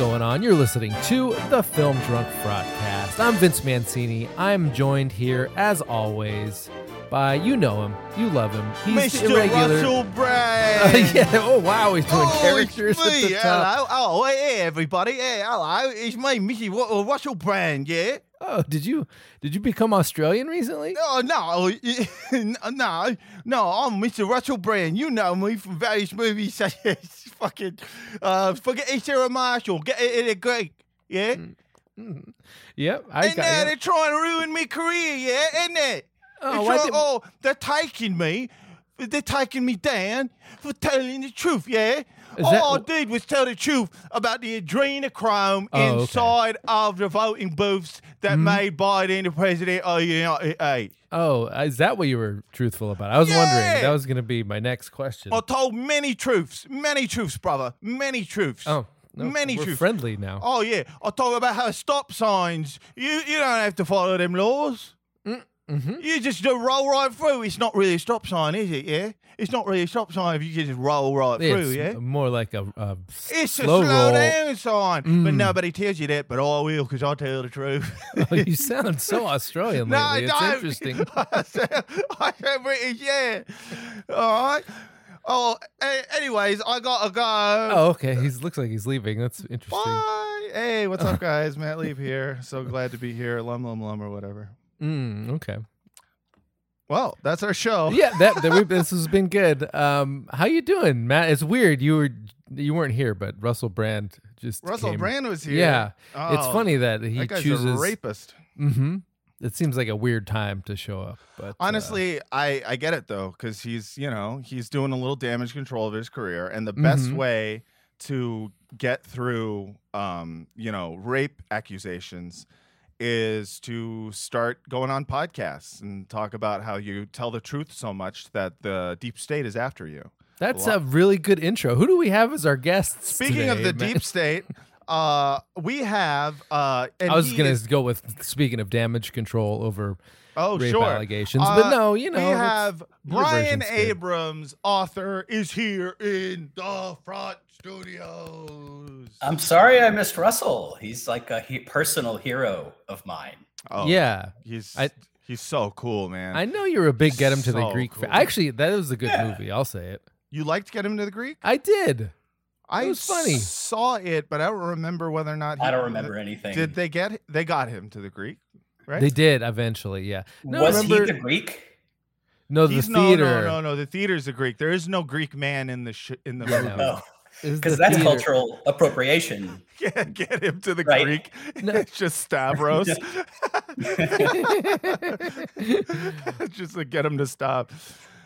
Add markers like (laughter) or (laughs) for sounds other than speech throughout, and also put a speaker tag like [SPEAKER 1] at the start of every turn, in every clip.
[SPEAKER 1] Going on? You're listening to the Film Drunk Frotcast. I'm Vince Mancini. I'm joined here, as always, by you know him, you love him. He's
[SPEAKER 2] Mr.
[SPEAKER 1] irregular.
[SPEAKER 2] Russell
[SPEAKER 1] Uh,
[SPEAKER 2] Brand. (laughs)
[SPEAKER 1] yeah. Oh wow, he's doing
[SPEAKER 2] Oh,
[SPEAKER 1] characters
[SPEAKER 2] it's
[SPEAKER 1] at the top.
[SPEAKER 2] Hello. Oh, hey, everybody. Hey, hello. It's me, Mr. Uh, Russell Brand, yeah?
[SPEAKER 1] Oh, did you did you become Australian recently?
[SPEAKER 2] Oh, (laughs) no. no. No, I'm Mr. Russell Brand. You know me from various movies such (laughs) as fucking uh, Forget Sarah Marshall, Get It in a Greek, yeah?
[SPEAKER 1] Mm. Yep, I
[SPEAKER 2] and
[SPEAKER 1] got
[SPEAKER 2] now
[SPEAKER 1] yep.
[SPEAKER 2] they're trying to ruin my career, yeah? Isn't it?
[SPEAKER 1] Oh,
[SPEAKER 2] They're
[SPEAKER 1] why
[SPEAKER 2] try-
[SPEAKER 1] did-
[SPEAKER 2] oh, they're taking me. They're taking me down for telling the truth, yeah?
[SPEAKER 1] Is
[SPEAKER 2] All
[SPEAKER 1] that-
[SPEAKER 2] I did was tell the truth about the adrenochrome
[SPEAKER 1] Oh, okay.
[SPEAKER 2] inside of the voting booths that
[SPEAKER 1] Mhm.
[SPEAKER 2] made Biden the president of the United States.
[SPEAKER 1] Oh, is that what you were truthful about? I was wondering. That was going to be my next question.
[SPEAKER 2] I told many truths, many truths, brother, many truths.
[SPEAKER 1] Oh, no,
[SPEAKER 2] many
[SPEAKER 1] we're
[SPEAKER 2] truths.
[SPEAKER 1] friendly now.
[SPEAKER 2] Oh yeah, I talk about how stop signs. You you don't have to follow them laws.
[SPEAKER 1] Mm-hmm.
[SPEAKER 2] You just do roll right through. It's not really a stop sign, is it? Yeah, it's not really a stop sign if you just roll right through. Yeah,
[SPEAKER 1] more like a, a
[SPEAKER 2] it's a
[SPEAKER 1] slow
[SPEAKER 2] slow
[SPEAKER 1] roll.
[SPEAKER 2] down sign, but
[SPEAKER 1] Mm.
[SPEAKER 2] nobody tells you that. But I will because I tell the truth. (laughs)
[SPEAKER 1] Oh, you (laughs) sound so Australian
[SPEAKER 2] no,
[SPEAKER 1] lately. it's
[SPEAKER 2] don't.
[SPEAKER 1] interesting. (laughs)
[SPEAKER 2] I sound, I sound British. Yeah. All right. Oh, a- anyways, I gotta go.
[SPEAKER 1] Oh, okay. He looks like he's leaving. That's interesting.
[SPEAKER 2] Bye. Hey, what's up, guys? Matt Lieb here. So glad to be here. Lum lum lum or whatever.
[SPEAKER 1] Mm, okay.
[SPEAKER 2] Well, that's our show.
[SPEAKER 1] Yeah, that, that we, (laughs) this has been good. Um, how you doing, Matt? It's weird you were you weren't here, but Russell Brand just
[SPEAKER 2] Russell
[SPEAKER 1] came.
[SPEAKER 2] Brand was here.
[SPEAKER 1] Yeah, it's
[SPEAKER 2] Oh,
[SPEAKER 1] funny that he
[SPEAKER 2] that
[SPEAKER 1] chooses.
[SPEAKER 2] a rapist.
[SPEAKER 1] Mm-hmm. It seems like a weird time to show up, but uh,
[SPEAKER 2] Honestly, I I get it though because he's you know he's doing a little damage control of his career, and the best
[SPEAKER 1] Mhm.
[SPEAKER 2] way to get through um you know rape accusations is to start going on podcasts and talk about how you tell the truth so much that the deep state is after you.
[SPEAKER 1] that's
[SPEAKER 2] Well,
[SPEAKER 1] a really good intro. Who do we have as our guests?
[SPEAKER 2] Speaking of the
[SPEAKER 1] Matt?
[SPEAKER 2] deep state, uh, we have. Uh, (laughs)
[SPEAKER 1] I was gonna go with speaking of damage control over
[SPEAKER 2] oh
[SPEAKER 1] rape
[SPEAKER 2] sure
[SPEAKER 1] allegations,
[SPEAKER 2] Uh,
[SPEAKER 1] but no, you know
[SPEAKER 2] we have Brian
[SPEAKER 1] version's good.
[SPEAKER 2] Abrams, author, is here in the front studios.
[SPEAKER 3] I'm sorry I missed Russell. He's like a he- personal hero of mine.
[SPEAKER 2] oh,
[SPEAKER 1] yeah.
[SPEAKER 2] he's
[SPEAKER 1] I-
[SPEAKER 2] he's so cool, man.
[SPEAKER 1] I know you're a big get him to the
[SPEAKER 2] So
[SPEAKER 1] Greek. fan.
[SPEAKER 2] cool.
[SPEAKER 1] Actually, that was a good
[SPEAKER 3] Yeah.
[SPEAKER 1] movie. I'll say it.
[SPEAKER 2] you liked Get Him to the Greek?
[SPEAKER 1] I did.
[SPEAKER 2] I
[SPEAKER 1] was funny.
[SPEAKER 2] Saw it, but I don't remember whether or not
[SPEAKER 3] I don't remember anything.
[SPEAKER 2] Did they get? They got him to the Greek, right?
[SPEAKER 1] They did eventually. Yeah. No,
[SPEAKER 3] Was
[SPEAKER 1] remember?
[SPEAKER 3] he the Greek?
[SPEAKER 1] no, the theater.
[SPEAKER 2] no, no, no, no. The theater's a Greek. There is no Greek man in the sh- in the
[SPEAKER 1] Yeah,
[SPEAKER 2] movie.
[SPEAKER 1] Oh.
[SPEAKER 3] no.
[SPEAKER 1] No,
[SPEAKER 3] because
[SPEAKER 1] the
[SPEAKER 3] that's
[SPEAKER 1] theater.
[SPEAKER 3] cultural appropriation. (laughs)
[SPEAKER 2] Get, get him to the
[SPEAKER 3] Right.
[SPEAKER 2] Greek.
[SPEAKER 1] No. (laughs)
[SPEAKER 2] It's just Stavros. (laughs) just to get him to stop.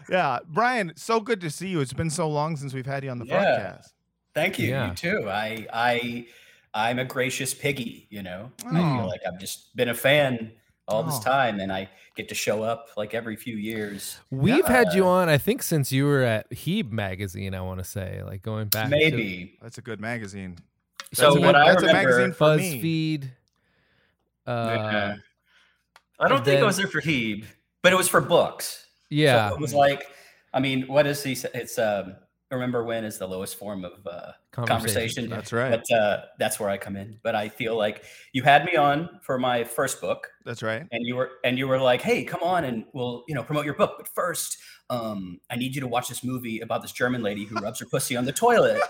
[SPEAKER 2] Yeah, Brian, so good to see you. It's been so long since we've had you on the
[SPEAKER 3] Yeah.
[SPEAKER 2] podcast.
[SPEAKER 3] Thank you.
[SPEAKER 1] Yeah.
[SPEAKER 3] You too. I I I'm a gracious piggy. You know, I
[SPEAKER 2] Oh.
[SPEAKER 3] feel like I've just been a fan all this
[SPEAKER 2] Oh.
[SPEAKER 3] time, and I get to show up like every few years.
[SPEAKER 1] We've had you
[SPEAKER 3] Uh,
[SPEAKER 1] on, I think, since you were at Heeb magazine. I want to say, like going back to
[SPEAKER 3] Maybe.
[SPEAKER 2] That's a good magazine.
[SPEAKER 3] So
[SPEAKER 2] That's a
[SPEAKER 3] what
[SPEAKER 2] good-
[SPEAKER 3] I
[SPEAKER 2] that's a
[SPEAKER 3] remember,
[SPEAKER 2] magazine for me.
[SPEAKER 1] BuzzFeed. Uh,
[SPEAKER 3] Yeah. I don't think
[SPEAKER 1] then-
[SPEAKER 3] I was there for Heeb, but it was for books.
[SPEAKER 1] yeah,
[SPEAKER 3] So it was like, I mean, what is he? say? It's um, remember when is the lowest form of uh, conversation.
[SPEAKER 2] That's right.
[SPEAKER 3] But uh, that's where I come in. But I feel like you had me on for my first book,
[SPEAKER 2] That's right.
[SPEAKER 3] and you were and you were like, "Hey, come on, and we'll you know promote your book." But first, um, I need you to watch this movie about this German lady who rubs her pussy on the toilet.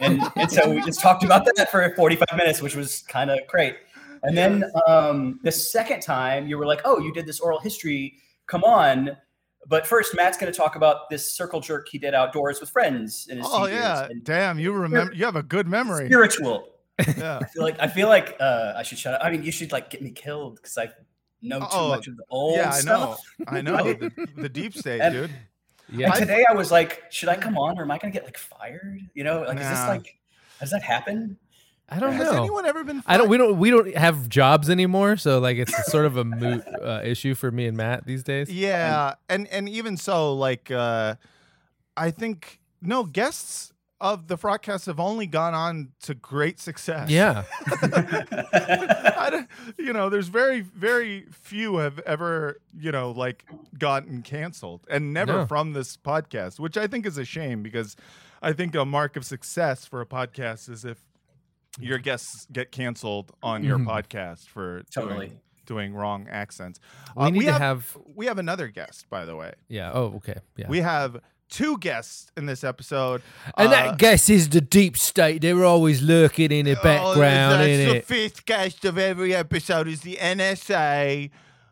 [SPEAKER 3] and and so we just talked about that for 45 minutes, which was kind of great. And then um, the second time, you were like, "Oh, you did this oral history. Come on." But first, Matt's going to talk about this circle jerk he did outdoors with friends in his
[SPEAKER 2] Oh
[SPEAKER 3] teen
[SPEAKER 2] yeah.
[SPEAKER 3] and
[SPEAKER 2] Damn, you remember you have a good memory.
[SPEAKER 3] spiritual.
[SPEAKER 2] Yeah. (laughs)
[SPEAKER 3] I feel like I feel like uh, I should shut up. I mean, you should like get me killed because I know too
[SPEAKER 2] Oh,
[SPEAKER 3] much of the old
[SPEAKER 2] Yeah, I know. I know. (laughs) The, the deep state,
[SPEAKER 3] And-
[SPEAKER 2] dude.
[SPEAKER 1] yeah.
[SPEAKER 3] And today I was like, should I come on or am I going to get like fired? You know, like is this
[SPEAKER 2] Nah.
[SPEAKER 3] like does that happen?
[SPEAKER 1] I don't
[SPEAKER 2] Has
[SPEAKER 1] know.
[SPEAKER 2] Has anyone ever been
[SPEAKER 1] I don't. We don't. We don't have jobs anymore, so like it's sort of a moot (laughs) uh, issue for me and Matt these days.
[SPEAKER 2] Yeah, and and even so, like uh I think no guests of the Frotcast have only gone on to great success.
[SPEAKER 1] Yeah. (laughs) (laughs)
[SPEAKER 2] I don't, you know, there's very, very few have ever, you know, like gotten canceled and never
[SPEAKER 1] No.
[SPEAKER 2] from this podcast, which I think is a shame because I think a mark of success for a podcast is if your guests get canceled on your
[SPEAKER 1] Mhm.
[SPEAKER 2] podcast for
[SPEAKER 3] Totally.
[SPEAKER 2] doing, doing wrong accents.
[SPEAKER 1] We
[SPEAKER 2] Uh,
[SPEAKER 1] need to
[SPEAKER 2] have,
[SPEAKER 1] have.
[SPEAKER 2] we have another guest, by the way.
[SPEAKER 1] Yeah. Oh, okay. Yeah.
[SPEAKER 2] We have two guests in this episode.
[SPEAKER 1] and
[SPEAKER 2] Uh,
[SPEAKER 1] that guess is the deep state. They're always lurking in the background,
[SPEAKER 2] oh, that's the
[SPEAKER 1] it.
[SPEAKER 2] fifth guest of every episode is the NSA.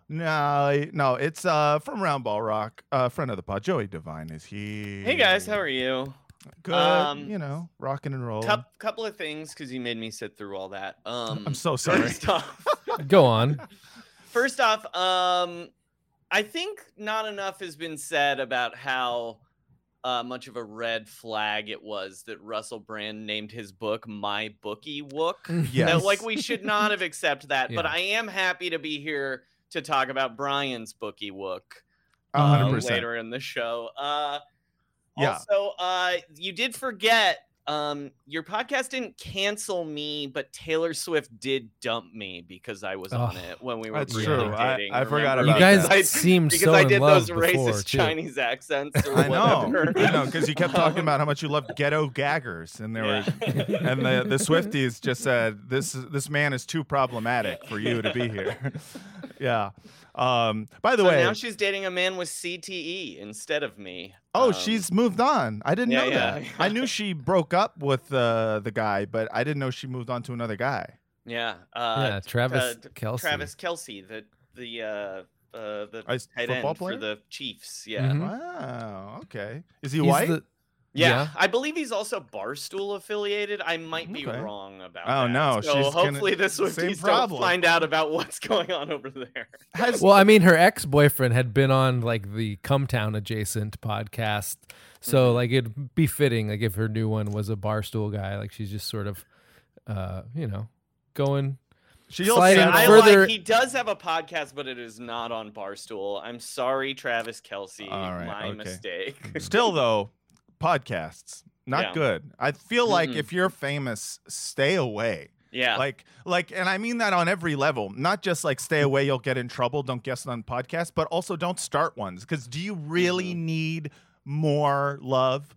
[SPEAKER 2] No, no, it's uh from Roundball Rock, uh, friend of the pod, Joey Devine is here.
[SPEAKER 4] Hey guys, how are you?
[SPEAKER 2] Good,
[SPEAKER 4] Um,
[SPEAKER 2] you know, rocking and rolling.
[SPEAKER 4] Coup couple of things because you made me sit through all that. Um, (laughs)
[SPEAKER 2] I'm so sorry.
[SPEAKER 4] First (laughs) off, (laughs)
[SPEAKER 1] Go on.
[SPEAKER 4] first off, um, I think not enough has been said about how uh, much of a red flag it was that Russell Brand named his book "My Bookie Wook."
[SPEAKER 2] Yes.
[SPEAKER 4] That, like we should not have accepted that, but I am happy to be here to talk about Brian's Bookie Wook. Uh,
[SPEAKER 2] hundred percent.
[SPEAKER 4] later in the show. Uh,
[SPEAKER 2] Yeah.
[SPEAKER 4] Also, uh, you did forget um, your podcast didn't cancel me, but Taylor Swift did dump me because I was on
[SPEAKER 1] Oh,
[SPEAKER 4] it when we were
[SPEAKER 2] that's
[SPEAKER 4] briefly
[SPEAKER 2] true. I-
[SPEAKER 4] dating.
[SPEAKER 2] I forgot
[SPEAKER 4] remember?
[SPEAKER 1] You
[SPEAKER 2] about
[SPEAKER 1] guys
[SPEAKER 2] that.
[SPEAKER 4] I-
[SPEAKER 1] seem
[SPEAKER 4] because
[SPEAKER 1] so
[SPEAKER 4] I did
[SPEAKER 1] love
[SPEAKER 4] those
[SPEAKER 1] before
[SPEAKER 4] racist
[SPEAKER 1] too.
[SPEAKER 4] Chinese accents or
[SPEAKER 2] I know,
[SPEAKER 4] whatever. (laughs)
[SPEAKER 2] I know, because you kept talking about how much you loved ghetto gaggers, and there
[SPEAKER 4] Yeah.
[SPEAKER 2] were, and the the Swifties just said this this man is too problematic for you to be here. (laughs) yeah. Um. By the
[SPEAKER 4] So
[SPEAKER 2] way,
[SPEAKER 4] now she's dating a man with CTE instead of me.
[SPEAKER 2] oh,
[SPEAKER 4] Um,
[SPEAKER 2] she's moved on. I didn't
[SPEAKER 4] yeah,
[SPEAKER 2] know
[SPEAKER 4] yeah,
[SPEAKER 2] that.
[SPEAKER 4] yeah.
[SPEAKER 2] I knew she broke up with uh, the guy, but I didn't know she moved on to another guy.
[SPEAKER 4] yeah. Uh,
[SPEAKER 1] yeah, Travis
[SPEAKER 4] uh,
[SPEAKER 1] Kelce.
[SPEAKER 4] Travis Kelce, the the uh, uh, the
[SPEAKER 2] A s-
[SPEAKER 4] tight
[SPEAKER 2] football
[SPEAKER 4] end
[SPEAKER 2] player?
[SPEAKER 4] for the Chiefs. Yeah.
[SPEAKER 1] Mhm.
[SPEAKER 2] Wow. Okay. Is he
[SPEAKER 1] He's
[SPEAKER 2] white?
[SPEAKER 1] the-
[SPEAKER 4] Yeah,
[SPEAKER 1] Yeah.
[SPEAKER 4] I believe he's also Barstool affiliated. I might be
[SPEAKER 2] Okay.
[SPEAKER 4] wrong about
[SPEAKER 2] Oh,
[SPEAKER 4] that.
[SPEAKER 2] no,
[SPEAKER 4] So
[SPEAKER 2] she's gonna-
[SPEAKER 4] hopefully the
[SPEAKER 2] same
[SPEAKER 4] Swifties don't
[SPEAKER 2] problem.
[SPEAKER 4] find out about what's going on over there.
[SPEAKER 2] Has
[SPEAKER 1] Well, I mean, her ex boyfriend had been on like the Cumtown adjacent podcast, so
[SPEAKER 4] Mhm.
[SPEAKER 1] like it'd be fitting like if her new one was a barstool guy, like she's just sort of, uh, you know, going.
[SPEAKER 2] she'll
[SPEAKER 1] sliding
[SPEAKER 2] settle-
[SPEAKER 4] I
[SPEAKER 1] further-
[SPEAKER 4] like he does have a podcast, but it is not on Barstool. I'm sorry, Travis Kelce.
[SPEAKER 2] All right,
[SPEAKER 4] my
[SPEAKER 2] okay.
[SPEAKER 4] mistake.
[SPEAKER 2] Still though, podcasts not
[SPEAKER 4] Yeah.
[SPEAKER 2] good. I feel like
[SPEAKER 4] Mm-mm.
[SPEAKER 2] if you're famous, stay away.
[SPEAKER 4] yeah.
[SPEAKER 2] Like like and I mean that on every level. Not just like stay away, you'll get in trouble, don't guest on podcasts, but also don't start ones cuz do you really
[SPEAKER 4] Mhm.
[SPEAKER 2] need more love?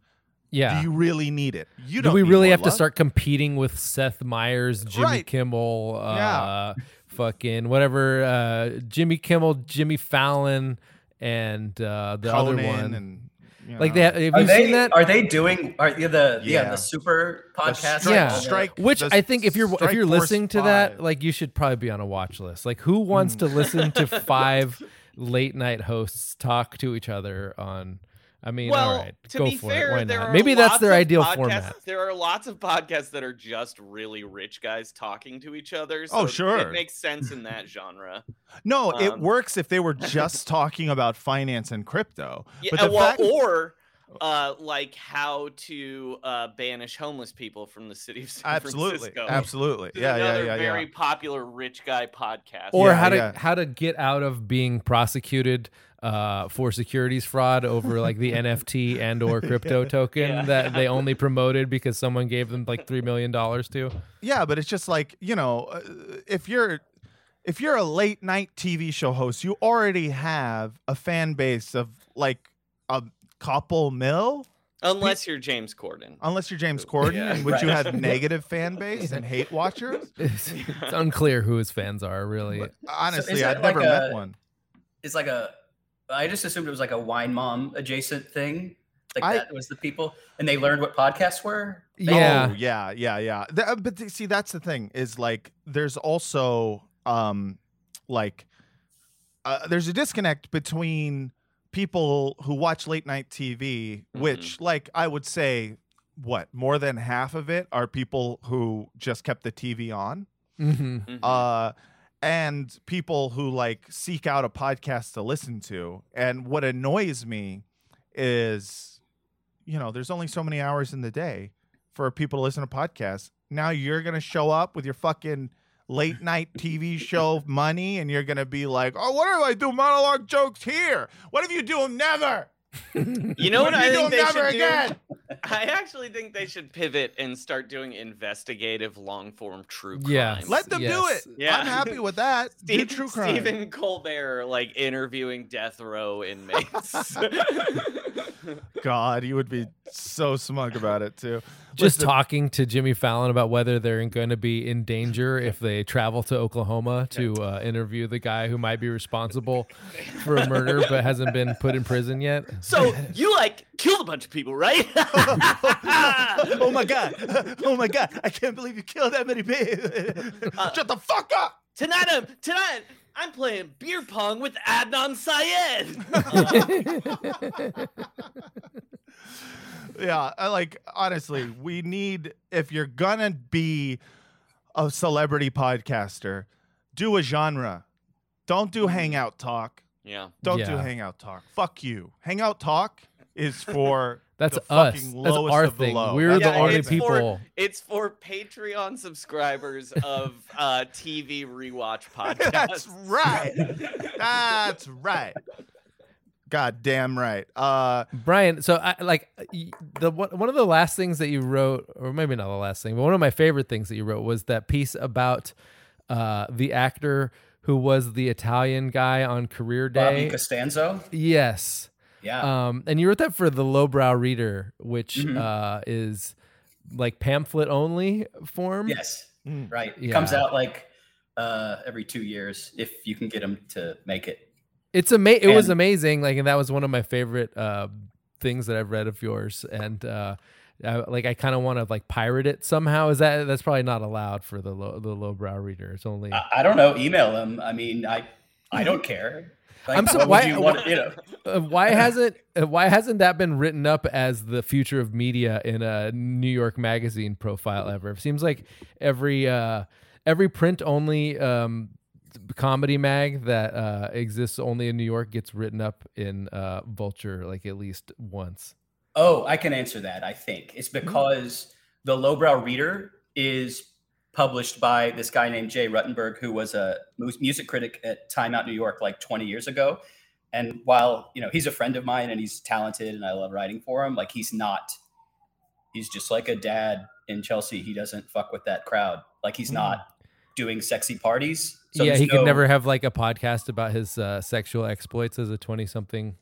[SPEAKER 1] Yeah.
[SPEAKER 2] Do you really need it? You
[SPEAKER 1] Do
[SPEAKER 2] don't
[SPEAKER 1] we
[SPEAKER 2] need
[SPEAKER 1] really
[SPEAKER 2] more
[SPEAKER 1] have to start competing with Seth Meyers, Jimmy
[SPEAKER 2] Right.
[SPEAKER 1] Kimmel, uh,
[SPEAKER 2] Yeah. (laughs)
[SPEAKER 1] fucking whatever, uh, Jimmy Kimmel, Jimmy Fallon, and uh, the other one?
[SPEAKER 2] and you
[SPEAKER 1] like
[SPEAKER 2] know.
[SPEAKER 1] that. Have
[SPEAKER 3] Are
[SPEAKER 1] you
[SPEAKER 3] they,
[SPEAKER 1] seen that?
[SPEAKER 3] Are they doing? Are yeah, the yeah,
[SPEAKER 2] Yeah.
[SPEAKER 3] the super podcast?
[SPEAKER 2] strike-
[SPEAKER 1] Yeah.
[SPEAKER 2] strike
[SPEAKER 1] Which I think if you're if you're listening to that,
[SPEAKER 2] five.
[SPEAKER 1] like you should probably be on a watch list. Like who wants
[SPEAKER 2] Mm.
[SPEAKER 1] to listen to (laughs) five late night hosts talk to each other on? I mean,
[SPEAKER 4] well,
[SPEAKER 1] all right,
[SPEAKER 4] to
[SPEAKER 1] go
[SPEAKER 4] be
[SPEAKER 1] for
[SPEAKER 4] fair,
[SPEAKER 1] it. Why not? Maybe that's their ideal
[SPEAKER 4] podcasts-
[SPEAKER 1] format.
[SPEAKER 4] There are lots of podcasts that are just really rich guys talking to each other. So
[SPEAKER 2] Oh, sure.
[SPEAKER 4] it makes sense in that genre. (laughs)
[SPEAKER 2] No, it
[SPEAKER 4] um,
[SPEAKER 2] works if they were (laughs) just talking about finance and crypto.
[SPEAKER 4] Yeah,
[SPEAKER 2] But the
[SPEAKER 4] well,
[SPEAKER 2] fact-
[SPEAKER 4] or uh, like how to uh, banish homeless people from the city of San
[SPEAKER 2] Absolutely.
[SPEAKER 4] Francisco.
[SPEAKER 2] Absolutely.
[SPEAKER 4] This is
[SPEAKER 2] Yeah, yeah,
[SPEAKER 4] another
[SPEAKER 2] yeah, yeah.
[SPEAKER 4] very popular rich guy podcast.
[SPEAKER 1] or
[SPEAKER 2] Yeah,
[SPEAKER 1] how to
[SPEAKER 2] yeah.
[SPEAKER 1] how to get out of being prosecuted uh, for securities fraud over like the (laughs) NFT and or crypto token
[SPEAKER 4] Yeah.
[SPEAKER 1] that they only (laughs) promoted because someone gave them like three million dollars to.
[SPEAKER 2] Yeah, but it's just like you know, uh, if you're if you're a late night TV show host, you already have a fan base of like a couple mil,
[SPEAKER 4] Unless you're James Corden.
[SPEAKER 2] unless you're James Corden,
[SPEAKER 4] Yeah,
[SPEAKER 2] in which you have (laughs) negative fan base and hate watchers.
[SPEAKER 1] It's, it's unclear who his fans are really.
[SPEAKER 2] But honestly,
[SPEAKER 3] that
[SPEAKER 2] I've never
[SPEAKER 3] like
[SPEAKER 2] met
[SPEAKER 3] a-
[SPEAKER 2] one.
[SPEAKER 3] It's like a. I just assumed it was like a wine mom adjacent thing. Like
[SPEAKER 2] I-
[SPEAKER 3] that was the people, and they learned what podcasts were.
[SPEAKER 1] Yeah.
[SPEAKER 2] Oh, yeah, yeah, yeah. Th- uh, but th- see, that's the thing is like there's also um like uh, there's a disconnect between people who watch late night TV, which like I would say what more than half of it are people who just kept the TV on.
[SPEAKER 1] hmm
[SPEAKER 4] Mhm.
[SPEAKER 2] Uh and people who like seek out a podcast to listen to. And what annoys me is, you know, there's only so many hours in the day for people to listen to podcasts. Now you're gonna show up with your fucking late night TV show money, and you're gonna be like, "Oh, what if I do monologue jokes here? What if you do them never? (laughs)
[SPEAKER 4] you know what,
[SPEAKER 2] if
[SPEAKER 4] I think
[SPEAKER 2] do
[SPEAKER 4] they
[SPEAKER 2] 'em never
[SPEAKER 4] should
[SPEAKER 2] again?"
[SPEAKER 4] do? I actually think they should pivot and start doing investigative long form true crime.
[SPEAKER 1] Yeah.
[SPEAKER 2] Let them do it.
[SPEAKER 4] Yeah.
[SPEAKER 2] I'm happy with (laughs) that. do
[SPEAKER 4] Steve,
[SPEAKER 2] true crime.
[SPEAKER 4] Stephen Colbert like interviewing death row inmates. (laughs) (laughs)
[SPEAKER 2] God, you would be so smug about it too.
[SPEAKER 1] Just
[SPEAKER 2] Listen,
[SPEAKER 1] talking to Jimmy Fallon about whether they're going to be in danger if they travel to Oklahoma to uh, interview the guy who might be responsible for a murder but hasn't been put in prison yet.
[SPEAKER 4] So you like killed a bunch of people, right? (laughs)
[SPEAKER 2] oh my god! Oh my god! I can't believe you killed that many people. Shut the fuck up!
[SPEAKER 4] tonight I'm tonight I'm playing beer pong with Adnan Syed. (laughs)
[SPEAKER 2] Yeah, I like honestly, we need if you're gonna be a celebrity podcaster, do a genre. Don't do hangout talk.
[SPEAKER 4] yeah.
[SPEAKER 2] Don't do hangout talk. Fuck you. Hangout talk is for (laughs)
[SPEAKER 1] That's
[SPEAKER 2] the
[SPEAKER 1] us. That's our
[SPEAKER 2] of
[SPEAKER 1] thing.
[SPEAKER 2] low.
[SPEAKER 1] We're
[SPEAKER 2] That's
[SPEAKER 1] the only
[SPEAKER 4] it's for-
[SPEAKER 1] people.
[SPEAKER 4] It's for Patreon subscribers of uh, TV rewatch podcasts. (laughs)
[SPEAKER 2] That's right. That's right. God damn right. Uh
[SPEAKER 1] Brian, so I like the one one of the last things that you wrote, or maybe not the last thing, but one of my favorite things that you wrote was that piece about uh, the actor who was the Italian guy on Career Day.
[SPEAKER 3] Bobby Costanzo.
[SPEAKER 1] Yes,
[SPEAKER 3] Yeah.
[SPEAKER 1] um, and you wrote that for the Lowbrow Reader, which
[SPEAKER 3] Mhm.
[SPEAKER 1] uh, is like pamphlet only form.
[SPEAKER 3] yes.
[SPEAKER 2] mm.
[SPEAKER 3] Right. It comes out like uh, every two years if you can get them to make it.
[SPEAKER 1] It's ama- It was amazing. Like, and that was one of my favorite uh, things that I've read of yours. And uh, I, like, I kind of want to like pirate it somehow. Is that that's probably not allowed for the low, the lowbrow reader? It's only.
[SPEAKER 3] I, I don't know. Email them. I mean, I I don't care. Like,
[SPEAKER 1] I'm so- why-
[SPEAKER 3] you want? You know. (laughs)
[SPEAKER 1] Uh, why hasn't uh, Why hasn't that been written up as the future of media in a New York Magazine profile ever? It seems like every uh, every print only um, comedy mag that uh, exists only in New York gets written up in uh, Vulture like at least once.
[SPEAKER 3] Oh, I can answer that. I think it's because the lowbrow reader is published by this guy named Jay Ruttenberg, who was a music critic at Time Out New York like 20 years ago. And while you know he's a friend of mine and he's talented and I love writing for him, like he's not. He's just like a dad in Chelsea. He doesn't fuck with that crowd. Like he's not doing sexy parties. So
[SPEAKER 1] yeah,
[SPEAKER 3] there's
[SPEAKER 1] he could never have like a podcast about his uh, sexual exploits as a twenty-something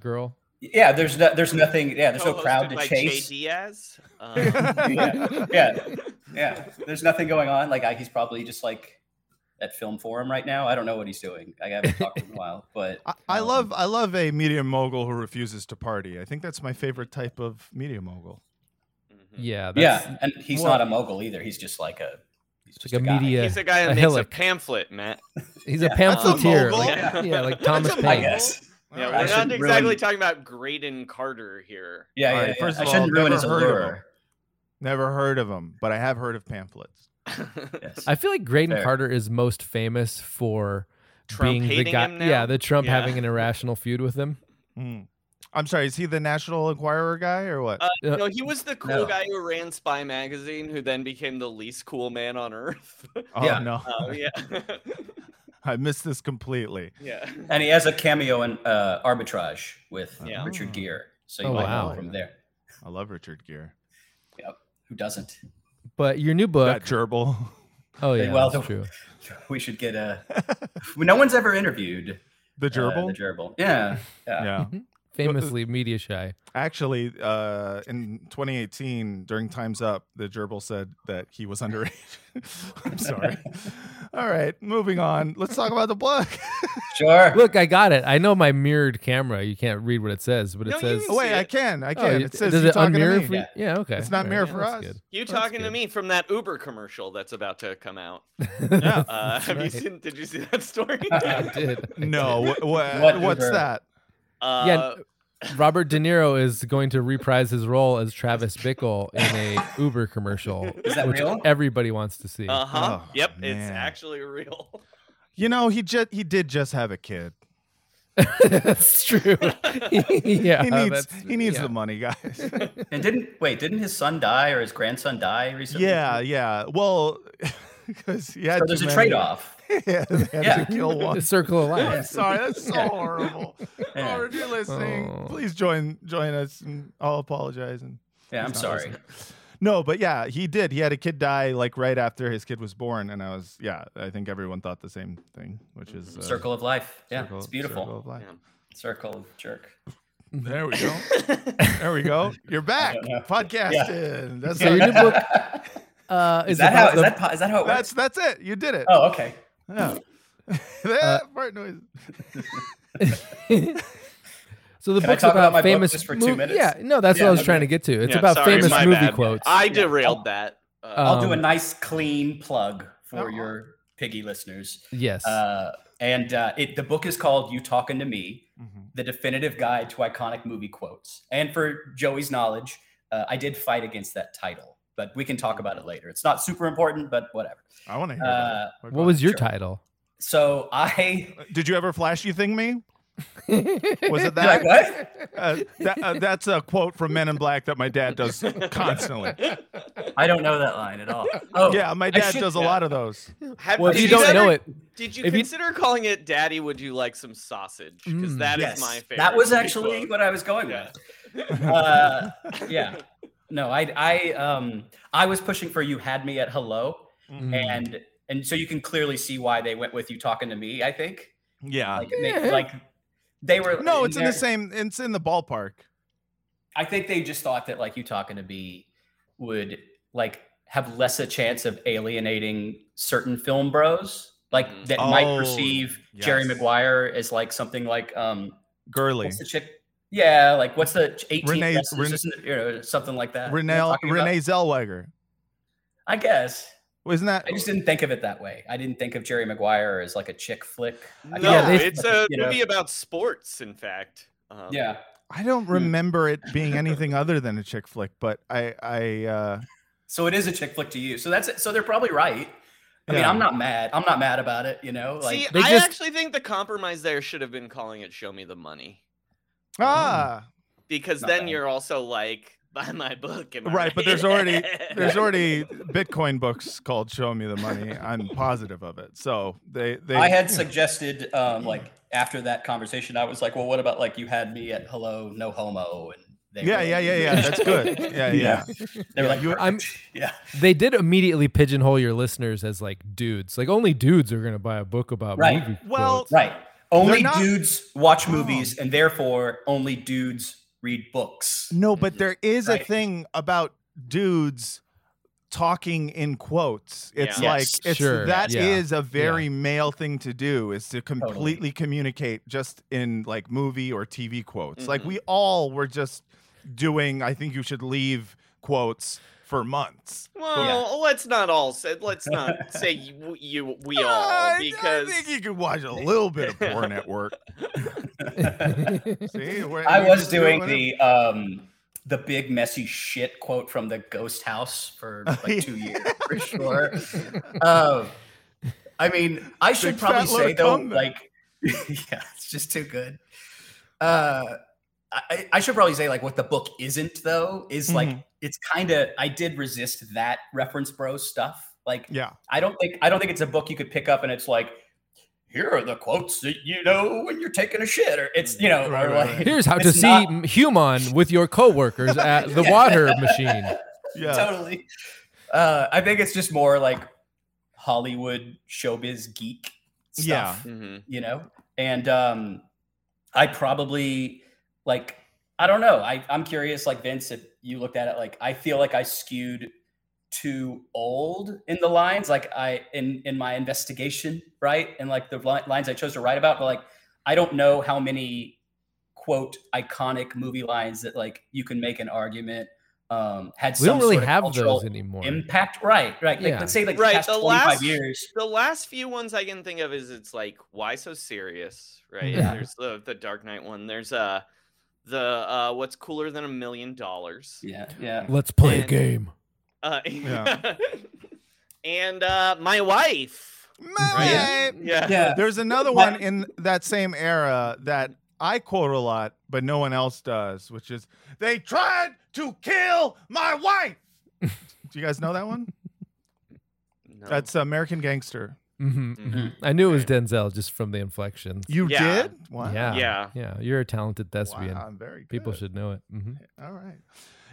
[SPEAKER 1] girl.
[SPEAKER 3] Yeah, there's no, there's nothing. Yeah, there's no crowd to
[SPEAKER 4] by
[SPEAKER 3] chase.
[SPEAKER 4] Jay Diaz. (laughs) Um,
[SPEAKER 3] yeah, yeah, yeah. There's nothing going on. Like I, he's probably just like at film forum right now. I don't know what he's doing. I haven't talked to him in a while, (laughs) but
[SPEAKER 2] I, I
[SPEAKER 3] um,
[SPEAKER 2] love I love a media mogul who refuses to party. I think that's my favorite type of media mogul.
[SPEAKER 4] mhm.
[SPEAKER 1] Yeah, that's,
[SPEAKER 3] Yeah, and he's
[SPEAKER 1] well-
[SPEAKER 3] not a mogul either. He's just like a he's just
[SPEAKER 1] like a
[SPEAKER 3] guy.
[SPEAKER 1] media.
[SPEAKER 4] He's a guy
[SPEAKER 1] a
[SPEAKER 4] that makes
[SPEAKER 1] hillock.
[SPEAKER 4] a pamphlet, Matt. (laughs)
[SPEAKER 1] He's
[SPEAKER 3] Yeah,
[SPEAKER 1] a
[SPEAKER 3] that's
[SPEAKER 2] a
[SPEAKER 1] pamphleteer. like-
[SPEAKER 3] Yeah.
[SPEAKER 1] yeah, like (laughs) Thomas
[SPEAKER 2] That's
[SPEAKER 1] Paine.
[SPEAKER 3] I guess.
[SPEAKER 4] Yeah,
[SPEAKER 2] All
[SPEAKER 4] we're
[SPEAKER 2] right.
[SPEAKER 4] not exactly
[SPEAKER 3] ruin-
[SPEAKER 4] talking about Graydon Carter here.
[SPEAKER 3] Yeah,
[SPEAKER 2] All
[SPEAKER 3] yeah.
[SPEAKER 2] right,
[SPEAKER 3] yeah.
[SPEAKER 2] first
[SPEAKER 3] I
[SPEAKER 2] of
[SPEAKER 3] shouldn't ruin his
[SPEAKER 2] heard of
[SPEAKER 3] allure.
[SPEAKER 2] Never heard of him, but I have heard of pamphlets.
[SPEAKER 3] Yes.
[SPEAKER 1] I feel like Graydon
[SPEAKER 3] Fair.
[SPEAKER 1] Carter is most famous for
[SPEAKER 4] Trump
[SPEAKER 1] being the guy.
[SPEAKER 4] him now?
[SPEAKER 1] Yeah, the Trump
[SPEAKER 4] Yeah.
[SPEAKER 1] having an irrational feud with him.
[SPEAKER 2] Mm. I'm sorry, is he the National Enquirer guy or what?
[SPEAKER 4] Uh,
[SPEAKER 1] Uh,
[SPEAKER 4] no, he was the cool
[SPEAKER 3] No.
[SPEAKER 4] guy who ran Spy Magazine, who then became the least cool man on earth. (laughs)
[SPEAKER 2] oh
[SPEAKER 3] yeah.
[SPEAKER 2] no,
[SPEAKER 4] Oh yeah, (laughs)
[SPEAKER 2] I missed this completely.
[SPEAKER 4] yeah.
[SPEAKER 3] and he has a cameo in uh, Arbitrage with
[SPEAKER 4] Yeah.
[SPEAKER 3] Richard
[SPEAKER 2] Oh.
[SPEAKER 3] Gere. So you
[SPEAKER 1] Oh,
[SPEAKER 3] might
[SPEAKER 1] wow.
[SPEAKER 3] know from there.
[SPEAKER 2] I love Richard Gere.
[SPEAKER 3] Who doesn't?
[SPEAKER 1] But your new book.
[SPEAKER 2] That gerbil.
[SPEAKER 1] oh yeah,
[SPEAKER 3] well,
[SPEAKER 1] that's true. (laughs)
[SPEAKER 3] We should get a. (laughs) no one's ever interviewed
[SPEAKER 2] The
[SPEAKER 3] uh,
[SPEAKER 2] gerbil.
[SPEAKER 3] the gerbil. Yeah, yeah.
[SPEAKER 2] yeah.
[SPEAKER 1] Famously media shy.
[SPEAKER 2] Actually, uh, in 2018, during Time's Up, the gerbil said that he was underage. (laughs) I'm sorry. (laughs) All right, moving on. Let's talk about the book. (laughs)
[SPEAKER 3] Sure.
[SPEAKER 1] Look, I got it. I know my mirrored camera. You can't read what it says, but it
[SPEAKER 4] No,
[SPEAKER 1] says.
[SPEAKER 2] oh, wait,
[SPEAKER 4] see
[SPEAKER 2] I can. I
[SPEAKER 1] Oh,
[SPEAKER 2] can.
[SPEAKER 1] you-
[SPEAKER 2] it says
[SPEAKER 1] does
[SPEAKER 2] you
[SPEAKER 1] it
[SPEAKER 2] talking to
[SPEAKER 1] unmirror
[SPEAKER 2] me.
[SPEAKER 1] for you?
[SPEAKER 3] Yeah.
[SPEAKER 1] Yeah, okay.
[SPEAKER 2] It's not
[SPEAKER 1] All
[SPEAKER 2] mirror
[SPEAKER 1] yeah,
[SPEAKER 2] for
[SPEAKER 1] that's
[SPEAKER 2] us.
[SPEAKER 1] good.
[SPEAKER 4] You
[SPEAKER 1] That's
[SPEAKER 4] talking to me from that Uber commercial that's about to come out?
[SPEAKER 2] Yeah.
[SPEAKER 4] Uh,
[SPEAKER 1] That's
[SPEAKER 4] have you seen? Did you see that story?
[SPEAKER 1] I did. I
[SPEAKER 2] No,
[SPEAKER 1] did.
[SPEAKER 2] wh- wh-
[SPEAKER 3] What
[SPEAKER 2] what's
[SPEAKER 3] Uber?
[SPEAKER 2] that?
[SPEAKER 4] Uh,
[SPEAKER 1] Yeah, (laughs) Robert De Niro is going to reprise his role as Travis Bickle in a (laughs) Uber commercial,
[SPEAKER 3] Is that
[SPEAKER 1] which
[SPEAKER 3] real?
[SPEAKER 1] everybody wants to see.
[SPEAKER 4] Uh huh.
[SPEAKER 2] Oh,
[SPEAKER 4] yep, it's actually real.
[SPEAKER 2] You know, he just he did just have a kid. (laughs)
[SPEAKER 1] that's true. yeah,
[SPEAKER 2] he needs he needs
[SPEAKER 1] yeah.
[SPEAKER 2] the money, guys.
[SPEAKER 3] And didn't wait? Didn't his son die or his grandson die recently?
[SPEAKER 2] yeah, yeah. Well, because yeah,
[SPEAKER 3] So there's
[SPEAKER 2] too
[SPEAKER 3] a trade off. (laughs)
[SPEAKER 2] yeah, they had
[SPEAKER 3] Yeah.
[SPEAKER 2] to kill (laughs) one.
[SPEAKER 1] The circle of (laughs)
[SPEAKER 2] I'm
[SPEAKER 1] life.
[SPEAKER 2] sorry, that's so
[SPEAKER 3] Yeah.
[SPEAKER 2] horrible.
[SPEAKER 3] Yeah.
[SPEAKER 2] Oh, if you're listening,
[SPEAKER 1] Oh.
[SPEAKER 2] please join join us, and I'll apologize. And
[SPEAKER 3] Yeah, I'm sorry.
[SPEAKER 2] listening. No, but yeah, he did. He had a kid die like right after his kid was born, and I was yeah. I think everyone thought the same thing, which is uh,
[SPEAKER 3] Circle of life. Yeah,
[SPEAKER 2] circle-
[SPEAKER 3] it's beautiful.
[SPEAKER 2] circle of life.
[SPEAKER 4] Yeah.
[SPEAKER 3] Circle of jerk.
[SPEAKER 2] There we go. There we go. You're back.
[SPEAKER 3] don't.
[SPEAKER 2] Podcasting. That's
[SPEAKER 1] So your new book uh,
[SPEAKER 3] is
[SPEAKER 1] is,
[SPEAKER 3] that how
[SPEAKER 1] about
[SPEAKER 3] is
[SPEAKER 1] the-
[SPEAKER 3] that po- is that how it
[SPEAKER 2] that's that's it. You did it.
[SPEAKER 3] Oh, okay.
[SPEAKER 2] Yeah. (laughs)
[SPEAKER 1] Uh,
[SPEAKER 2] that fart noise. (laughs)
[SPEAKER 1] so the
[SPEAKER 3] Can I
[SPEAKER 1] book's
[SPEAKER 3] talk about
[SPEAKER 1] about
[SPEAKER 3] my book
[SPEAKER 1] famous
[SPEAKER 3] just for two
[SPEAKER 1] mov-
[SPEAKER 3] minutes?
[SPEAKER 1] Yeah, no, that's what I was
[SPEAKER 3] okay.
[SPEAKER 1] trying to get to. It's
[SPEAKER 4] Yeah,
[SPEAKER 1] about
[SPEAKER 4] sorry,
[SPEAKER 1] famous movie
[SPEAKER 4] bad.
[SPEAKER 1] quotes.
[SPEAKER 4] I derailed that. Uh,
[SPEAKER 3] I'll do a
[SPEAKER 1] Um,
[SPEAKER 3] nice clean plug for
[SPEAKER 2] Oh.
[SPEAKER 3] your piggy listeners.
[SPEAKER 1] yes.
[SPEAKER 3] Uh, and uh, it the book is called "You Talking to Me:
[SPEAKER 2] Mhm.
[SPEAKER 3] The Definitive Guide to Iconic Movie Quotes." And for Joey's knowledge, uh, I did fight against that title, but we can talk about it later. It's not super important, but whatever.
[SPEAKER 2] I want to hear
[SPEAKER 3] Uh,
[SPEAKER 2] that.
[SPEAKER 1] what was your
[SPEAKER 3] sure.
[SPEAKER 1] title?
[SPEAKER 3] So I
[SPEAKER 2] Did you ever flashy thing me?
[SPEAKER 1] was (laughs)
[SPEAKER 2] Was it
[SPEAKER 3] You're like
[SPEAKER 2] that?
[SPEAKER 3] what?
[SPEAKER 2] Uh, that uh, that's a quote from Men in Black that my dad does constantly.
[SPEAKER 3] I don't know that line at all. (laughs) Oh
[SPEAKER 2] Yeah, my dad
[SPEAKER 3] should-
[SPEAKER 2] does a
[SPEAKER 3] yeah.
[SPEAKER 2] lot of those.
[SPEAKER 4] Have,
[SPEAKER 1] Well, if you don't
[SPEAKER 4] ever-
[SPEAKER 1] know it,
[SPEAKER 4] did you
[SPEAKER 1] if you-
[SPEAKER 4] consider calling it "Daddy"? Would you like some sausage? Because
[SPEAKER 1] Mm.
[SPEAKER 4] that is
[SPEAKER 3] yes,
[SPEAKER 4] my favorite.
[SPEAKER 3] that was actually
[SPEAKER 4] quote.
[SPEAKER 3] what I was going
[SPEAKER 4] Yeah.
[SPEAKER 3] with. Uh, yeah. (laughs) No, I I um I was pushing for you had me at hello
[SPEAKER 2] Mm-hmm.
[SPEAKER 3] and and so you can clearly see why they went with you talking to me. I think
[SPEAKER 2] Yeah.
[SPEAKER 3] like they,
[SPEAKER 1] Yeah.
[SPEAKER 3] like they were
[SPEAKER 2] No, it's in the same. It's in the ballpark.
[SPEAKER 3] I think they just thought that like you talking to me would like have less a chance of alienating certain film bros like
[SPEAKER 4] Mhm.
[SPEAKER 3] that might
[SPEAKER 2] Oh,
[SPEAKER 3] perceive Jerry. Maguire as like something like um
[SPEAKER 2] Girly.
[SPEAKER 3] what's the chick yeah like what's the 18
[SPEAKER 2] Renee-
[SPEAKER 3] dresses,
[SPEAKER 2] Ren-
[SPEAKER 3] isn't? You know, something like that You know
[SPEAKER 2] Renee
[SPEAKER 3] what I'm talking about?
[SPEAKER 2] Renee Zellweger.
[SPEAKER 3] I guess
[SPEAKER 2] Wasn't that?
[SPEAKER 3] I just didn't think of it that way I didn't think of Jerry Maguire as like a chick flick I
[SPEAKER 4] No,
[SPEAKER 1] Yeah, they-
[SPEAKER 4] it's a
[SPEAKER 3] you know.
[SPEAKER 4] movie about sports. In fact. Um,
[SPEAKER 3] yeah
[SPEAKER 2] I don't remember it being anything other than a chick flick, but I I uh
[SPEAKER 3] so it is a chick flick to you so that's it so they're probably right I mean I'm not mad I'm not mad about it you know like
[SPEAKER 4] See,
[SPEAKER 1] They
[SPEAKER 4] I
[SPEAKER 1] just-
[SPEAKER 4] actually think the compromise there should have been calling it "Show Me the Money,"
[SPEAKER 2] ah
[SPEAKER 4] because
[SPEAKER 3] Not
[SPEAKER 4] then
[SPEAKER 3] bad.
[SPEAKER 4] you're also like, (laughs) "Buy my book." am I
[SPEAKER 2] right, but there's already there's (laughs) already Bitcoin books called "Show Me the Money." I'm positive of it. So they they
[SPEAKER 3] I had suggested, um, like after that conversation, I was like, "Well, what about like you had me at hello, no homo?" And
[SPEAKER 2] yeah yeah yeah yeah that's good (laughs) yeah yeah.
[SPEAKER 3] They were like,
[SPEAKER 2] You-
[SPEAKER 1] I'm-
[SPEAKER 3] yeah,
[SPEAKER 1] they did immediately pigeonhole your listeners as like dudes. Like only dudes are gonna buy a book about
[SPEAKER 3] Right.
[SPEAKER 1] movie
[SPEAKER 2] Well,
[SPEAKER 1] quotes.
[SPEAKER 3] right. Only
[SPEAKER 2] not-
[SPEAKER 3] dudes watch
[SPEAKER 2] Oh.
[SPEAKER 3] movies, and therefore only dudes read books.
[SPEAKER 2] No, but there is a thing about dudes talking in quotes. It's
[SPEAKER 4] Yeah.
[SPEAKER 2] like
[SPEAKER 3] Yes.
[SPEAKER 2] it's
[SPEAKER 1] Sure,
[SPEAKER 2] that
[SPEAKER 1] yeah,
[SPEAKER 2] is a very male thing to do is to completely communicate just in like movie or TV quotes. Like
[SPEAKER 4] Mhm.
[SPEAKER 2] we all were just doing I think you should leave quotes for months.
[SPEAKER 4] Well, let's not all say. Let's not say you, you we (laughs) all
[SPEAKER 2] I-
[SPEAKER 4] because
[SPEAKER 2] I think you could watch a little bit of porn at work. See,
[SPEAKER 3] I was
[SPEAKER 2] just do
[SPEAKER 3] doing the um, the big messy shit quote from the Ghost House for (laughs) like two years for (laughs) sure. Um, I mean, I should
[SPEAKER 2] Big
[SPEAKER 3] probably say though,
[SPEAKER 2] cum
[SPEAKER 3] like, yeah, it's just too good. Uh, I, I should probably say like what the book isn't though is like
[SPEAKER 2] Mhm.
[SPEAKER 3] it's kind of I did resist that reference bro stuff. Like
[SPEAKER 2] Yeah.
[SPEAKER 3] I don't think I don't think it's a book you could pick up and it's like here are the quotes that you know when you're taking a shit or it's you know
[SPEAKER 2] Right,
[SPEAKER 3] or
[SPEAKER 2] right,
[SPEAKER 3] like
[SPEAKER 2] right.
[SPEAKER 1] Here's how to
[SPEAKER 3] it's
[SPEAKER 1] see human with your coworkers at (laughs) the water machine. (laughs)
[SPEAKER 2] Yeah.
[SPEAKER 3] totally. Uh, I think it's just more like Hollywood showbiz geek
[SPEAKER 2] Yeah.
[SPEAKER 3] stuff,
[SPEAKER 4] Mhm.
[SPEAKER 3] you know. And um, I probably like I don't know. I I'm curious, like Vince, if you looked at it, like I feel like I skewed too old in the lines, like I in in my investigation, right? And like the li- lines I chose to write about, but like I don't know how many quote iconic movie lines that like you can make an argument um had
[SPEAKER 1] We
[SPEAKER 3] some
[SPEAKER 1] don't really
[SPEAKER 3] sort
[SPEAKER 1] have
[SPEAKER 3] cultural
[SPEAKER 1] those anymore.
[SPEAKER 3] impact right right like,
[SPEAKER 1] Yeah.
[SPEAKER 3] let's say like
[SPEAKER 4] Right,
[SPEAKER 3] the past
[SPEAKER 4] the
[SPEAKER 3] 25
[SPEAKER 4] last-
[SPEAKER 3] years
[SPEAKER 4] The last few ones I can think of is it's like why so serious, right?
[SPEAKER 3] Yeah.
[SPEAKER 4] There's the the Dark Knight one. There's uh the uh what's cooler than a million dollars.
[SPEAKER 3] yeah yeah
[SPEAKER 1] Let's play a game.
[SPEAKER 4] Uh,
[SPEAKER 2] Yeah. (laughs)
[SPEAKER 4] and uh my wife.
[SPEAKER 2] Right.
[SPEAKER 4] Yeah.
[SPEAKER 3] yeah
[SPEAKER 2] There's another one in that same era that I quote a lot, but no one else does, which is they tried to kill my wife. (laughs) Do you guys know that one?
[SPEAKER 4] No.
[SPEAKER 2] That's American Gangster.
[SPEAKER 1] Hmm
[SPEAKER 4] Mhm.
[SPEAKER 1] I knew it was Denzel just from the inflection.
[SPEAKER 2] You
[SPEAKER 4] Yeah.
[SPEAKER 2] did? Wow.
[SPEAKER 1] Yeah,
[SPEAKER 4] Yeah.
[SPEAKER 1] yeah. You're a talented thespian.
[SPEAKER 2] Wow, very good.
[SPEAKER 1] People should know it. hmm
[SPEAKER 2] All right.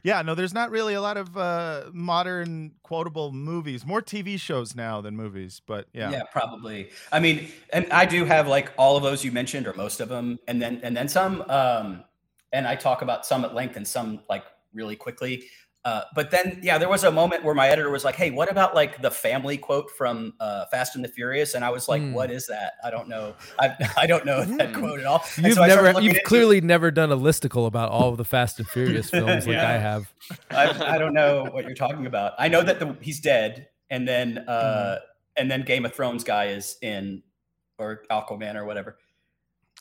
[SPEAKER 2] Yeah, no, there's not really a lot of uh, modern quotable movies. More TV shows now than movies, but yeah.
[SPEAKER 3] yeah probably i mean and i do have like all of those you mentioned or most of them and then and then some um and I talk about some at length and some like really quickly. Uh, but then, yeah, there was a moment where my editor was like, "Hey, what about like the family quote from uh, Fast and the Furious?" And I was like,
[SPEAKER 1] Hmm.
[SPEAKER 3] "What is that? I don't know. I, (laughs) I don't know that
[SPEAKER 4] Hmm.
[SPEAKER 3] quote at all." And
[SPEAKER 1] You've
[SPEAKER 3] so
[SPEAKER 1] never, you've
[SPEAKER 3] into it.
[SPEAKER 1] clearly never done a listicle about all of the Fast and Furious (laughs) films like I have.
[SPEAKER 3] I, I don't know what you're talking about. I know that the, he's dead, and then uh,
[SPEAKER 2] Mm-hmm.
[SPEAKER 3] and then Game of Thrones guy is in, or Aquaman or whatever.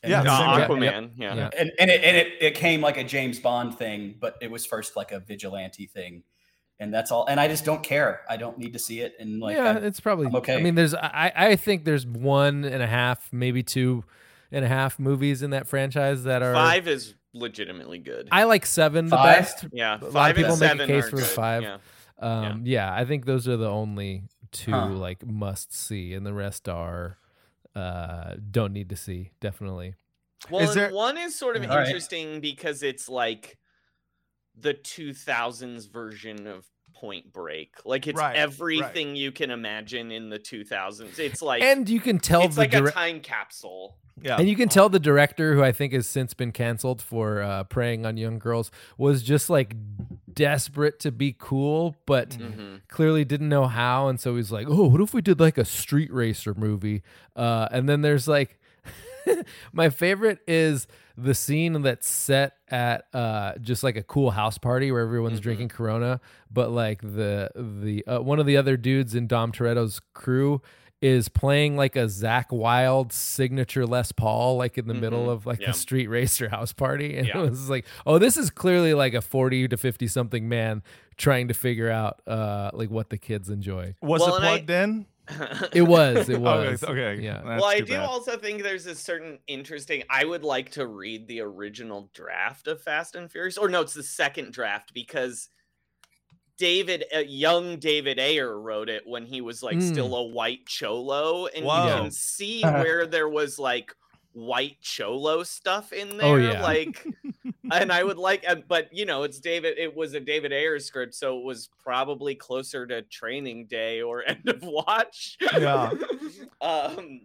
[SPEAKER 3] And
[SPEAKER 2] Yeah,
[SPEAKER 4] Uh,
[SPEAKER 1] Yeah,
[SPEAKER 4] Aquaman. Yeah.
[SPEAKER 1] yeah.
[SPEAKER 3] and and it and it, it came like a James Bond thing, but it was first like a vigilante thing, and that's all. And I just don't care. I don't need to see it. And like,
[SPEAKER 1] yeah,
[SPEAKER 3] I-
[SPEAKER 1] it's probably
[SPEAKER 3] I'm okay.
[SPEAKER 1] I mean, there's I I think there's one and a half, maybe two and a half movies in that franchise that are
[SPEAKER 4] Five is legitimately good.
[SPEAKER 1] I like seven the best.
[SPEAKER 4] yeah,
[SPEAKER 1] a lot of people
[SPEAKER 4] and
[SPEAKER 1] make a case for
[SPEAKER 4] good.
[SPEAKER 1] five.
[SPEAKER 4] Yeah.
[SPEAKER 1] Um, yeah. I think those are the only two
[SPEAKER 3] Huh.
[SPEAKER 1] like must see, and the rest are uh don't need to see. Definitely.
[SPEAKER 4] Well,
[SPEAKER 2] Is there-
[SPEAKER 4] one is sort of
[SPEAKER 3] All right.
[SPEAKER 4] interesting because it's like the 2000s version of Point Break. Like it's
[SPEAKER 2] Right, right.
[SPEAKER 4] everything you can imagine in the 2000s. It's like
[SPEAKER 1] and you can tell
[SPEAKER 4] it's
[SPEAKER 1] the
[SPEAKER 4] like
[SPEAKER 1] dire-
[SPEAKER 4] a time capsule.
[SPEAKER 2] Yeah.
[SPEAKER 1] And you can tell the director, who I think has since been canceled for uh, preying on young girls, was just like desperate to be cool, but
[SPEAKER 4] Mhm.
[SPEAKER 1] clearly didn't know how. And so he's like, "Oh, what if we did like a street racer movie?" Uh, and then there's like, (laughs) my favorite is the scene that's set at uh, just like a cool house party where everyone's
[SPEAKER 4] Mhm.
[SPEAKER 1] drinking Corona, but like the the uh, one of the other dudes in Dom Toretto's crew is playing like a Zakk Wylde signature Les Paul, like in the middle
[SPEAKER 4] Mhm.
[SPEAKER 1] of like
[SPEAKER 4] Yeah.
[SPEAKER 1] the street racer house party. (laughs) And
[SPEAKER 4] Yeah.
[SPEAKER 1] it was like, oh, this is clearly like a 40 to 50 something man trying to figure out uh like what the kids enjoy.
[SPEAKER 2] Was
[SPEAKER 4] Well,
[SPEAKER 2] it
[SPEAKER 4] and I-
[SPEAKER 2] plugged in?
[SPEAKER 1] It was, it (laughs) was.
[SPEAKER 2] okay.
[SPEAKER 1] Yeah.
[SPEAKER 4] Well, I do
[SPEAKER 2] bad.
[SPEAKER 4] also think there's a certain interesting. I would like to read the original draft of Fast and Furious, or no, it's the second draft because David, uh, young David Ayer, wrote it when he was like
[SPEAKER 1] Mm.
[SPEAKER 4] still a white cholo, and
[SPEAKER 2] Whoa.
[SPEAKER 4] you can see
[SPEAKER 3] Uh-huh. (laughs)
[SPEAKER 4] where there was like white cholo stuff in there.
[SPEAKER 1] Oh, yeah.
[SPEAKER 4] like, (laughs) and I would like, uh, but you know, it's David. It was a David Ayer script, so it was probably closer to Training Day or (laughs) End of Watch.
[SPEAKER 2] Yeah.
[SPEAKER 4] um.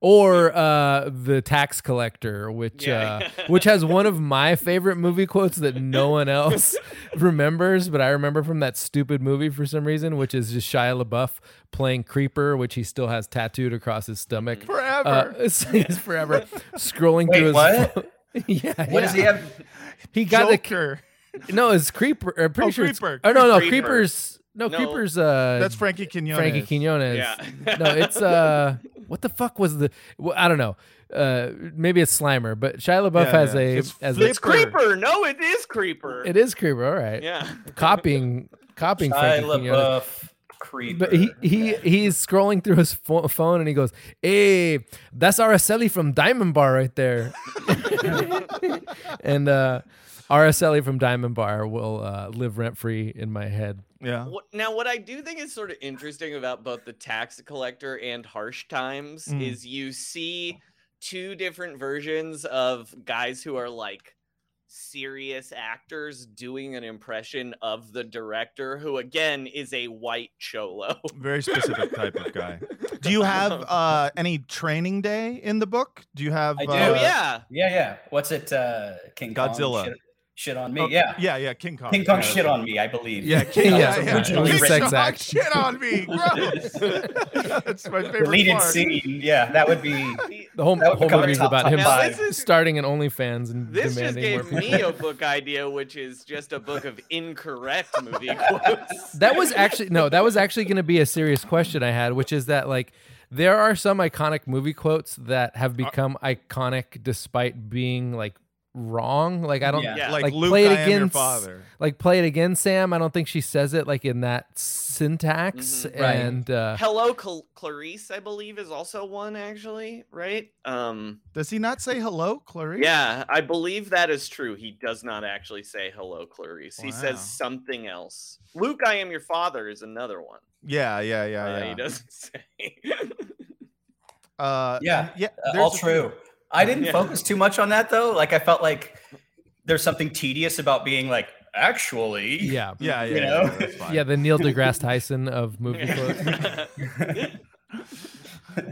[SPEAKER 1] Or uh the tax collector, which
[SPEAKER 4] Yeah.
[SPEAKER 1] uh which has one of my favorite movie quotes that no one else (laughs) remembers, but I remember from that stupid movie for some reason, which is just Shia LaBeouf playing Creeper, which he still has tattooed across his stomach.
[SPEAKER 2] Forever.
[SPEAKER 1] Uh, (laughs) it's, he's forever scrolling
[SPEAKER 3] Wait,
[SPEAKER 1] through his
[SPEAKER 3] what? (laughs)
[SPEAKER 1] yeah,
[SPEAKER 3] what
[SPEAKER 1] yeah.
[SPEAKER 3] does he have?
[SPEAKER 1] He got the
[SPEAKER 2] Joker.
[SPEAKER 1] no, it's Creeper. I'm pretty
[SPEAKER 2] Oh,
[SPEAKER 1] sure. it's-
[SPEAKER 2] Creeper.
[SPEAKER 1] oh no, no,
[SPEAKER 4] Creeper.
[SPEAKER 1] Creeper's no,
[SPEAKER 4] No.
[SPEAKER 1] Creeper's. Uh,
[SPEAKER 2] That's Frankie Quinones.
[SPEAKER 1] Frankie Quinones.
[SPEAKER 4] Yeah. (laughs)
[SPEAKER 1] no, it's uh, what the fuck was the? Well, I don't know. Uh, maybe it's Slimer, but Shia LaBeouf
[SPEAKER 2] Yeah,
[SPEAKER 1] has
[SPEAKER 2] yeah.
[SPEAKER 1] a
[SPEAKER 2] It's
[SPEAKER 1] as
[SPEAKER 2] Flip-
[SPEAKER 4] It's Creeper. No, it is Creeper.
[SPEAKER 1] it is Creeper. All right,
[SPEAKER 4] Yeah.
[SPEAKER 1] copying copying
[SPEAKER 3] Shia
[SPEAKER 1] Frankie Quinones.
[SPEAKER 3] LaBeouf, Creeper.
[SPEAKER 1] But he he he's scrolling through his pho- phone and he goes, "Hey, that's Araceli from Diamond Bar right there." (laughs) and uh, Araceli from Diamond Bar will uh, live rent free in my head.
[SPEAKER 2] Yeah.
[SPEAKER 4] Now, what I do think is sort of interesting about both the tax collector and harsh times
[SPEAKER 2] Mm.
[SPEAKER 4] is you see two different versions of guys who are like serious actors doing an impression of the director, who again is a white cholo. (laughs)
[SPEAKER 2] Very specific type of guy. Do you have (laughs) uh, any training day in the book? Do you have?
[SPEAKER 3] I do.
[SPEAKER 2] Uh,
[SPEAKER 4] oh yeah,
[SPEAKER 3] yeah, yeah. What's it? Uh, King Kong
[SPEAKER 2] Godzilla.
[SPEAKER 3] Shit, shit on me.
[SPEAKER 2] oh,
[SPEAKER 3] yeah.
[SPEAKER 2] Yeah, yeah. King Kong.
[SPEAKER 3] King Kong
[SPEAKER 2] Yeah,
[SPEAKER 3] shit
[SPEAKER 2] that's
[SPEAKER 3] on me, I believe.
[SPEAKER 2] Yeah, King,
[SPEAKER 1] Yeah,
[SPEAKER 2] yeah,
[SPEAKER 1] it's
[SPEAKER 2] yeah.
[SPEAKER 3] originally
[SPEAKER 2] King
[SPEAKER 1] written.
[SPEAKER 2] Kong
[SPEAKER 1] act.
[SPEAKER 2] shit on me. (laughs) Gross. that's my favorite
[SPEAKER 3] Deleted
[SPEAKER 2] part.
[SPEAKER 3] scene. Yeah, that would be.
[SPEAKER 4] The-
[SPEAKER 1] The whole,
[SPEAKER 3] That
[SPEAKER 1] whole
[SPEAKER 3] become a
[SPEAKER 1] movie's
[SPEAKER 3] top-
[SPEAKER 1] about
[SPEAKER 3] top
[SPEAKER 1] him
[SPEAKER 4] Now,
[SPEAKER 3] five.
[SPEAKER 4] this is
[SPEAKER 1] starting an OnlyFans and
[SPEAKER 4] this just gave
[SPEAKER 1] more
[SPEAKER 4] me a book idea, which is just a book of incorrect movie (laughs) quotes.
[SPEAKER 1] That was actually no, that was actually going to be a serious question I had, which is that like there are some iconic movie quotes that have become iconic despite being like wrong. Like I don't
[SPEAKER 3] Yeah.
[SPEAKER 4] Yeah.
[SPEAKER 2] Like,
[SPEAKER 1] Like,
[SPEAKER 2] Luke,
[SPEAKER 1] play it
[SPEAKER 2] I am your father.
[SPEAKER 1] like play it again, Sam. I don't think she says it like in that syntax
[SPEAKER 4] Mhm.
[SPEAKER 3] Right.
[SPEAKER 1] and uh
[SPEAKER 4] Hello, Cl- Clarice, I believe, is also one actually, right? Um,
[SPEAKER 2] Does he not say hello, Clarice?
[SPEAKER 4] yeah, I believe that is true. He does not actually say hello, Clarice. He says something else. Luke, I am your father is another one.
[SPEAKER 2] Yeah, yeah, yeah,
[SPEAKER 4] Uh,
[SPEAKER 2] yeah.
[SPEAKER 4] He doesn't (laughs) say.
[SPEAKER 2] Uh,
[SPEAKER 3] Yeah,
[SPEAKER 2] yeah.
[SPEAKER 3] Uh,
[SPEAKER 2] there's
[SPEAKER 3] all
[SPEAKER 2] a-
[SPEAKER 3] true. I didn't
[SPEAKER 4] Yeah.
[SPEAKER 3] focus too much on that though. Like I felt like there's something tedious about being like, actually.
[SPEAKER 1] yeah. (laughs)
[SPEAKER 2] Yeah, yeah,
[SPEAKER 3] You
[SPEAKER 2] yeah,
[SPEAKER 3] know?
[SPEAKER 2] yeah.
[SPEAKER 1] Yeah, the Neil deGrasse Tyson of movie quotes.
[SPEAKER 2] Yeah. (laughs) (laughs)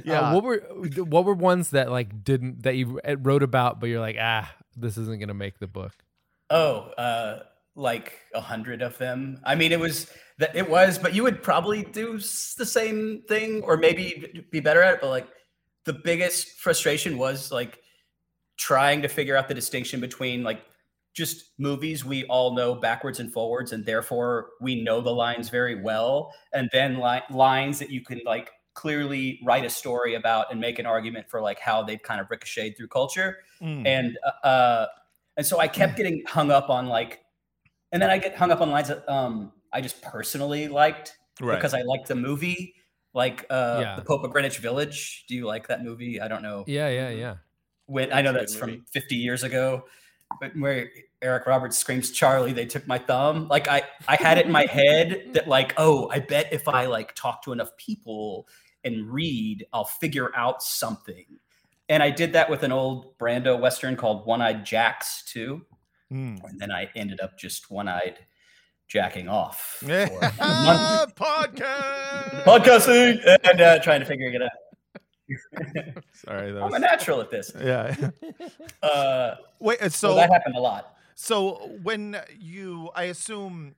[SPEAKER 1] Uh, what were what were ones that like didn't that you wrote about but you're like, ah, this isn't going to make the book?
[SPEAKER 3] Oh, uh, like a hundred of them. I mean, it was that it was, but you would probably do s- the same thing, or maybe be better at it. But like, the biggest frustration was like trying to figure out the distinction between like just movies we all know backwards and forwards, and therefore we know the lines very well, and then li- lines that you can like clearly write a story about and make an argument for like how they've kind of ricocheted through culture
[SPEAKER 2] Mm.
[SPEAKER 3] and uh, uh and so i kept getting hung up on like and then i get hung up on lines that um i just personally liked
[SPEAKER 2] right.
[SPEAKER 3] because i liked the movie like uh
[SPEAKER 1] Yeah.
[SPEAKER 3] the pope of greenwich village do you like that movie i don't know
[SPEAKER 1] Yeah, yeah, yeah.
[SPEAKER 3] when i know
[SPEAKER 4] That's
[SPEAKER 3] that's
[SPEAKER 4] a good
[SPEAKER 3] from
[SPEAKER 4] movie.
[SPEAKER 3] 50 years ago but where eric roberts screams charlie they took my thumb like i i had it in my head (laughs) that like oh i bet if i like talk to enough people and read i'll figure out something and i did that with an old brando western called one-eyed jacks too
[SPEAKER 2] Mm.
[SPEAKER 3] and then i ended up just one-eyed jacking off (laughs) for
[SPEAKER 2] Yeah. (laughs) Podcast.
[SPEAKER 3] podcasting and uh, trying to figure it out (laughs)
[SPEAKER 2] Sorry, that
[SPEAKER 3] i'm a natural at this
[SPEAKER 2] yeah.
[SPEAKER 3] uh,
[SPEAKER 2] Wait, uh,
[SPEAKER 3] so
[SPEAKER 2] so
[SPEAKER 3] that happened a lot
[SPEAKER 2] So when you, I assume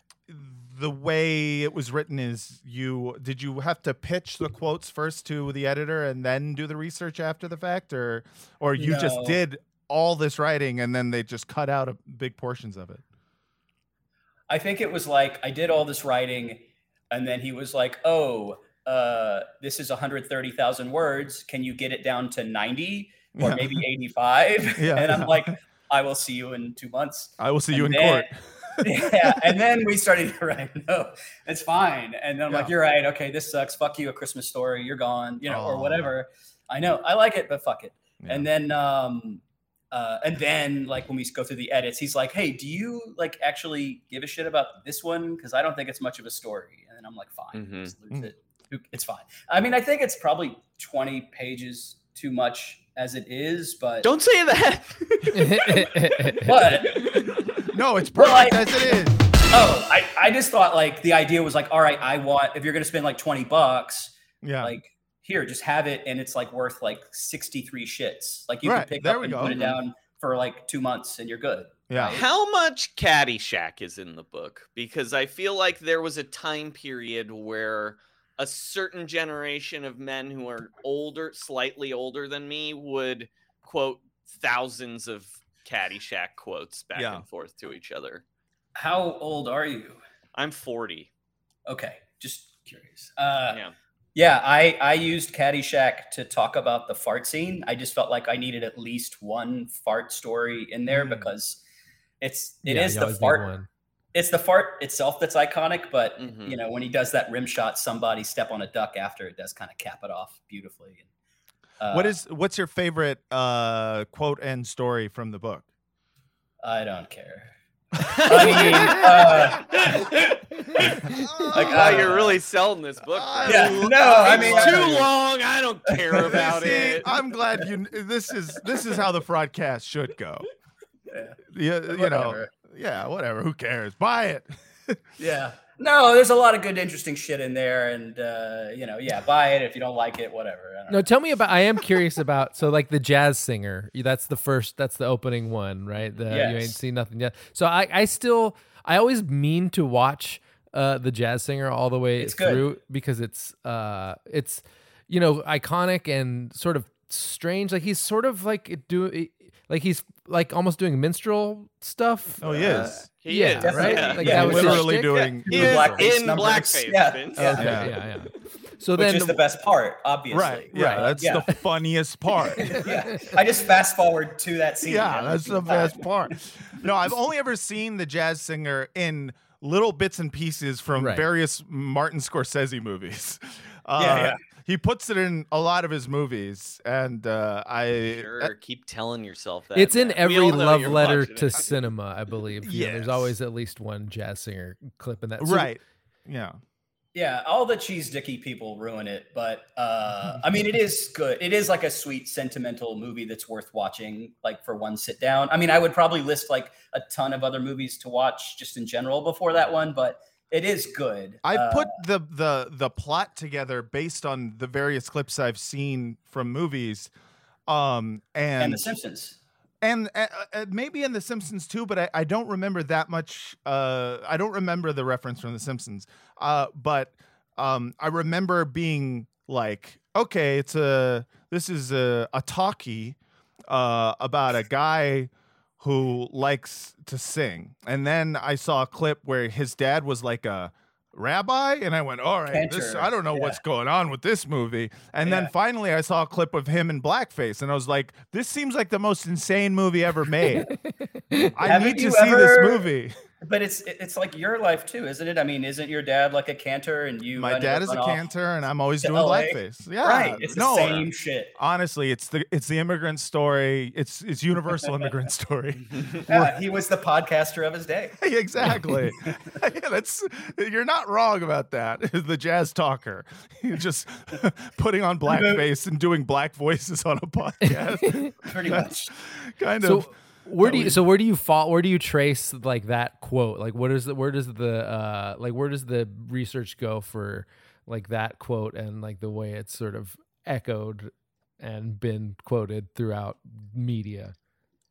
[SPEAKER 2] the way it was written is you did you have to pitch the quotes first to the editor and then do the research after the fact, or or you just did all this writing and then they just cut out a, big portions of it?
[SPEAKER 3] I think it was like I did all this writing, and then he was like, "Oh, uh, this is 130,000 words. Can you get it down to 90 or
[SPEAKER 2] Yeah.
[SPEAKER 3] maybe 85?" (laughs)
[SPEAKER 2] Yeah,
[SPEAKER 3] and I'm
[SPEAKER 2] yeah.
[SPEAKER 3] like, "I will see you in two months."
[SPEAKER 2] I will see you in
[SPEAKER 3] then-
[SPEAKER 2] court. (laughs)
[SPEAKER 3] yeah, and then we started to write. (laughs) No, it's fine. And then I'm like, "You're right. Okay, this sucks. Fuck you. A Christmas story. You're gone. You know,
[SPEAKER 2] Aw.
[SPEAKER 3] or whatever." I know. I like it, but fuck it. And then um uh and then like when we go through the edits, he's like, Hey, do you like actually give a shit about this one? Because I don't think it's much of a story. And then I'm like, fine,
[SPEAKER 4] Mhm.
[SPEAKER 3] just lose
[SPEAKER 2] Mm.
[SPEAKER 3] it. It's fine. I mean, I think it's probably 20 pages too much as it is, but
[SPEAKER 4] Don't say that. (laughs) (laughs)
[SPEAKER 3] but
[SPEAKER 2] no, it's
[SPEAKER 3] Well, I-
[SPEAKER 2] perfect as it is.
[SPEAKER 3] oh, I, I just thought like the idea was like, all right, I want if you're gonna spend like 20 bucks,
[SPEAKER 2] Yeah.
[SPEAKER 3] like here, just have it and it's like worth like 63 shits. Like you
[SPEAKER 2] Right,
[SPEAKER 3] can pick
[SPEAKER 2] there
[SPEAKER 3] up and
[SPEAKER 2] go.
[SPEAKER 3] put it down for like two months and you're good.
[SPEAKER 2] yeah.
[SPEAKER 4] How much Caddyshack is in the book? Because I feel like there was a time period where a certain generation of men who are older, slightly older than me, would quote thousands of Caddyshack quotes back
[SPEAKER 2] Yeah.
[SPEAKER 4] and forth to each other.
[SPEAKER 3] How old are you?
[SPEAKER 4] I'm 40.
[SPEAKER 3] Okay, just curious. Uh,
[SPEAKER 4] yeah.
[SPEAKER 3] Yeah, I I used Caddyshack to talk about the fart scene. I just felt like I needed at least one fart story in there
[SPEAKER 2] Mm.
[SPEAKER 3] because it's it
[SPEAKER 1] Yeah,
[SPEAKER 3] is the fart.
[SPEAKER 1] one.
[SPEAKER 3] It's the fart itself that's iconic, but
[SPEAKER 4] Mhm.
[SPEAKER 3] you know when he does that rim shot, somebody step on a duck after it does kind of cap it off beautifully. Uh,
[SPEAKER 2] what is what's your favorite uh, quote and story from the book?
[SPEAKER 3] I don't care. (laughs) I
[SPEAKER 4] like,
[SPEAKER 3] uh,
[SPEAKER 4] oh, you're really selling this book.
[SPEAKER 2] I
[SPEAKER 4] bro.
[SPEAKER 3] Yeah, no, I mean,
[SPEAKER 4] it's
[SPEAKER 3] I-
[SPEAKER 4] too long. I don't care (laughs) about
[SPEAKER 2] See,
[SPEAKER 4] it.
[SPEAKER 2] I'm glad you. This is this is how the Frotcast should go.
[SPEAKER 3] Yeah,
[SPEAKER 2] Yeah, you know. Yeah, whatever. Who cares? Buy it. (laughs)
[SPEAKER 3] Yeah. No, there's a lot of good, interesting shit in there, and uh, you know, yeah, buy it if you don't like it, whatever. I don't
[SPEAKER 1] No,
[SPEAKER 3] know.
[SPEAKER 1] tell me about. I am curious about. So, like the jazz singer. That's the first. That's the opening one, right? The, You ain't seen nothing yet. So I, I still, I always mean to watch uh, the jazz singer all the way
[SPEAKER 3] It's good.
[SPEAKER 1] through because it's, uh, it's, you know, iconic and sort of strange. Like he's sort of like do, like he's like almost doing minstrel stuff.
[SPEAKER 2] Oh, he
[SPEAKER 3] Uh,
[SPEAKER 2] is.
[SPEAKER 4] He
[SPEAKER 1] yeah,
[SPEAKER 4] is.
[SPEAKER 1] right?
[SPEAKER 4] Yeah.
[SPEAKER 1] Like
[SPEAKER 3] Yeah,
[SPEAKER 1] that was
[SPEAKER 2] literally
[SPEAKER 1] shtick?
[SPEAKER 2] doing.
[SPEAKER 4] He
[SPEAKER 3] The
[SPEAKER 4] is
[SPEAKER 3] blackface
[SPEAKER 4] in
[SPEAKER 3] numbers.
[SPEAKER 4] blackface.
[SPEAKER 3] Yeah.
[SPEAKER 4] Vince.
[SPEAKER 3] Yeah.
[SPEAKER 1] Okay,
[SPEAKER 2] Yeah.
[SPEAKER 1] yeah, yeah. So
[SPEAKER 3] Which
[SPEAKER 1] then
[SPEAKER 3] is the best part, obviously.
[SPEAKER 2] Right. Yeah, that's
[SPEAKER 3] yeah.
[SPEAKER 2] the funniest part. (laughs)
[SPEAKER 3] yeah. I just fast forward to that scene.
[SPEAKER 2] yeah, that's the best part. No, I've only ever seen the jazz singer in little bits and pieces from
[SPEAKER 1] Right.
[SPEAKER 2] various Martin Scorsese movies. (laughs) Uh,
[SPEAKER 3] Yeah, yeah.
[SPEAKER 2] He puts it in a lot of his movies, and uh, I
[SPEAKER 4] Sure, keep telling yourself that.
[SPEAKER 1] it's in
[SPEAKER 4] man. We
[SPEAKER 1] every love letter to
[SPEAKER 4] it.
[SPEAKER 1] cinema, I believe. You know, there's always at least one jazz singer clip in that. So-
[SPEAKER 2] right. Yeah.
[SPEAKER 3] Yeah, all the cheese dicky people ruin it, but uh, (laughs) I mean, it is good. It is like a sweet, sentimental movie that's worth watching, like for one sit down. I mean, I would probably list like a ton of other movies to watch just in general before that one, but it is good.
[SPEAKER 2] I
[SPEAKER 3] Uh,
[SPEAKER 2] put the the the plot together based on the various clips I've seen from movies, um, and,
[SPEAKER 3] and The Simpsons.
[SPEAKER 2] And uh, uh, maybe in The Simpsons too, but I, I don't remember that much. Uh, I don't remember the reference from The Simpsons. Uh, but um, I remember being like, okay, it's a this is a, a talkie uh, about a guy who likes to sing, and then I saw a clip where his dad was like a rabbi? And i went all right this i don't know
[SPEAKER 3] yeah.
[SPEAKER 2] what's going on with this movie. And
[SPEAKER 3] Yeah.
[SPEAKER 2] then finally i saw a clip of him in blackface and i was like this seems like the most insane movie ever made. (laughs) I
[SPEAKER 3] Haven't
[SPEAKER 2] need to see this movie
[SPEAKER 3] But it's it's like your life too, isn't it? I mean, isn't your dad like a cantor and you?
[SPEAKER 2] my dad is a
[SPEAKER 3] run
[SPEAKER 2] cantor and i'm always doing
[SPEAKER 3] LA?
[SPEAKER 2] blackface yeah
[SPEAKER 3] Right. It's the
[SPEAKER 2] no uh,
[SPEAKER 3] same shit.
[SPEAKER 2] honestly it's the it's the immigrant story it's it's universal immigrant story (laughs) (laughs) (laughs)
[SPEAKER 3] Yeah, he was the podcaster of his day.
[SPEAKER 2] exactly yeah, that's you're not wrong about that the jazz talker You're just putting on blackface and doing black voices on a podcast
[SPEAKER 3] Pretty much.
[SPEAKER 2] kind
[SPEAKER 1] So
[SPEAKER 2] of
[SPEAKER 1] where do you so where do you fall where do you trace like that quote? Like what is the where does the uh like where does the research go for like that quote and like the way it's sort of echoed and been quoted throughout media?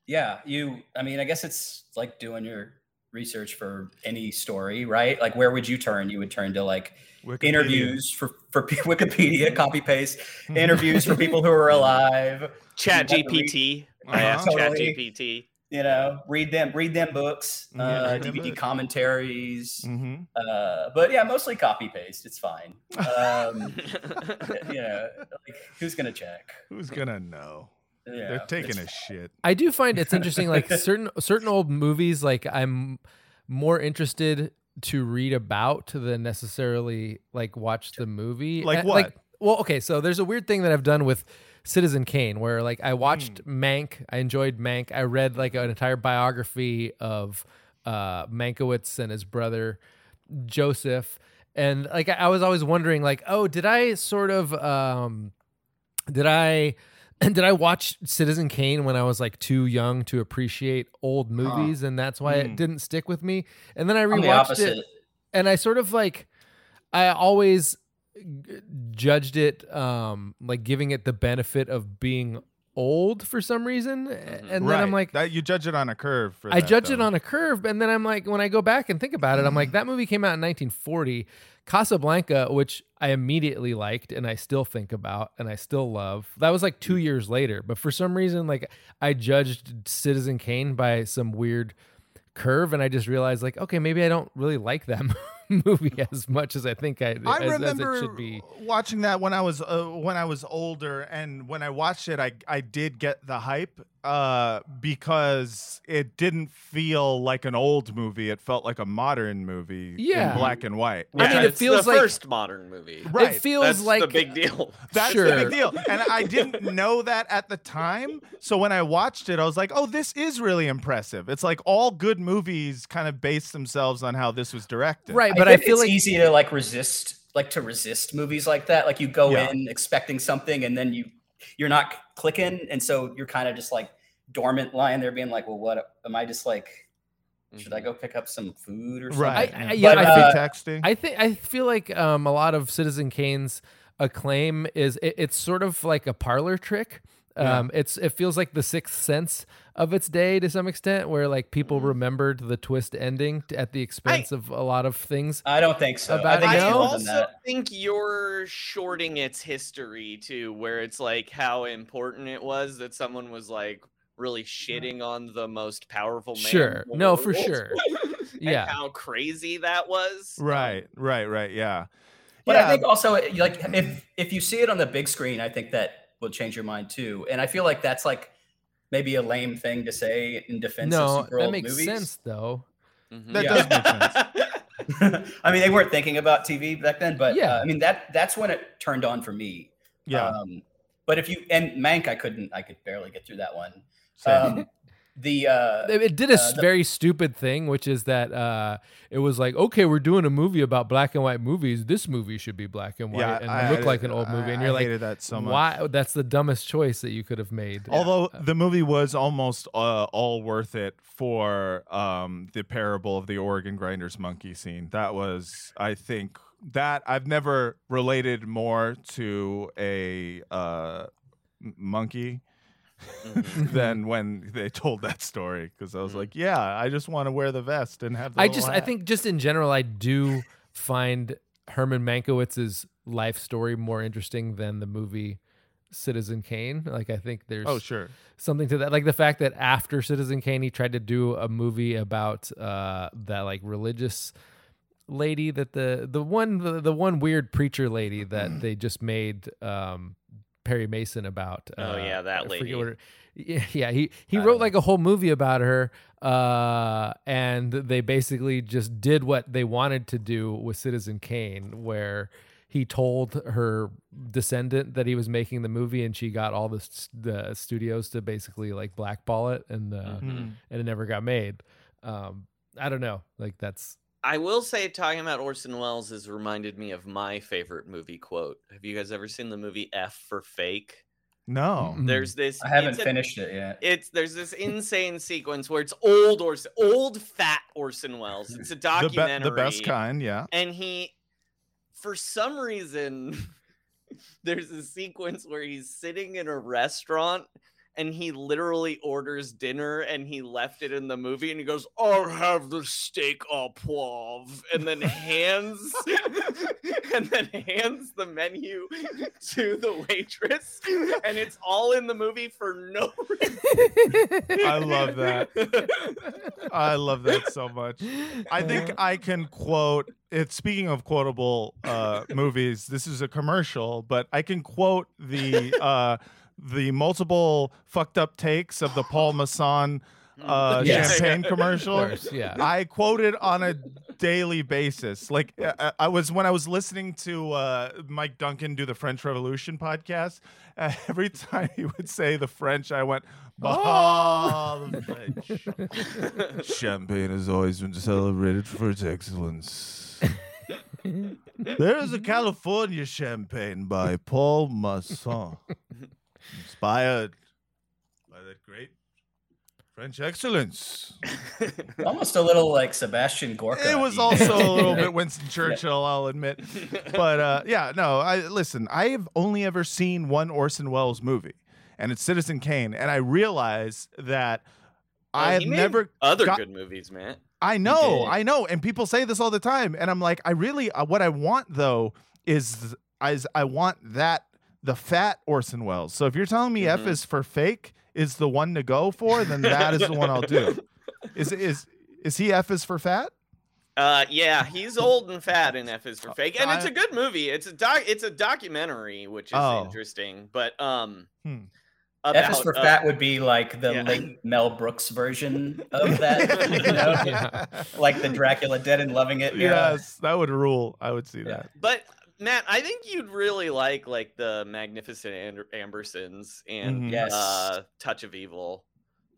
[SPEAKER 3] Yeah, you. I mean, I guess it's like doing your research for any story, right? Like, where would you turn? You would turn to like
[SPEAKER 2] Wikipedia.
[SPEAKER 3] interviews for for (laughs) Wikipedia, copy paste (laughs) interviews for people who are alive.
[SPEAKER 4] Chat
[SPEAKER 3] You have
[SPEAKER 4] GPT. I
[SPEAKER 2] Uh-huh.
[SPEAKER 4] asked Chat
[SPEAKER 3] Totally.
[SPEAKER 4] GPT.
[SPEAKER 3] You know, read them, read them books,
[SPEAKER 2] Yeah,
[SPEAKER 3] uh,
[SPEAKER 2] read them
[SPEAKER 3] DVD
[SPEAKER 2] books.
[SPEAKER 3] commentaries.
[SPEAKER 2] Mhm.
[SPEAKER 3] Uh, but yeah, mostly copy paste. It's fine. Um, (laughs) you know, like, who's gonna check?
[SPEAKER 2] who's gonna know
[SPEAKER 3] Yeah,
[SPEAKER 2] they're taking a shit
[SPEAKER 1] I do find it's interesting like (laughs) certain certain old movies like I'm more interested to read about than necessarily like watch the movie.
[SPEAKER 2] Like
[SPEAKER 1] And,
[SPEAKER 2] what?
[SPEAKER 1] well, okay, so there's a weird thing that I've done with Citizen Kane where like I watched
[SPEAKER 2] Hmm.
[SPEAKER 1] Mank, I enjoyed Mank. I read like an entire biography of uh Mankiewicz and his brother Joseph and like I was always wondering like, "Oh, did I sort of um did I and (clears throat) did I watch Citizen Kane when I was like too young to appreciate old movies, and that's why
[SPEAKER 2] Hmm.
[SPEAKER 1] it didn't stick with me? And then I rewatched it, and I sort of like, I always judged it, um, like giving it the benefit of being old for some reason, and then
[SPEAKER 2] right
[SPEAKER 1] I'm like,
[SPEAKER 2] that you judge it on a curve for
[SPEAKER 1] I
[SPEAKER 2] that,
[SPEAKER 1] judge it on a curve, and then I'm like, when I go back and think about it, I'm like, that movie came out in 1940. Casablanca, which I immediately liked and I still think about and I still love. That was like two years later, but for some reason, like I judged Citizen Kane by some weird curve, and I just realized, like, okay, maybe I don't really like that (laughs) (laughs) movie as much as I think I,
[SPEAKER 2] I
[SPEAKER 1] as, as
[SPEAKER 2] remember
[SPEAKER 1] it should be.
[SPEAKER 2] watching that when I was uh, when I was older, and when I watched it, I I did get the hype uh, because it didn't feel like an old movie; it felt like a modern movie
[SPEAKER 1] Yeah.
[SPEAKER 2] in black and white.
[SPEAKER 1] I
[SPEAKER 4] Yeah,
[SPEAKER 1] mean, it
[SPEAKER 4] it's
[SPEAKER 1] feels
[SPEAKER 4] the
[SPEAKER 1] like-
[SPEAKER 4] first modern movie.
[SPEAKER 2] Right.
[SPEAKER 1] It feels
[SPEAKER 4] That's
[SPEAKER 1] like
[SPEAKER 4] the big deal. (laughs)
[SPEAKER 2] That's
[SPEAKER 1] Sure.
[SPEAKER 2] the big deal. And I didn't know that at the time. So when I watched it, I was like, oh, this is really impressive. It's like all good movies kind of base themselves on how this was directed.
[SPEAKER 1] right, but I,
[SPEAKER 3] think
[SPEAKER 1] feel
[SPEAKER 3] it's
[SPEAKER 1] like
[SPEAKER 3] easy to like resist, like to resist movies like that. Like you go
[SPEAKER 2] Yeah.
[SPEAKER 3] in expecting something, and then you you're not clicking, and so you're kind of just like dormant, lying there, being like, "Well, what am I just like? Should I go pick up some food or something?"
[SPEAKER 2] Right.
[SPEAKER 1] I- I- yeah,
[SPEAKER 3] But,
[SPEAKER 1] I
[SPEAKER 3] uh,
[SPEAKER 2] texting.
[SPEAKER 1] I think I feel like um, a lot of Citizen Kane's acclaim is it, it's sort of like a parlor trick.
[SPEAKER 2] Yeah.
[SPEAKER 1] Um, it's it feels like the Sixth Sense of its day to some extent, where like people
[SPEAKER 2] Mm-hmm.
[SPEAKER 1] remembered the twist ending t- at the expense of a lot of things.
[SPEAKER 3] I don't think so.
[SPEAKER 1] About
[SPEAKER 3] I think
[SPEAKER 1] it
[SPEAKER 4] I
[SPEAKER 1] now?
[SPEAKER 3] more than
[SPEAKER 4] also think you're shorting its history too, where it's like how important it was that someone was like really shitting on the most powerful man.
[SPEAKER 1] Sure. No, for sure. (laughs) Yeah.
[SPEAKER 4] how crazy that was.
[SPEAKER 2] right, right, right. Yeah.
[SPEAKER 3] But
[SPEAKER 2] yeah.
[SPEAKER 3] I think also like if if you see it on the big screen, I think that will change your mind too. And I feel like that's like maybe a lame thing to say in defense of
[SPEAKER 1] No,
[SPEAKER 3] super
[SPEAKER 1] that
[SPEAKER 3] old
[SPEAKER 1] makes
[SPEAKER 3] movies.
[SPEAKER 1] sense though.
[SPEAKER 4] Mhm.
[SPEAKER 2] That
[SPEAKER 3] Yeah.
[SPEAKER 2] does make sense. (laughs) (laughs)
[SPEAKER 3] I mean, they weren't thinking about TV back then, but
[SPEAKER 1] Yeah.
[SPEAKER 3] uh, I mean that that's when it turned on for me.
[SPEAKER 2] Yeah.
[SPEAKER 3] Um, but if you and Mank, I couldn't, I could barely get through that one.
[SPEAKER 2] Same.
[SPEAKER 3] Um, the uh,
[SPEAKER 1] It it did a
[SPEAKER 3] Uh, the-
[SPEAKER 1] very stupid thing, which is that uh, it was like, okay, we're doing a movie about black and white movies. This movie should be black and white
[SPEAKER 2] yeah,
[SPEAKER 1] and
[SPEAKER 2] I-
[SPEAKER 1] look
[SPEAKER 2] I-
[SPEAKER 1] like an old movie. And
[SPEAKER 2] I
[SPEAKER 1] you're like,
[SPEAKER 2] hated that so much.
[SPEAKER 1] why? That's the dumbest choice that you could have made.
[SPEAKER 2] Although the movie was almost uh, all worth it for um, the parable of the organ grinder's monkey scene. That was, I think, that I've never related more to a uh, monkey
[SPEAKER 4] Mhm. (laughs)
[SPEAKER 2] than when they told that story because I was
[SPEAKER 4] Mhm.
[SPEAKER 2] like, yeah, I just want to wear the vest and have. The
[SPEAKER 1] I just, I think, just in general, I do find Herman Mankiewicz's life story more interesting than the movie Citizen Kane. Like, I think there's
[SPEAKER 2] Oh sure.
[SPEAKER 1] something to that. Like the fact that after Citizen Kane, he tried to do a movie about uh, that like religious lady that the the one the, the one weird preacher lady that they just made um, Perry Mason about.
[SPEAKER 4] Oh,
[SPEAKER 1] uh,
[SPEAKER 4] yeah, that
[SPEAKER 1] I
[SPEAKER 4] lady.
[SPEAKER 1] her- yeah, (laughs) yeah, he he wrote
[SPEAKER 3] don't
[SPEAKER 1] like a whole movie about her, uh, and they basically just did what they wanted to do with Citizen Kane, where he told her descendant that he was making the movie, and she got all the s- the studios to basically like blackball it, and uh,
[SPEAKER 4] Mhm.
[SPEAKER 1] and it never got made. Um, I don't know, like that's
[SPEAKER 4] I will say, talking about Orson Welles has reminded me of my favorite movie quote. Have you guys ever seen the movie F for Fake?
[SPEAKER 2] No.
[SPEAKER 4] There's this.
[SPEAKER 3] I haven't
[SPEAKER 4] it's a-
[SPEAKER 3] finished it yet.
[SPEAKER 4] It's there's this insane sequence where it's old Orson, old fat Orson Welles. It's a (laughs)
[SPEAKER 2] The, be-
[SPEAKER 4] documentary.
[SPEAKER 2] the best kind, yeah.
[SPEAKER 4] and he for some reason (laughs) there's a sequence where he's sitting in a restaurant and he literally orders dinner and he left it in the movie and he goes i'll have the steak au poivre and then hands (laughs) and then hands the menu to the waitress and it's all in the movie for no reason (laughs)
[SPEAKER 2] I love that. I love that so much. I think I can quote it's Speaking of quotable uh, movies, this is a commercial, but I can quote the uh, the multiple fucked up takes of the Paul Masson (laughs) uh,
[SPEAKER 1] Yes.
[SPEAKER 2] champagne commercial.
[SPEAKER 1] course, yeah.
[SPEAKER 2] I quoted on a daily basis. Like I, I was when I was listening to uh, Mike Duncan do the French Revolution podcast. Uh, (laughs) every time he would say the French, I went, "Bah, (laughs) the French." Champagne has always been celebrated for its excellence. there is a California champagne by Paul Masson, inspired by that great French excellence. (laughs)
[SPEAKER 3] Almost a little like Sebastian Gorka.
[SPEAKER 2] It was also a little bit (laughs) Winston Churchill, I'll admit. (laughs) But uh, yeah, no, I listen, I have only ever seen one Orson Welles movie, and it's Citizen Kane. And I realize that
[SPEAKER 4] Oh,
[SPEAKER 2] I have never
[SPEAKER 4] other
[SPEAKER 2] got-
[SPEAKER 4] good movies man
[SPEAKER 2] I know. I know, and people say this all the time, and I'm like, I really, uh, what I want though is, is I want that the fat Orson Welles. So if you're telling me F
[SPEAKER 4] Mhm.
[SPEAKER 2] is for fake is the one to go for, then that is the one I'll do. (laughs) Is is is he F is for fat?
[SPEAKER 4] Uh, yeah, he's old and fat in F is for fake, and it's a good movie. It's a doc. It's a documentary, which is
[SPEAKER 2] Oh.
[SPEAKER 4] interesting. But um,
[SPEAKER 2] Hmm.
[SPEAKER 3] F is for
[SPEAKER 4] uh,
[SPEAKER 3] fat would be like the
[SPEAKER 4] yeah.
[SPEAKER 3] late Mel Brooks version of (laughs) that, you know,
[SPEAKER 1] Yeah.
[SPEAKER 3] like the Dracula Dead and Loving It. era.
[SPEAKER 2] Yes, that would rule. I would see
[SPEAKER 3] Yeah.
[SPEAKER 2] that.
[SPEAKER 4] But Matt, I think you'd really like like the Magnificent Ander- Ambersons and
[SPEAKER 2] Mhm.
[SPEAKER 3] Yes.
[SPEAKER 4] uh, Touch of Evil.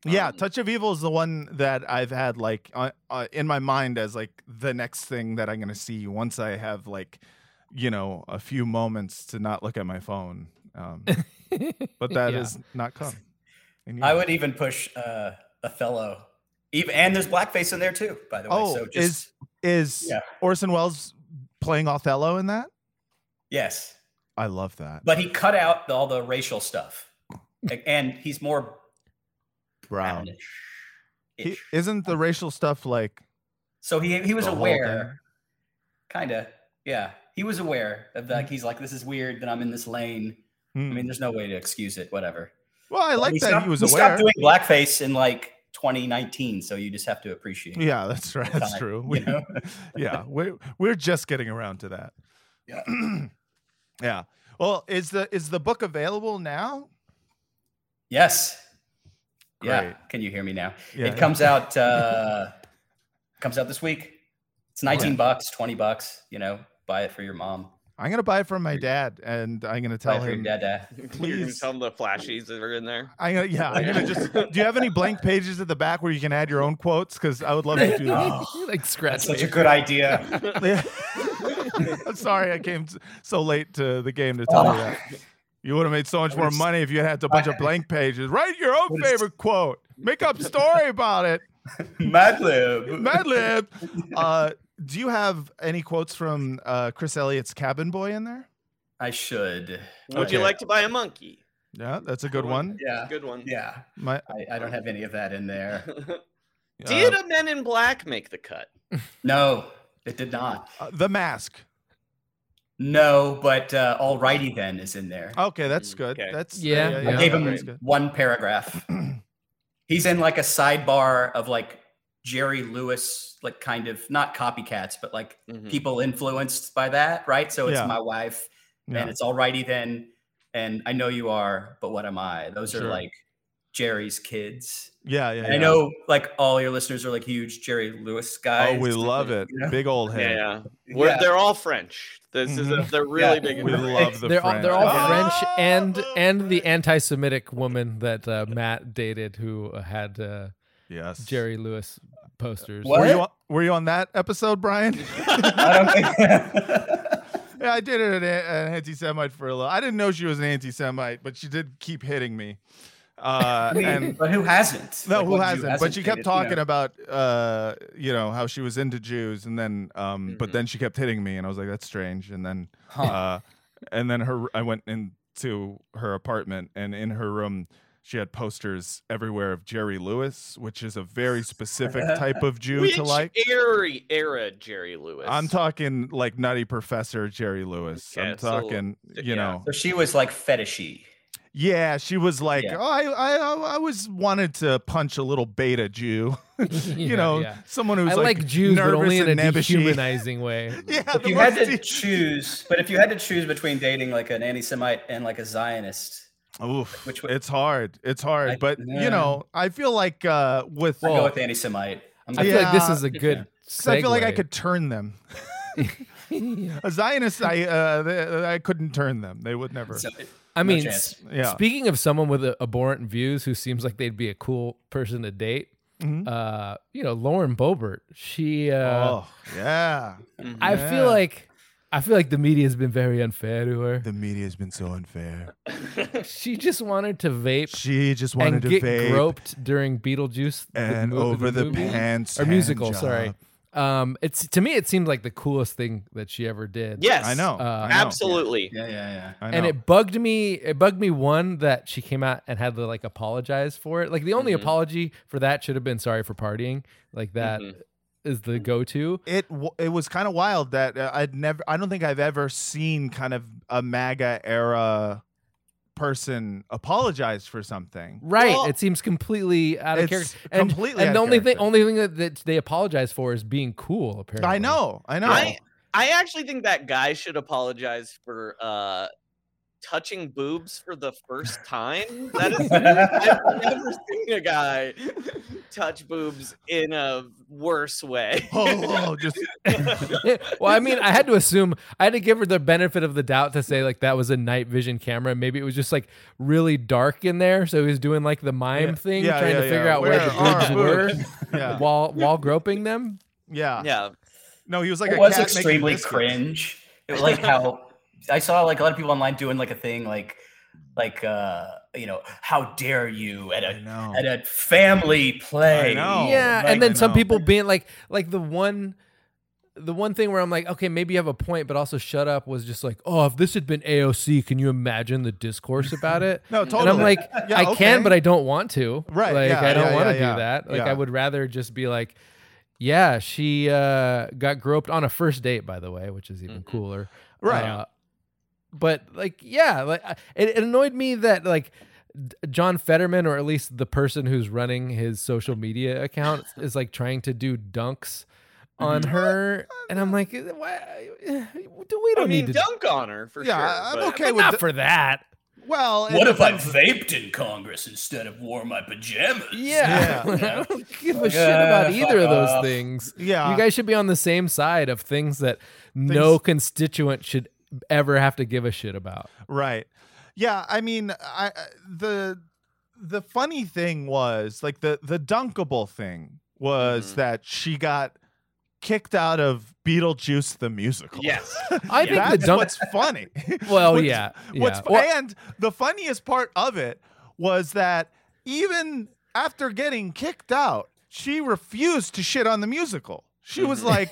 [SPEAKER 2] Yeah,
[SPEAKER 4] Um,
[SPEAKER 2] Touch of Evil is the one that I've had like uh, uh, in my mind as like the next thing that I'm gonna see once I have like, you know, a few moments to not look at my phone. Um, (laughs) but that is
[SPEAKER 1] Yeah.
[SPEAKER 2] not come. And
[SPEAKER 3] I
[SPEAKER 2] you-
[SPEAKER 3] would even push uh, Othello. Even and there's blackface in there too, by the way.
[SPEAKER 2] Oh,
[SPEAKER 3] so just
[SPEAKER 2] is
[SPEAKER 3] Yeah.
[SPEAKER 2] Orson Welles playing Othello in that?
[SPEAKER 3] Yes,
[SPEAKER 2] I love that.
[SPEAKER 3] but he cut out all the racial stuff, and he's more
[SPEAKER 2] Brown.
[SPEAKER 3] brownish.
[SPEAKER 2] He, isn't the racial stuff like
[SPEAKER 3] So he he was aware, kind of. Yeah, he was aware of like he's like this is weird that I'm in this lane.
[SPEAKER 2] thing?
[SPEAKER 3] I
[SPEAKER 2] Hmm.
[SPEAKER 3] mean, there's no way to excuse it. Whatever.
[SPEAKER 2] well, I like that
[SPEAKER 3] stopped,
[SPEAKER 2] he was
[SPEAKER 3] he
[SPEAKER 2] aware.
[SPEAKER 3] stopped doing blackface in like 2019, so you just have to appreciate.
[SPEAKER 2] yeah, that's right. That's
[SPEAKER 3] time,
[SPEAKER 2] true. We- (laughs) yeah, we're we're just getting around to that.
[SPEAKER 3] Yeah. (clears throat)
[SPEAKER 2] yeah. Well, is the is the book available now?
[SPEAKER 3] Yes. Yeah. Can you hear me now?
[SPEAKER 2] Yeah.
[SPEAKER 3] It comes out. uh (laughs) Comes out this week. It's 19 bucks, 20 bucks. You know, buy it for your mom.
[SPEAKER 2] I'm gonna buy it from my dad, and I'm gonna tell
[SPEAKER 3] it for your
[SPEAKER 2] him.
[SPEAKER 3] dad. dad. (laughs)
[SPEAKER 2] Please.
[SPEAKER 4] tell him the flashies that are in there.
[SPEAKER 2] I'm gonna, yeah, I'm gonna just. Do you have any blank pages at the back where you can add your own quotes? Because I would love to do that. (laughs)
[SPEAKER 1] like scratch.
[SPEAKER 3] That's such a good idea.
[SPEAKER 2] Yeah. (laughs) I'm sorry I came s- so late to the game to tell you that. (laughs) You would have made so much more money if you had had a bunch of (laughs) blank pages. Write your own
[SPEAKER 3] Would've-
[SPEAKER 2] favorite quote. Make up a story about it. Madlib. Madlib. Uh, do you have any quotes from uh, Chris Elliott's Cabin Boy in there?
[SPEAKER 3] I should.
[SPEAKER 4] Would you like to buy a monkey?
[SPEAKER 2] Yeah, that's a good one.
[SPEAKER 3] Yeah.
[SPEAKER 4] Good one.
[SPEAKER 3] Yeah.
[SPEAKER 2] My
[SPEAKER 3] I, I don't have any of that in there.
[SPEAKER 4] Did
[SPEAKER 2] uh,
[SPEAKER 4] a Men in Black make the cut?
[SPEAKER 3] No, it did not.
[SPEAKER 2] uh, the mask.
[SPEAKER 3] No, but uh, alrighty then is in there.
[SPEAKER 2] Okay, that's good.
[SPEAKER 4] okay.
[SPEAKER 2] That's
[SPEAKER 1] Yeah,
[SPEAKER 3] I
[SPEAKER 1] yeah.
[SPEAKER 3] gave him one paragraph. (clears throat) He's in like a sidebar of like Jerry Lewis, like kind of not copycats, but like
[SPEAKER 4] Mhm.
[SPEAKER 3] people influenced by that, right? So it's
[SPEAKER 2] Yeah.
[SPEAKER 3] my wife,
[SPEAKER 2] Yeah.
[SPEAKER 3] and it's alrighty then, and I know you are, but what am I? Those are
[SPEAKER 2] Sure.
[SPEAKER 3] like Jerry's kids.
[SPEAKER 2] Yeah, yeah.
[SPEAKER 3] And I know like all your listeners are like huge Jerry Lewis guys.
[SPEAKER 2] Oh, we love it.
[SPEAKER 3] you know?
[SPEAKER 2] Big old head.
[SPEAKER 4] yeah. We're,
[SPEAKER 3] Yeah.
[SPEAKER 4] They're all French. This is a,
[SPEAKER 2] Mhm.
[SPEAKER 4] they're really
[SPEAKER 3] Yeah.
[SPEAKER 4] big.
[SPEAKER 2] We
[SPEAKER 4] into
[SPEAKER 2] love the
[SPEAKER 1] they're all,
[SPEAKER 2] French.
[SPEAKER 1] they're all
[SPEAKER 3] Oh!
[SPEAKER 1] French and and the anti-Semitic woman that uh, Matt dated who had uh,
[SPEAKER 2] Yes.
[SPEAKER 1] Jerry Lewis posters.
[SPEAKER 3] What?
[SPEAKER 2] Were you on, were you on that episode, Brian? (laughs)
[SPEAKER 3] I don't think. (laughs)
[SPEAKER 2] yeah, I did an, an anti-Semite for a little. I didn't know she was an anti-Semite, but she did keep hitting me. Uh,
[SPEAKER 3] I mean,
[SPEAKER 2] and
[SPEAKER 3] but who hasn't?
[SPEAKER 2] no,
[SPEAKER 3] Like,
[SPEAKER 2] who
[SPEAKER 3] what Jew
[SPEAKER 2] hasn't? But she kept
[SPEAKER 3] dated, you know?
[SPEAKER 2] talking about, uh, you know, how she was into Jews, and then, um, but
[SPEAKER 4] Mhm.
[SPEAKER 2] then she kept hitting me, and I was like, that's strange. And then,
[SPEAKER 3] Huh.
[SPEAKER 2] uh, and then her, I went into her apartment, and in her room, she had posters everywhere of Jerry Lewis, which is a very specific type of Jew
[SPEAKER 4] Which
[SPEAKER 2] to like.
[SPEAKER 4] era, era Jerry Lewis?
[SPEAKER 2] I'm talking like Nutty Professor Jerry Lewis.
[SPEAKER 4] Okay,
[SPEAKER 2] I'm
[SPEAKER 4] so,
[SPEAKER 2] talking,
[SPEAKER 4] yeah.
[SPEAKER 2] you know,
[SPEAKER 3] So she was like fetishy.
[SPEAKER 2] Yeah. She was like,
[SPEAKER 3] Yeah.
[SPEAKER 2] oh, I, I, I was wanted to punch a little beta Jew, (laughs) (laughs) you
[SPEAKER 1] Yeah,
[SPEAKER 2] know,
[SPEAKER 1] yeah.
[SPEAKER 2] someone who's
[SPEAKER 1] I
[SPEAKER 2] like,
[SPEAKER 1] like Jews, but
[SPEAKER 2] nervous
[SPEAKER 1] only in a
[SPEAKER 2] and nebbishy.
[SPEAKER 1] dehumanizing way. (laughs)
[SPEAKER 2] Yeah,
[SPEAKER 3] If you had to
[SPEAKER 2] de-
[SPEAKER 3] choose, but if you had to choose between dating like an anti-Semite and like a Zionist,
[SPEAKER 2] Oof,
[SPEAKER 3] which would-
[SPEAKER 2] it's hard. It's hard,
[SPEAKER 3] I-
[SPEAKER 2] but
[SPEAKER 3] yeah.
[SPEAKER 2] you know, I feel like uh with
[SPEAKER 3] I
[SPEAKER 1] Well,
[SPEAKER 3] go with anti-Semite. I'm
[SPEAKER 1] I feel like this is a good.
[SPEAKER 2] 'cause I feel like I could turn them. A Zionist, I uh, they- I couldn't turn them. They would never.
[SPEAKER 3] So-
[SPEAKER 1] I
[SPEAKER 3] No
[SPEAKER 1] mean, s-
[SPEAKER 2] Yeah.
[SPEAKER 1] speaking of someone with abhorrent views who seems like they'd be a cool person to date,
[SPEAKER 2] Mhm.
[SPEAKER 1] uh, you know, Lauren Boebert. She, uh,
[SPEAKER 2] oh yeah,
[SPEAKER 4] Mhm.
[SPEAKER 1] I
[SPEAKER 2] yeah.
[SPEAKER 1] feel like, I feel like the media has been very unfair to her.
[SPEAKER 2] the media has been so unfair. (laughs)
[SPEAKER 1] She just wanted to vape
[SPEAKER 2] She just wanted
[SPEAKER 1] and
[SPEAKER 2] to
[SPEAKER 1] get
[SPEAKER 2] vape
[SPEAKER 1] groped during Beetlejuice
[SPEAKER 2] and
[SPEAKER 1] mo-
[SPEAKER 2] over the,
[SPEAKER 1] movie.
[SPEAKER 2] pants
[SPEAKER 1] or
[SPEAKER 2] hand
[SPEAKER 1] musical. Sorry.
[SPEAKER 2] Job.
[SPEAKER 1] Um, it's to me, it seemed like the coolest thing that she ever did.
[SPEAKER 4] yes,
[SPEAKER 2] I know.
[SPEAKER 1] Uh,
[SPEAKER 2] I know.
[SPEAKER 4] absolutely.
[SPEAKER 3] yeah, yeah, yeah.
[SPEAKER 2] I know.
[SPEAKER 1] and it bugged me it bugged me one that she came out and had to like apologize for it like the only
[SPEAKER 4] Mhm.
[SPEAKER 1] apology for that should have been sorry for partying like that is
[SPEAKER 4] Mhm.
[SPEAKER 1] the go-to
[SPEAKER 2] it it was kind of wild that uh, I'd never I don't think I've ever seen kind of a MAGA era person apologized for something.
[SPEAKER 1] right
[SPEAKER 4] Well,
[SPEAKER 1] it seems completely out of
[SPEAKER 2] It's
[SPEAKER 1] character and,
[SPEAKER 2] completely
[SPEAKER 1] and
[SPEAKER 2] out
[SPEAKER 1] the
[SPEAKER 2] of
[SPEAKER 1] only thing only thing that, that they apologize for is being cool apparently
[SPEAKER 2] I know, I know.
[SPEAKER 4] I I actually think that guy should apologize for uh touching boobs for the first time. That is I've (laughs) never seen a guy touch boobs in a worse way.
[SPEAKER 2] oh, oh, just (laughs)
[SPEAKER 1] well i mean i had to assume i had to give her the benefit of the doubt to say like that was a night vision camera maybe it was just like really dark in there so he was doing like the mime
[SPEAKER 2] Yeah.
[SPEAKER 1] thing
[SPEAKER 2] Yeah,
[SPEAKER 1] trying
[SPEAKER 2] yeah,
[SPEAKER 1] to figure
[SPEAKER 2] yeah.
[SPEAKER 1] out where,
[SPEAKER 2] Where
[SPEAKER 1] the
[SPEAKER 2] are
[SPEAKER 1] boobs were
[SPEAKER 2] yeah, (laughs)
[SPEAKER 1] while while groping them
[SPEAKER 2] yeah,
[SPEAKER 4] yeah.
[SPEAKER 2] No, he was like
[SPEAKER 3] it
[SPEAKER 2] a
[SPEAKER 3] was
[SPEAKER 2] cat
[SPEAKER 3] extremely cringe. It was like how I saw like a lot of people online doing like a thing like like uh you know how dare you at
[SPEAKER 2] I
[SPEAKER 3] a
[SPEAKER 2] know.
[SPEAKER 3] at a family play.
[SPEAKER 1] Yeah
[SPEAKER 2] like,
[SPEAKER 1] and then some people being like like the one the one thing where i'm like okay maybe you have a point but also shut up was just like oh if this had been aoc can you imagine the discourse about it (laughs)
[SPEAKER 2] No, totally.
[SPEAKER 1] and
[SPEAKER 2] totally.
[SPEAKER 1] i'm like
[SPEAKER 2] Yeah,
[SPEAKER 1] i can but i don't want to
[SPEAKER 2] Right,
[SPEAKER 1] like
[SPEAKER 2] yeah,
[SPEAKER 1] i don't
[SPEAKER 2] yeah,
[SPEAKER 1] want to
[SPEAKER 2] yeah, yeah,
[SPEAKER 1] do that like
[SPEAKER 2] yeah.
[SPEAKER 1] i would rather just be like yeah she uh got groped on a first date by the way which is even
[SPEAKER 4] Mhm.
[SPEAKER 1] cooler
[SPEAKER 2] right.
[SPEAKER 1] uh, but like, yeah, like it, it annoyed me that like John Fetterman, or at least the person who's running his social media account, (laughs) is like trying to do dunks on her, and I'm like, why? We don't
[SPEAKER 4] mean,
[SPEAKER 1] need to?
[SPEAKER 4] dunk on her for
[SPEAKER 2] Yeah,
[SPEAKER 4] sure.
[SPEAKER 2] I'm okay with
[SPEAKER 1] not
[SPEAKER 2] the-
[SPEAKER 1] for that.
[SPEAKER 2] well,
[SPEAKER 3] What if I vaped in Congress instead of wore my pajamas?
[SPEAKER 1] Yeah,
[SPEAKER 2] Yeah. (laughs)
[SPEAKER 1] I don't give a shit
[SPEAKER 3] Yeah,
[SPEAKER 1] about either of those
[SPEAKER 3] off.
[SPEAKER 1] things.
[SPEAKER 2] Yeah.
[SPEAKER 1] You guys should be on the same side of things that no constituent should ever have to give a shit about.
[SPEAKER 2] Right. Yeah, I mean, I I- the the funny thing was like the the dunkable thing was
[SPEAKER 4] Mhm.
[SPEAKER 2] that she got kicked out of Beetlejuice the musical.
[SPEAKER 4] Yes. (laughs)
[SPEAKER 1] I
[SPEAKER 4] Yeah.
[SPEAKER 1] think
[SPEAKER 2] That's
[SPEAKER 1] the dunk.
[SPEAKER 2] what's funny. (laughs)
[SPEAKER 1] Well,
[SPEAKER 2] What's-
[SPEAKER 1] yeah,
[SPEAKER 2] What's
[SPEAKER 1] yeah.
[SPEAKER 2] fu-
[SPEAKER 1] Well-
[SPEAKER 2] and the funniest part of it was that even after getting kicked out, she refused to shit on the musical. She was like,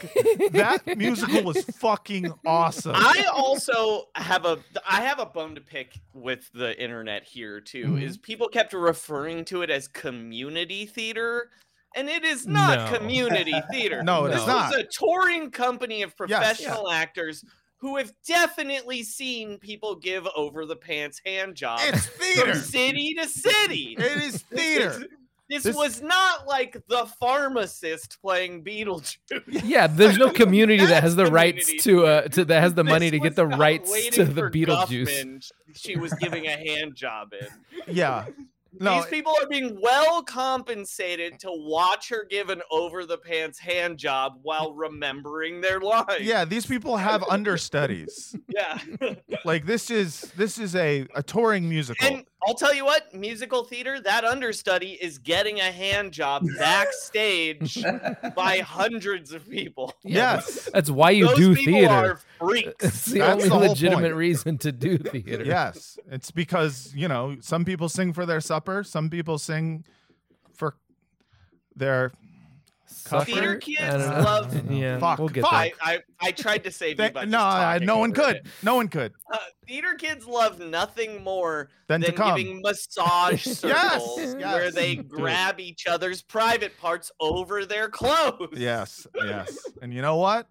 [SPEAKER 2] that musical was fucking awesome.
[SPEAKER 4] I also have a I have a bone to pick with the internet here too.
[SPEAKER 1] Mhm.
[SPEAKER 4] Is people kept referring to it as community theater, and it is not
[SPEAKER 1] No.
[SPEAKER 4] community (laughs) theater.
[SPEAKER 2] No,
[SPEAKER 1] it
[SPEAKER 4] this
[SPEAKER 1] is
[SPEAKER 2] not.
[SPEAKER 4] is a touring company of
[SPEAKER 2] Yes.
[SPEAKER 4] professional actors who have definitely seen people give over the pants hand jobs
[SPEAKER 2] it's
[SPEAKER 4] from
[SPEAKER 2] theater.
[SPEAKER 4] city to city.
[SPEAKER 2] It is (laughs) theater.
[SPEAKER 4] Is- This,
[SPEAKER 2] This-
[SPEAKER 4] was not like the pharmacist playing Beetlejuice. (laughs)
[SPEAKER 1] Yeah, there's no (laughs) community that has the rights to uh to that has the money to get the rights to the Beetlejuice.
[SPEAKER 4] Guffman She was giving a hand job in.
[SPEAKER 2] Yeah. No,
[SPEAKER 4] These people are being well compensated to watch her give an over the pants hand job while remembering their lines.
[SPEAKER 2] yeah, these people have (laughs) understudies.
[SPEAKER 4] Yeah.
[SPEAKER 2] Like this is this is a a touring musical.
[SPEAKER 4] And I'll tell you what, musical theater, that understudy is getting a hand job (laughs) backstage (laughs) by hundreds of people.
[SPEAKER 2] yes.
[SPEAKER 1] That's why you
[SPEAKER 4] Those
[SPEAKER 1] do
[SPEAKER 4] people
[SPEAKER 1] theater.
[SPEAKER 4] are freaks.
[SPEAKER 1] It's the
[SPEAKER 2] That's
[SPEAKER 1] only
[SPEAKER 2] the whole
[SPEAKER 1] legitimate
[SPEAKER 2] point.
[SPEAKER 1] reason to do theater.
[SPEAKER 2] Yes. It's because, you know, some people sing for their supper, some people sing for their
[SPEAKER 1] Supper?
[SPEAKER 4] Theater kids love- (laughs)
[SPEAKER 1] Yeah,
[SPEAKER 2] Fuck,
[SPEAKER 1] we'll get
[SPEAKER 2] fuck.
[SPEAKER 4] I, I, I tried to save you
[SPEAKER 2] they-
[SPEAKER 4] by
[SPEAKER 2] no, I, no one could.
[SPEAKER 4] it.
[SPEAKER 2] No one could.
[SPEAKER 4] Uh, theater kids love nothing more
[SPEAKER 2] Then to
[SPEAKER 4] than giving massage (laughs) circles
[SPEAKER 2] Yes,
[SPEAKER 4] where
[SPEAKER 2] yes.
[SPEAKER 4] they (laughs)
[SPEAKER 2] Dude.
[SPEAKER 4] grab each other's private parts over their clothes.
[SPEAKER 2] Yes, yes. And you know what?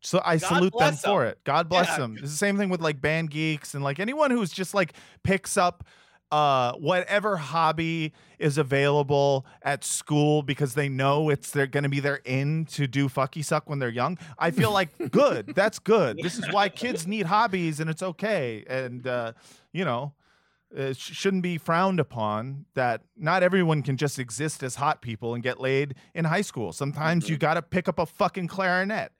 [SPEAKER 2] So I
[SPEAKER 4] God
[SPEAKER 2] salute them
[SPEAKER 4] bless
[SPEAKER 2] for
[SPEAKER 4] 'em.
[SPEAKER 2] it. God bless
[SPEAKER 4] Yeah.
[SPEAKER 2] them. It's the same thing with like band geeks and like anyone who's just like picks up uh whatever hobby is available at school because they know it's they're going to be their in to do fucky suck when they're young. I feel like (laughs) good. That's good. This is why kids need hobbies and it's okay and uh you know it sh- shouldn't be frowned upon that not everyone can just exist as hot people and get laid in high school. Sometimes you got to pick up a fucking clarinet.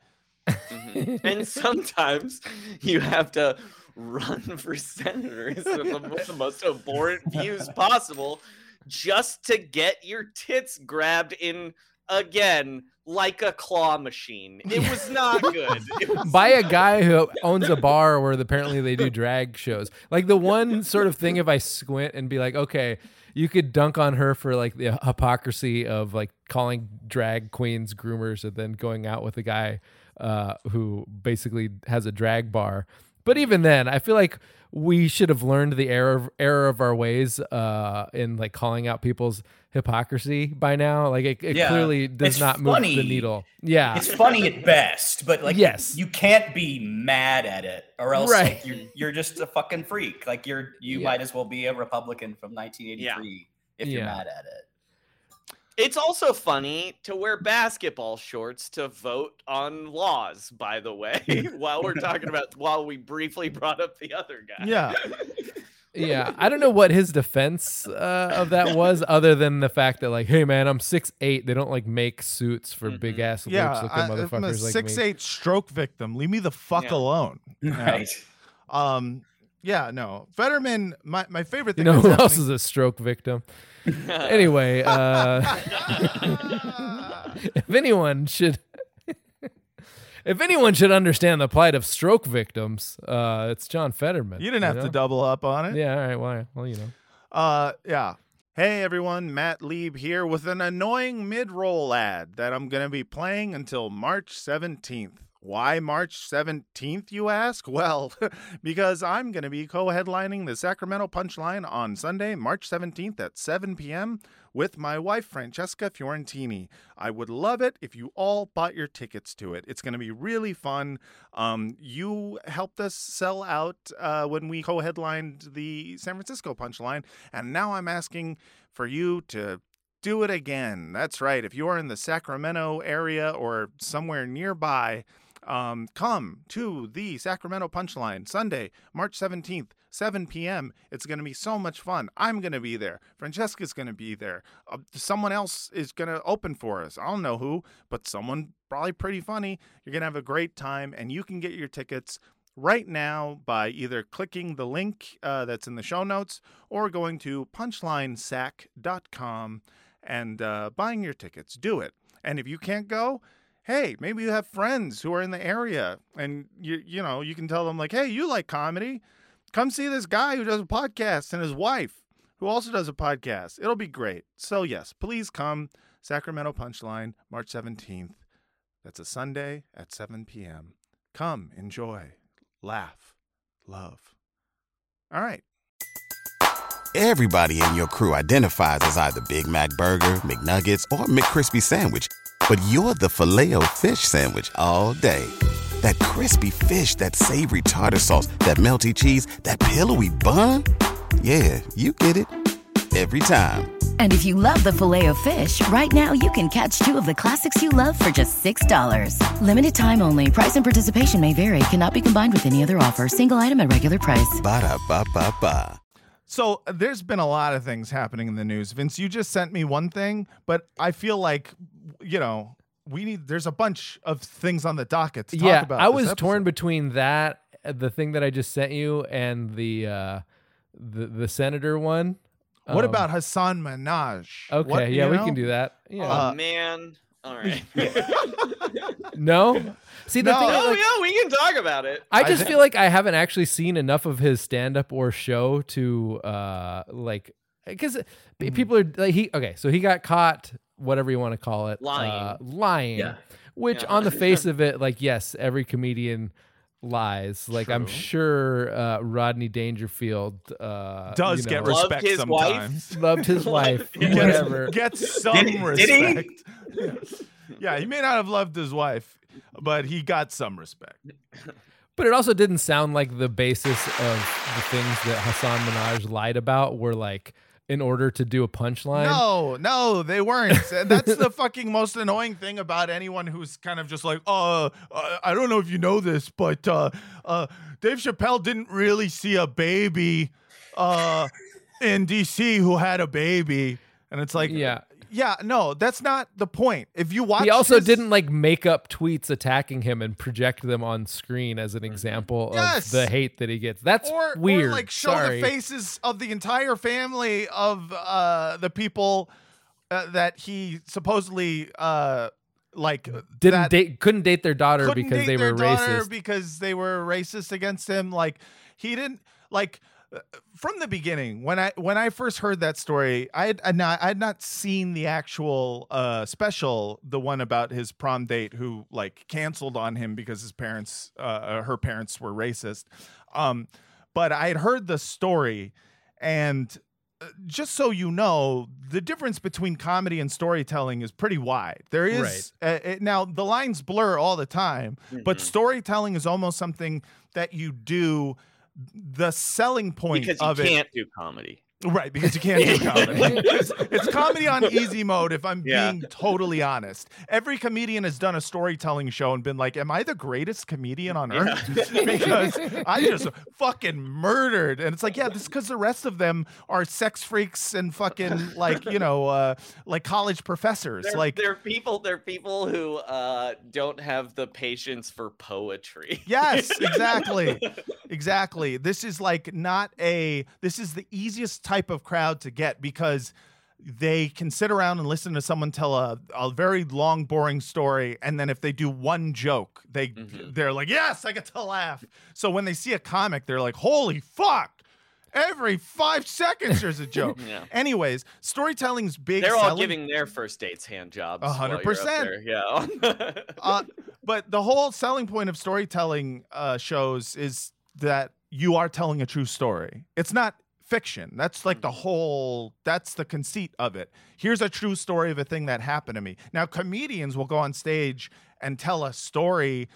[SPEAKER 4] Mhm. and sometimes you have to run (laughs) for senators with the, the most (laughs) abhorrent views possible just to get your tits grabbed in again like a claw machine. It was (laughs) not good. Was
[SPEAKER 1] by a guy who owns a bar where apparently they do drag shows. Like the one sort of thing, if I squint and be like, okay, you could dunk on her for like the hypocrisy of like calling drag queens groomers and then going out with a guy uh, who basically has a drag bar. But even then, I feel like we should have learned the error of, error of our ways uh, in like calling out people's hypocrisy by now. Like it, it
[SPEAKER 3] Yeah.
[SPEAKER 1] clearly does
[SPEAKER 3] It's
[SPEAKER 1] not move the needle. Yeah.
[SPEAKER 3] It's funny at best, but like
[SPEAKER 1] Yes.
[SPEAKER 3] you can't be mad at it, or else
[SPEAKER 1] Right.
[SPEAKER 3] like, you're you're just a fucking freak. Like you're you
[SPEAKER 1] Yeah.
[SPEAKER 3] might as well be a Republican from 1983 if you're
[SPEAKER 1] Yeah.
[SPEAKER 3] mad at it.
[SPEAKER 4] It's also funny to wear basketball shorts to vote on laws, by the way, (laughs) while we're talking about while we briefly brought up the other guy.
[SPEAKER 2] Yeah. (laughs)
[SPEAKER 1] yeah i don't know what his defense uh, of that was other than the fact that like hey man i'm six eight they don't like make suits for
[SPEAKER 4] Mhm.
[SPEAKER 1] big ass
[SPEAKER 2] Yeah.
[SPEAKER 1] looking
[SPEAKER 2] I, I'm a
[SPEAKER 1] motherfuckers like
[SPEAKER 2] six
[SPEAKER 1] me
[SPEAKER 2] eight stroke victim. Leave me the fuck
[SPEAKER 4] Yeah.
[SPEAKER 2] alone. Yeah. (laughs)
[SPEAKER 3] Right.
[SPEAKER 2] Um. Yeah. No. Fetterman. My my favorite
[SPEAKER 1] you
[SPEAKER 2] thing.
[SPEAKER 1] know who
[SPEAKER 2] that's
[SPEAKER 1] else is a stroke victim (laughs) anyway uh (laughs) if anyone should (laughs) if anyone should understand the plight of stroke victims uh it's john fetterman
[SPEAKER 2] you didn't have
[SPEAKER 1] know?
[SPEAKER 2] to double up on it.
[SPEAKER 1] yeah all right well, well you know
[SPEAKER 2] Uh, yeah. Hey everyone, Matt Lieb here with an annoying mid-roll ad that I'm going to be playing until March 17th. Why March 17th, you ask? (laughs) Well, because I'm going to be co-headlining the Sacramento Punchline on Sunday, March 17th at 7 p.m. with my wife Francesca Fiorentini. I would love it if you all bought your tickets to it. It's going to be really fun. Um, you helped us sell out uh, when we co-headlined the San Francisco Punchline, and now I'm asking for you to do it again. That's right. If you're in the Sacramento area or somewhere nearby, um, come to the Sacramento Punchline Sunday, March 17th, 7 p.m. It's going to be so much fun. I'm going to be there. Francesca's going to be there. Uh, someone else is going to open for us. I don't know who, but someone probably pretty funny. You're going to have a great time, and you can get your tickets right now by either clicking the link uh, that's in the show notes or going to punchlinesac.com and uh, buying your tickets. Do it. And if you can't go, hey, maybe you have friends who are in the area and you you know, you can tell them like, "Hey, you like comedy? Come see this guy who does a podcast and his wife who also does a podcast. It'll be great." So yes, please come Sacramento Punchline March 17th. That's a Sunday at 7 p.m. Come, enjoy, laugh, love. All right.
[SPEAKER 5] Everybody in your crew identifies as either Big Mac Burger, McNuggets, or McCrispy Sandwich. But you're the filet o fish Sandwich all day. That crispy fish, that savory tartar sauce, that melty cheese, that pillowy bun. Yeah, you get it. Every time.
[SPEAKER 6] And if you love the filet of fish, right now you can catch two of the classics you love for just $6. Limited time only. Price and participation may vary. Cannot be combined with any other offer. Single item at regular price.
[SPEAKER 5] Ba da ba ba ba.
[SPEAKER 2] So there's been a lot of things happening in the news. Vince, you just sent me one thing, but I feel like, you know, we need. There's a bunch of things on the docket to talk
[SPEAKER 1] yeah,
[SPEAKER 2] about.
[SPEAKER 1] I
[SPEAKER 2] this
[SPEAKER 1] was torn between that, uh, the thing that I just sent you, and the uh, the the senator one.
[SPEAKER 2] What
[SPEAKER 1] Um,
[SPEAKER 2] about Hasan Minhaj?
[SPEAKER 1] Okay,
[SPEAKER 2] What-
[SPEAKER 1] yeah,
[SPEAKER 2] you
[SPEAKER 1] we
[SPEAKER 2] know?
[SPEAKER 1] can do that.
[SPEAKER 4] Oh
[SPEAKER 1] Yeah.
[SPEAKER 2] Uh,
[SPEAKER 4] man. All (laughs) right.
[SPEAKER 1] no, (laughs) see the
[SPEAKER 2] No.
[SPEAKER 1] thing.
[SPEAKER 4] oh
[SPEAKER 1] like,
[SPEAKER 4] yeah, we can talk about it.
[SPEAKER 1] I
[SPEAKER 2] I
[SPEAKER 1] just
[SPEAKER 2] think-
[SPEAKER 1] feel like I haven't actually seen enough of his stand up or show to uh like because
[SPEAKER 2] Mm.
[SPEAKER 1] people are like he okay so he got caught whatever you want to call it
[SPEAKER 4] Lying.
[SPEAKER 1] uh, lying
[SPEAKER 3] Yeah.
[SPEAKER 1] which
[SPEAKER 4] Yeah.
[SPEAKER 1] on the (laughs) face of it like yes every comedian lies like I'm sure uh, Rodney Dangerfield uh,
[SPEAKER 2] Does
[SPEAKER 1] you
[SPEAKER 2] get
[SPEAKER 1] know,
[SPEAKER 4] Loved
[SPEAKER 2] respect
[SPEAKER 4] his wife?
[SPEAKER 1] loved his wife (laughs) (laughs)
[SPEAKER 4] He
[SPEAKER 2] Gets,
[SPEAKER 1] whatever
[SPEAKER 2] gets some
[SPEAKER 3] Did he- did he?
[SPEAKER 2] respect. Yeah. yeah, he may not have loved his wife, but he got some respect.
[SPEAKER 1] But it also didn't sound like the basis of the things that Hasan Minhaj lied about were like in order to do a punchline.
[SPEAKER 2] No, no, they weren't. That's the fucking most annoying thing about anyone who's kind of just like, uh, uh, I don't know if you know this, but uh, uh, Dave Chappelle didn't really see a baby uh, in DC who had a baby. And it's like,
[SPEAKER 1] Yeah.
[SPEAKER 2] Yeah, no, that's not the point. If you watch,
[SPEAKER 1] He also
[SPEAKER 2] his-
[SPEAKER 1] didn't like make up tweets attacking him and project them on screen as an example
[SPEAKER 2] Yes.
[SPEAKER 1] of the hate that he gets. That's
[SPEAKER 2] or,
[SPEAKER 1] weird.
[SPEAKER 2] or like show
[SPEAKER 1] Sorry.
[SPEAKER 2] the faces of the entire family of uh, the people uh, that he supposedly uh, like
[SPEAKER 1] Didn't date, couldn't date their daughter because
[SPEAKER 2] date
[SPEAKER 1] they
[SPEAKER 2] their
[SPEAKER 1] were racist.
[SPEAKER 2] because they were racist against him. Like he didn't like from the beginning when I when I first heard that story, I had, not I had not seen the actual uh, special, the one about his prom date who like canceled on him because his parents, uh, her parents were racist. Um, but I had heard the story, and uh, just so you know, the difference between comedy and storytelling is pretty wide. There is uh, it, now the lines blur all the time, but
[SPEAKER 4] Mhm.
[SPEAKER 2] storytelling is almost something that you do. The selling point
[SPEAKER 4] because you
[SPEAKER 2] of
[SPEAKER 4] can't do comedy.
[SPEAKER 2] Right? Because you can't do (laughs) comedy. it's, it's comedy on easy mode. If I'm
[SPEAKER 4] Yeah.
[SPEAKER 2] being totally honest, every comedian has done a storytelling show and been like, "Am I the greatest comedian on earth?" (laughs) because I just fucking murdered. And it's like, yeah, this because the rest of them are sex freaks and fucking like you know, uh, like college professors.
[SPEAKER 4] They're,
[SPEAKER 2] like,
[SPEAKER 4] they're people. They're people who uh, don't have the patience for poetry.
[SPEAKER 2] yes, (laughs) exactly, exactly. This is like not a. This is the easiest type of crowd to get because they can sit around and listen to someone tell a, a very long boring story and then if they do one joke they
[SPEAKER 4] Mhm.
[SPEAKER 2] they're like yes i get to laugh so when they see a comic they're like holy fuck every five seconds there's a (laughs) joke
[SPEAKER 4] Yeah.
[SPEAKER 2] anyways storytelling's big
[SPEAKER 4] They're all
[SPEAKER 2] selling-
[SPEAKER 4] giving their first dates hand jobs.
[SPEAKER 2] Hundred
[SPEAKER 4] while you're up
[SPEAKER 2] percent.
[SPEAKER 4] Yeah. (laughs)
[SPEAKER 2] uh, but the whole selling point of storytelling uh, shows is that you are telling a true story. It's not fiction. That's like the whole. That's the conceit of it. Here's a true story of a thing that happened to me. Now comedians will go on stage and tell a story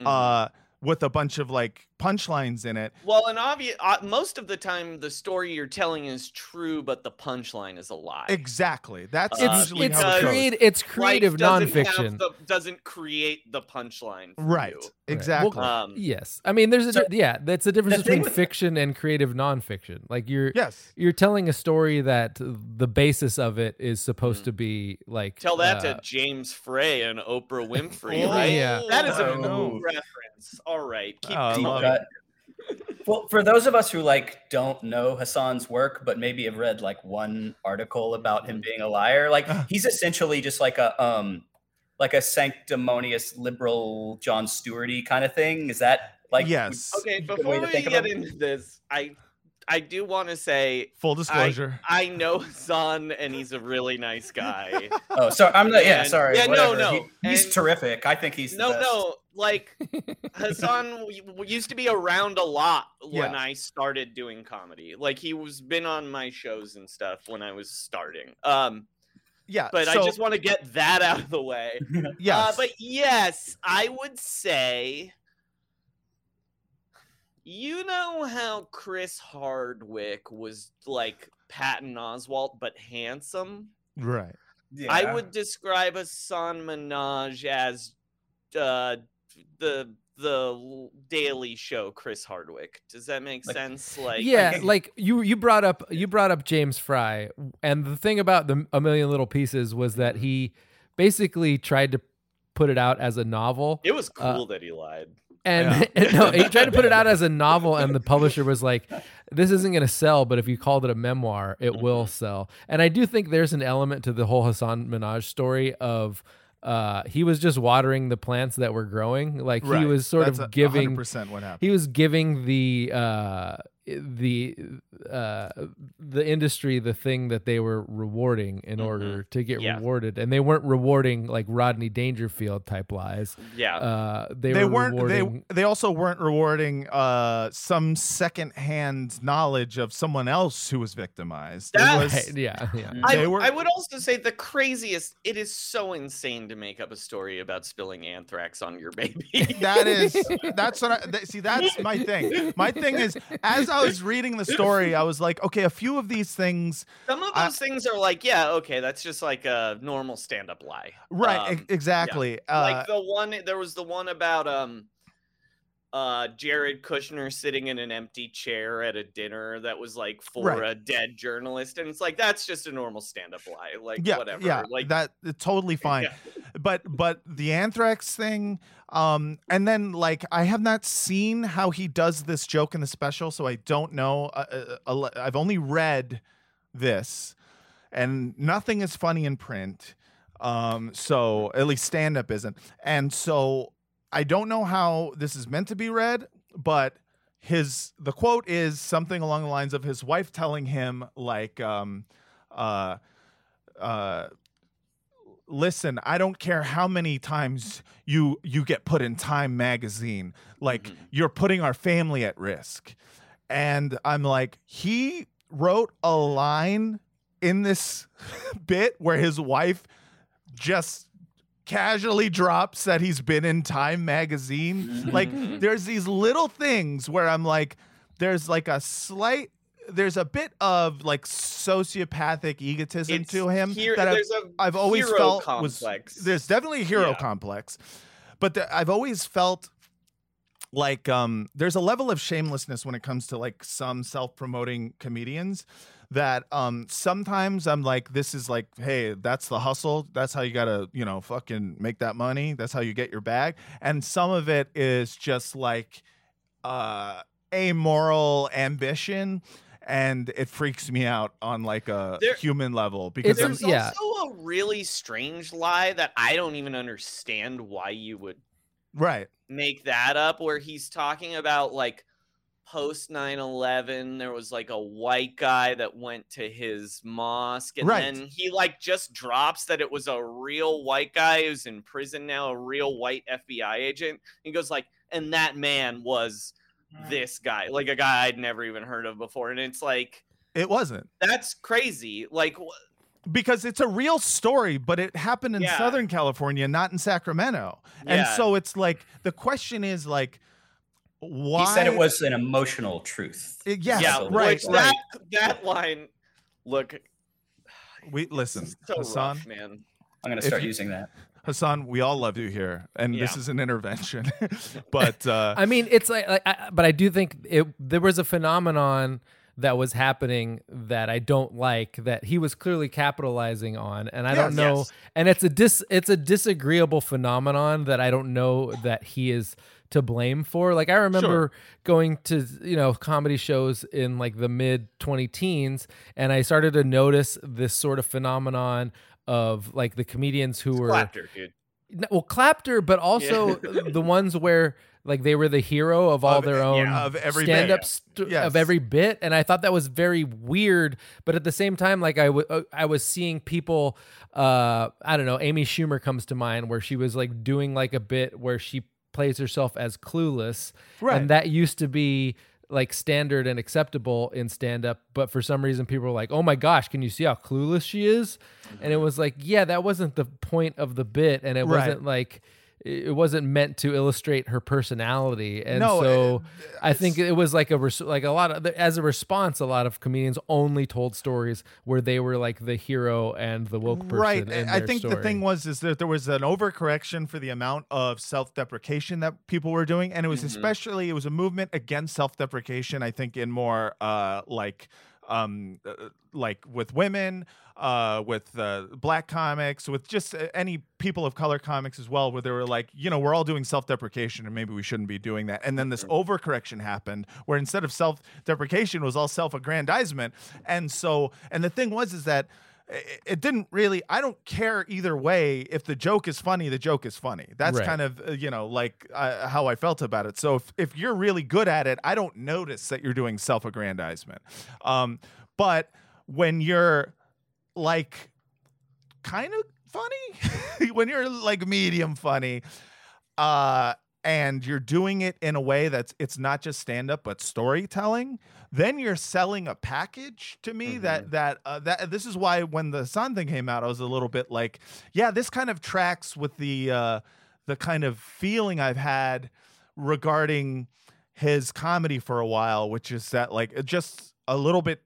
[SPEAKER 4] Mhm.
[SPEAKER 2] uh, with a bunch of like punchlines in it.
[SPEAKER 4] well, and obvious. Uh, most of the time, the story you're telling is true, but the punchline is a lie.
[SPEAKER 2] Exactly. That's
[SPEAKER 4] Uh,
[SPEAKER 1] it's
[SPEAKER 2] usually
[SPEAKER 1] it's,
[SPEAKER 2] how it goes.
[SPEAKER 1] create, it's creative
[SPEAKER 4] doesn't have
[SPEAKER 1] nonfiction.
[SPEAKER 4] the- doesn't create the punchline. for
[SPEAKER 2] Right.
[SPEAKER 4] you.
[SPEAKER 2] Exactly.
[SPEAKER 4] Um,
[SPEAKER 1] Yes, I mean, there's a
[SPEAKER 3] So-
[SPEAKER 1] yeah, that's the difference
[SPEAKER 3] the (laughs)
[SPEAKER 1] between
[SPEAKER 3] with-
[SPEAKER 1] fiction and creative nonfiction. Like you're
[SPEAKER 2] yes.
[SPEAKER 1] you're telling a story that the basis of it is supposed to be like
[SPEAKER 4] Mm. Tell that
[SPEAKER 1] uh,
[SPEAKER 4] to James Frey and Oprah Winfrey,
[SPEAKER 2] Oh,
[SPEAKER 4] right?
[SPEAKER 1] yeah.
[SPEAKER 4] That is a
[SPEAKER 2] know.
[SPEAKER 4] good reference. All right. Keep
[SPEAKER 2] Oh, I
[SPEAKER 3] Deep
[SPEAKER 2] love
[SPEAKER 4] going.
[SPEAKER 2] it.
[SPEAKER 3] cut. Well, for those of us who like don't know Hasan's work, but maybe have read like one article about him being a liar, like
[SPEAKER 2] Uh.
[SPEAKER 3] he's essentially just like a um like a sanctimonious liberal Jon Stewarty kind of thing. Is that like
[SPEAKER 2] Yes.
[SPEAKER 4] Okay,
[SPEAKER 3] a good way
[SPEAKER 4] before we get
[SPEAKER 3] him?
[SPEAKER 4] into this, I I do want to say
[SPEAKER 2] Full disclosure.
[SPEAKER 4] I know Hasan and he's a really nice guy.
[SPEAKER 3] Oh, sorry. I'm not. Yeah,
[SPEAKER 4] And-
[SPEAKER 3] sorry.
[SPEAKER 4] yeah, no,
[SPEAKER 3] whatever.
[SPEAKER 4] no,
[SPEAKER 3] He- he's
[SPEAKER 4] and-
[SPEAKER 3] terrific. I think he's the
[SPEAKER 4] no,
[SPEAKER 3] best.
[SPEAKER 4] no, like Hasan (laughs) w- w- used to be around a lot when
[SPEAKER 2] Yeah.
[SPEAKER 4] I started doing comedy. Like he was been on my shows and stuff when I was starting. Um,
[SPEAKER 2] yeah,
[SPEAKER 4] but I just want to get that out of the way. (laughs)
[SPEAKER 2] yes,
[SPEAKER 4] Uh, but yes, I would say. You know how Chris Hardwick was like Patton Oswalt, but handsome?
[SPEAKER 2] right.
[SPEAKER 3] Yeah.
[SPEAKER 4] I would describe Hasan Minhaj as uh, the the Daily Show Chris Hardwick. Does that make
[SPEAKER 3] Like-
[SPEAKER 4] sense? Like,
[SPEAKER 1] yeah,
[SPEAKER 3] think-
[SPEAKER 1] like you you brought up you brought up James Frey, and the thing about the A Million Little Pieces was that he basically tried to put it out as a novel,
[SPEAKER 4] it was
[SPEAKER 1] Uh,
[SPEAKER 4] cool that he lied.
[SPEAKER 1] and, and (laughs) no, he tried to put it out as a (laughs) novel, and the publisher was like, "This isn't going to sell, but if you called it a memoir, it will
[SPEAKER 4] Mhm.
[SPEAKER 1] sell." And I do think there's an element to the whole Hasan Minhaj story of. Uh, he was just watering the plants that were growing. Like he was sort
[SPEAKER 2] That's
[SPEAKER 1] of giving
[SPEAKER 2] 100% what happened.
[SPEAKER 1] he was giving the uh the uh the industry the thing that they were rewarding in
[SPEAKER 4] Mhm.
[SPEAKER 1] order to get
[SPEAKER 4] Yeah.
[SPEAKER 1] rewarded and they weren't rewarding like rodney dangerfield type lies
[SPEAKER 4] Yeah.
[SPEAKER 1] uh they,
[SPEAKER 2] they
[SPEAKER 1] were
[SPEAKER 2] weren't
[SPEAKER 1] rewarding
[SPEAKER 2] they they also weren't rewarding uh some secondhand knowledge of someone else who was victimized
[SPEAKER 4] That-
[SPEAKER 2] was (laughs)
[SPEAKER 1] yeah yeah
[SPEAKER 4] I,
[SPEAKER 2] they were-
[SPEAKER 4] I would also say the craziest. It is so insane to make up a story about spilling anthrax on your (laughs) baby.
[SPEAKER 2] that is (laughs) that's what I th- see that's my thing my thing is as i was reading the story i was like okay a few of these things
[SPEAKER 4] Some of
[SPEAKER 2] I-
[SPEAKER 4] those things are like, yeah, okay, that's just like a normal stand-up lie.
[SPEAKER 2] right
[SPEAKER 4] Um,
[SPEAKER 2] exactly uh,
[SPEAKER 4] like the one there was the one about um uh Jared Kushner sitting in an empty chair at a dinner that was like for
[SPEAKER 2] Right.
[SPEAKER 4] a dead journalist and it's like that's just a normal stand-up lie like
[SPEAKER 2] yeah
[SPEAKER 4] whatever
[SPEAKER 2] yeah
[SPEAKER 4] like
[SPEAKER 2] that it's totally (laughs) fine
[SPEAKER 4] yeah.
[SPEAKER 2] but but the anthrax thing um and then like i have not seen how he does this joke in the special so i don't know uh, uh, i've only read this and nothing is funny in print um so at least stand up isn't and so i don't know how this is meant to be read but his the quote is something along the lines of his wife telling him like um uh uh listen i don't care how many times you you get put in time magazine like
[SPEAKER 4] Mhm.
[SPEAKER 2] you're putting our family at risk and i'm like he wrote a line in this (laughs) bit where his wife just casually drops that he's been in time magazine like (laughs) there's these little things where i'm like there's like a slight there's a bit of like sociopathic egotism
[SPEAKER 4] It's
[SPEAKER 2] to him
[SPEAKER 4] here-
[SPEAKER 2] that I've,
[SPEAKER 4] there's a
[SPEAKER 2] I've always
[SPEAKER 4] hero
[SPEAKER 2] felt
[SPEAKER 4] complex.
[SPEAKER 2] was there's definitely a hero
[SPEAKER 4] Yeah.
[SPEAKER 2] complex but the, i've always felt like um there's a level of shamelessness when it comes to like some self-promoting comedians that um sometimes i'm like this is like hey that's the hustle. That's how you gotta you know fucking make that money. That's how you get your bag. And some of it is just like uh amoral ambition and it freaks me out on like a
[SPEAKER 4] There-
[SPEAKER 2] human level because
[SPEAKER 1] It's
[SPEAKER 2] I'm,
[SPEAKER 4] There's
[SPEAKER 1] yeah.
[SPEAKER 4] also a really strange lie that I don't even understand why you would
[SPEAKER 2] right.
[SPEAKER 4] make that up where he's talking about like post 9-11 there was like a white guy that went to his mosque and
[SPEAKER 2] Right.
[SPEAKER 4] then he like just drops that it was a real white guy who's in prison now a real white fbi agent. He goes like and that man was hmm. this guy like a guy i'd never even heard of before and it's like
[SPEAKER 2] it wasn't.
[SPEAKER 4] That's crazy. Like wh-
[SPEAKER 2] because it's a real story, but it happened in
[SPEAKER 4] Yeah.
[SPEAKER 2] Southern California, not in Sacramento. And so it's like the question is like, why?
[SPEAKER 3] He said it was an emotional truth.
[SPEAKER 2] Uh, yes,
[SPEAKER 4] yeah
[SPEAKER 2] right,
[SPEAKER 4] which
[SPEAKER 2] right.
[SPEAKER 4] that that line look
[SPEAKER 2] We listen,
[SPEAKER 4] so
[SPEAKER 2] Hasan.
[SPEAKER 4] rough man
[SPEAKER 3] I'm going to start
[SPEAKER 2] you-
[SPEAKER 3] using that.
[SPEAKER 2] Hasan, we all love you here, and this is an intervention. (laughs) but uh,
[SPEAKER 1] I mean, it's like, like I, but I do think it. There was a phenomenon that was happening that I don't like that he was clearly capitalizing on, and I don't know.
[SPEAKER 4] Yes.
[SPEAKER 1] And it's a dis, it's a disagreeable phenomenon that I don't know that he is to blame for. Like I remember going to you know comedy shows in like the mid twenty teens, and I started to notice this sort of phenomenon of like the comedians who were
[SPEAKER 4] Laughter, dude
[SPEAKER 1] well clapter but also the ones where like they were the hero of all
[SPEAKER 2] Of-
[SPEAKER 1] their
[SPEAKER 2] yeah,
[SPEAKER 1] own
[SPEAKER 2] of every
[SPEAKER 1] stand
[SPEAKER 2] bit.
[SPEAKER 1] up st-
[SPEAKER 2] Yes.
[SPEAKER 1] of every bit and i thought that was very weird but at the same time like I w- uh, I was seeing people uh i don't know amy schumer comes to mind where she was like doing like a bit where she plays herself as clueless
[SPEAKER 2] Right.
[SPEAKER 1] and that used to be like standard and acceptable in stand up but for some reason people were like oh my gosh can you see how clueless she is and it mm-hmm. was like yeah that wasn't the point of the bit and it
[SPEAKER 2] Right.
[SPEAKER 1] wasn't like it wasn't meant to illustrate her personality. And
[SPEAKER 2] No,
[SPEAKER 1] so i think it was like a res- like a lot of as a response a lot of comedians only told stories where they were like the hero and the woke person
[SPEAKER 2] right
[SPEAKER 1] in
[SPEAKER 2] i
[SPEAKER 1] their
[SPEAKER 2] think the thing was is that there was an overcorrection for the amount of self-deprecation that people were doing. And it was
[SPEAKER 4] Mhm.
[SPEAKER 2] especially it was a movement against self-deprecation i think in more uh like um uh, like with women uh with uh, black comics with just uh, any people of color comics as well where they were like you know we're all doing self-deprecation and maybe we shouldn't be doing that. And then this overcorrection happened where instead of self-deprecation was all self-aggrandizement. And so and the thing was is that it didn't really i don't care either way. If the joke is funny the joke is funny. That's
[SPEAKER 1] Right.
[SPEAKER 2] kind of uh, you know like uh, how i felt about it. So if, if you're really good at it i don't notice that you're doing self-aggrandizement. Um, but when you're like kind of funny (laughs) when you're like medium funny uh and you're doing it in a way that's it's not just stand up but storytelling then you're selling a package to me that that uh, that this is why when the sun thing came out i was a little bit like yeah this kind of tracks with the uh the kind of feeling i've had regarding his comedy for a while which is that like it just a little bit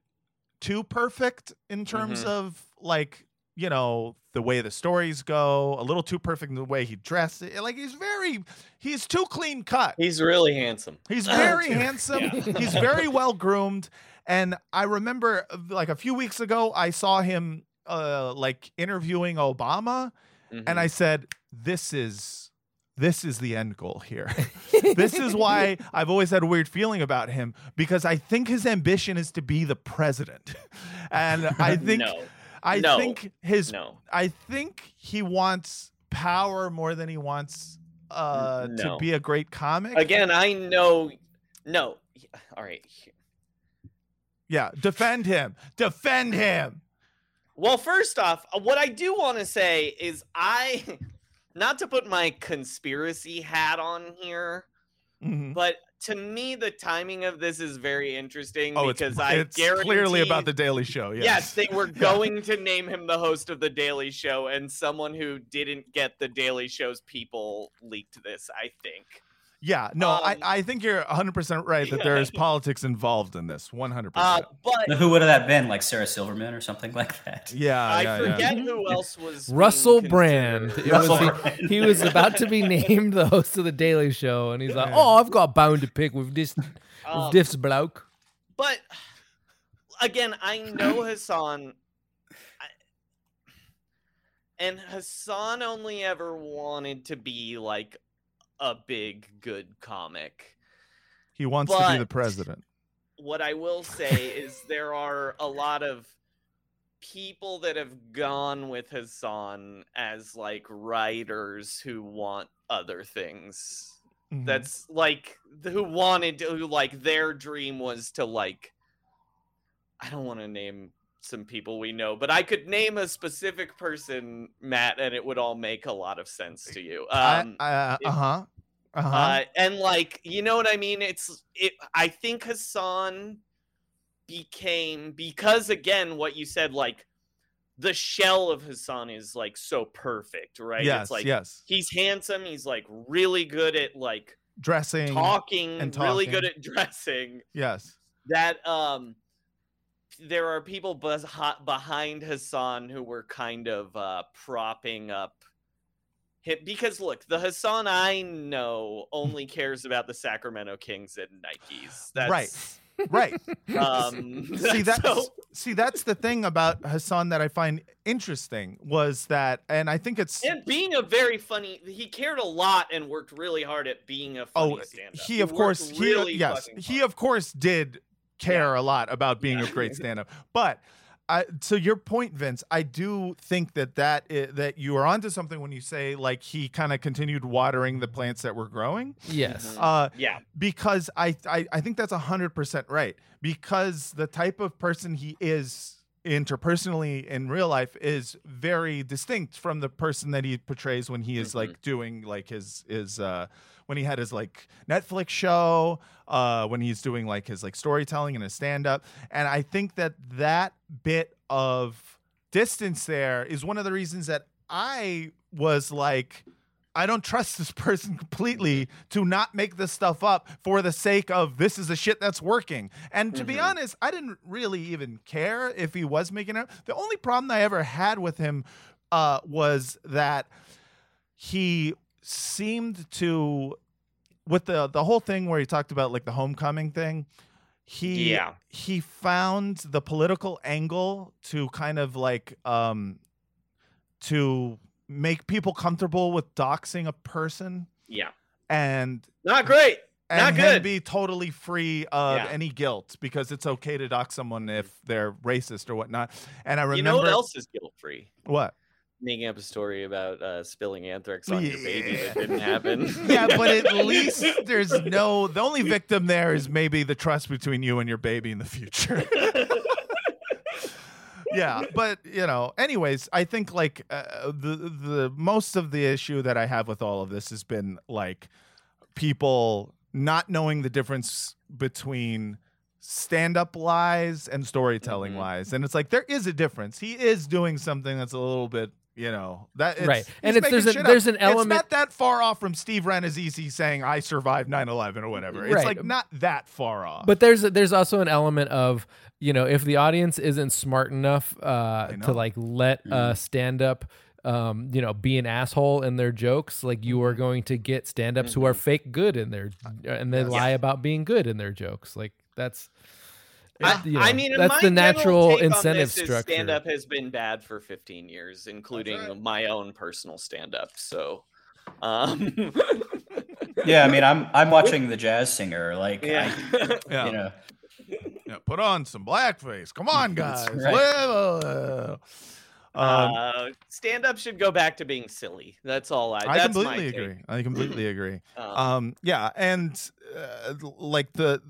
[SPEAKER 2] too perfect in terms
[SPEAKER 4] Mhm.
[SPEAKER 2] of like you know the way the stories go a little too perfect in the way he dressed like he's very he's too clean cut
[SPEAKER 4] He's really handsome.
[SPEAKER 2] He's (laughs) very (laughs) handsome.
[SPEAKER 4] Yeah. (laughs)
[SPEAKER 2] He's very well groomed. And I remember like a few weeks ago, I saw him uh, like interviewing Obama, and
[SPEAKER 4] Mhm.
[SPEAKER 2] I said, "This is this is the end goal here. this is why I've always had a weird feeling about him because I think his ambition is to be the president, and I think
[SPEAKER 4] no,
[SPEAKER 2] I
[SPEAKER 4] No.
[SPEAKER 2] think his
[SPEAKER 4] no.
[SPEAKER 2] I think he wants power more than he wants uh, to be a great comic.
[SPEAKER 4] Again, I know. No. All right.
[SPEAKER 2] Yeah, defend him. Defend him.
[SPEAKER 4] Well, first off, uh, what I do want to say is I, (laughs) not to put my conspiracy hat on here,
[SPEAKER 2] Mhm.
[SPEAKER 4] but to me, the timing of this is very interesting
[SPEAKER 2] Oh, it's,
[SPEAKER 4] because I
[SPEAKER 2] it's
[SPEAKER 4] guarantee
[SPEAKER 2] clearly about the Daily Show. Yes.
[SPEAKER 4] Yes, they were (laughs) going to name him the host of the Daily Show, and someone who didn't get the Daily Show's people leaked this. I think.
[SPEAKER 2] Yeah. No, I,
[SPEAKER 4] Um,
[SPEAKER 2] I think you're 100% right that there is (laughs) politics involved in this. 100%.
[SPEAKER 4] Uh, but
[SPEAKER 3] Now, Who would have that been? Like Sarah Silverman or something like that? (laughs)
[SPEAKER 2] yeah.
[SPEAKER 4] I
[SPEAKER 2] yeah,
[SPEAKER 4] forget
[SPEAKER 2] yeah.
[SPEAKER 4] who else was
[SPEAKER 1] Russell Brand.
[SPEAKER 4] considered.
[SPEAKER 1] It was-
[SPEAKER 3] Russell
[SPEAKER 1] he, he was about to be (laughs) named the host of the Daily Show, and he's like, "Oh, I've got bound to pick with this, with
[SPEAKER 4] Um,
[SPEAKER 1] this bloke."
[SPEAKER 4] But again, I know Hasan. I, and Hasan only ever wanted to be like a big, good comic.
[SPEAKER 2] He wants to be the president.
[SPEAKER 4] What I will say is there are a lot of people that have gone with Hasan as like writers who want other things.
[SPEAKER 2] Mhm.
[SPEAKER 4] That's like who wanted to who like their dream was to like I don't want to name some people we know, but I could name a specific person, Matt, and it would all make a lot of sense to you. Um,
[SPEAKER 2] uh huh. Uh huh.
[SPEAKER 4] uh, and like, you know what I mean? It's it. I think Hasan became because again, what you said, like the shell of Hasan is like so perfect, right?
[SPEAKER 2] yes.
[SPEAKER 4] it's like
[SPEAKER 2] yes.
[SPEAKER 4] he's handsome. He's like really good at like
[SPEAKER 2] Dressing.
[SPEAKER 4] talking,
[SPEAKER 2] and
[SPEAKER 4] really good at (laughs) dressing.
[SPEAKER 2] Yes.
[SPEAKER 4] That um, there are people behind Hasan who were kind of uh propping up him because look, the Hasan I know only cares about the Sacramento Kings and Nikes. That's
[SPEAKER 2] Right. Right. (laughs)
[SPEAKER 4] Um, (laughs)
[SPEAKER 2] see (laughs) that's
[SPEAKER 4] so-
[SPEAKER 2] see that's the thing about Hasan that I find interesting was that and I think it's
[SPEAKER 4] and being a very funny, he cared a lot and worked really hard at being a funny
[SPEAKER 2] oh
[SPEAKER 4] stand-up.
[SPEAKER 2] he of
[SPEAKER 4] worked
[SPEAKER 2] course he
[SPEAKER 4] really
[SPEAKER 2] yes he of course did care a lot about being
[SPEAKER 4] Yeah.
[SPEAKER 2] a great (laughs) stand-up but I to your point, Vince, I do think that that that you are onto something when you say like he kind of continued watering the plants that were growing.
[SPEAKER 1] Yes.
[SPEAKER 2] Uh,
[SPEAKER 4] Yeah.
[SPEAKER 2] because I, I I think that's hundred percent right. Because the type of person he is interpersonally in real life is very distinct from the person that he portrays when he is like doing like his his uh when he had his like Netflix show, uh when he's doing like his like storytelling and his stand up. And I think that that bit of distance there is one of the reasons that I was like I don't trust this (laughs) person completely to not make this stuff up for the sake of this is the shit that's working. And to be
[SPEAKER 4] Mhm.
[SPEAKER 2] honest, I didn't really even care if he was making it. The only problem I ever had with him uh, was that he seemed to, with the the whole thing where he talked about like the homecoming thing. He
[SPEAKER 4] Yeah.
[SPEAKER 2] he found the political angle to kind of like um to make people comfortable with doxing a person
[SPEAKER 4] Yeah.
[SPEAKER 2] and
[SPEAKER 4] Not great.
[SPEAKER 2] and
[SPEAKER 4] Not good.
[SPEAKER 2] be totally free of
[SPEAKER 4] Yeah.
[SPEAKER 2] any guilt because it's okay to dox someone if they're racist or whatnot. And I remember
[SPEAKER 4] You know what else is guilt free?
[SPEAKER 2] what?
[SPEAKER 4] Making up a story about uh, spilling anthrax on your baby that didn't happen. (laughs)
[SPEAKER 2] yeah, but at (laughs) least there's no the only victim there is maybe the trust between you and your baby in the future. (laughs) yeah, but you know, anyways, I think like uh, the the most of the issue that I have with all of this has been like people not knowing the difference between stand-up lies and storytelling
[SPEAKER 4] Mhm.
[SPEAKER 2] lies, and it's like there is a difference. He is doing something that's a little bit. You know that it's,
[SPEAKER 1] Right. And it's- there's
[SPEAKER 2] making
[SPEAKER 1] a- there's
[SPEAKER 2] up.
[SPEAKER 1] an element-
[SPEAKER 2] It's not that far off from Steve Rannazzisi saying "I survived 9/11" or whatever. It's
[SPEAKER 1] Right.
[SPEAKER 2] like not that far off.
[SPEAKER 1] But there's there's also an element of you know if the audience isn't smart enough uh, to like let uh, stand up um, you know be an asshole in their jokes, like you are going to get stand ups who are fake good in their and they
[SPEAKER 2] Yes.
[SPEAKER 1] lie about being good in their jokes. Like that's
[SPEAKER 4] I,
[SPEAKER 1] you
[SPEAKER 4] I mean,
[SPEAKER 1] that's
[SPEAKER 4] my
[SPEAKER 1] the natural
[SPEAKER 4] general take on
[SPEAKER 1] incentive
[SPEAKER 4] this
[SPEAKER 1] structure.
[SPEAKER 4] Stand up has been bad for 15 years, including
[SPEAKER 2] right.
[SPEAKER 4] my own personal stand up. So, um, (laughs)
[SPEAKER 7] Yeah, I mean, I'm I'm (laughs) watching the jazz singer. Like,
[SPEAKER 4] yeah.
[SPEAKER 7] I, (laughs)
[SPEAKER 2] yeah.
[SPEAKER 7] you know,
[SPEAKER 2] Yeah, put on some blackface. Come on, guys.
[SPEAKER 7] right.
[SPEAKER 2] Uh, um,
[SPEAKER 4] uh, stand up should go back to being silly. That's all I.
[SPEAKER 2] I
[SPEAKER 4] that's my
[SPEAKER 2] completely
[SPEAKER 4] take.
[SPEAKER 2] agree. I completely agree. (clears throat)
[SPEAKER 4] Um,
[SPEAKER 2] Um, yeah, and uh, like the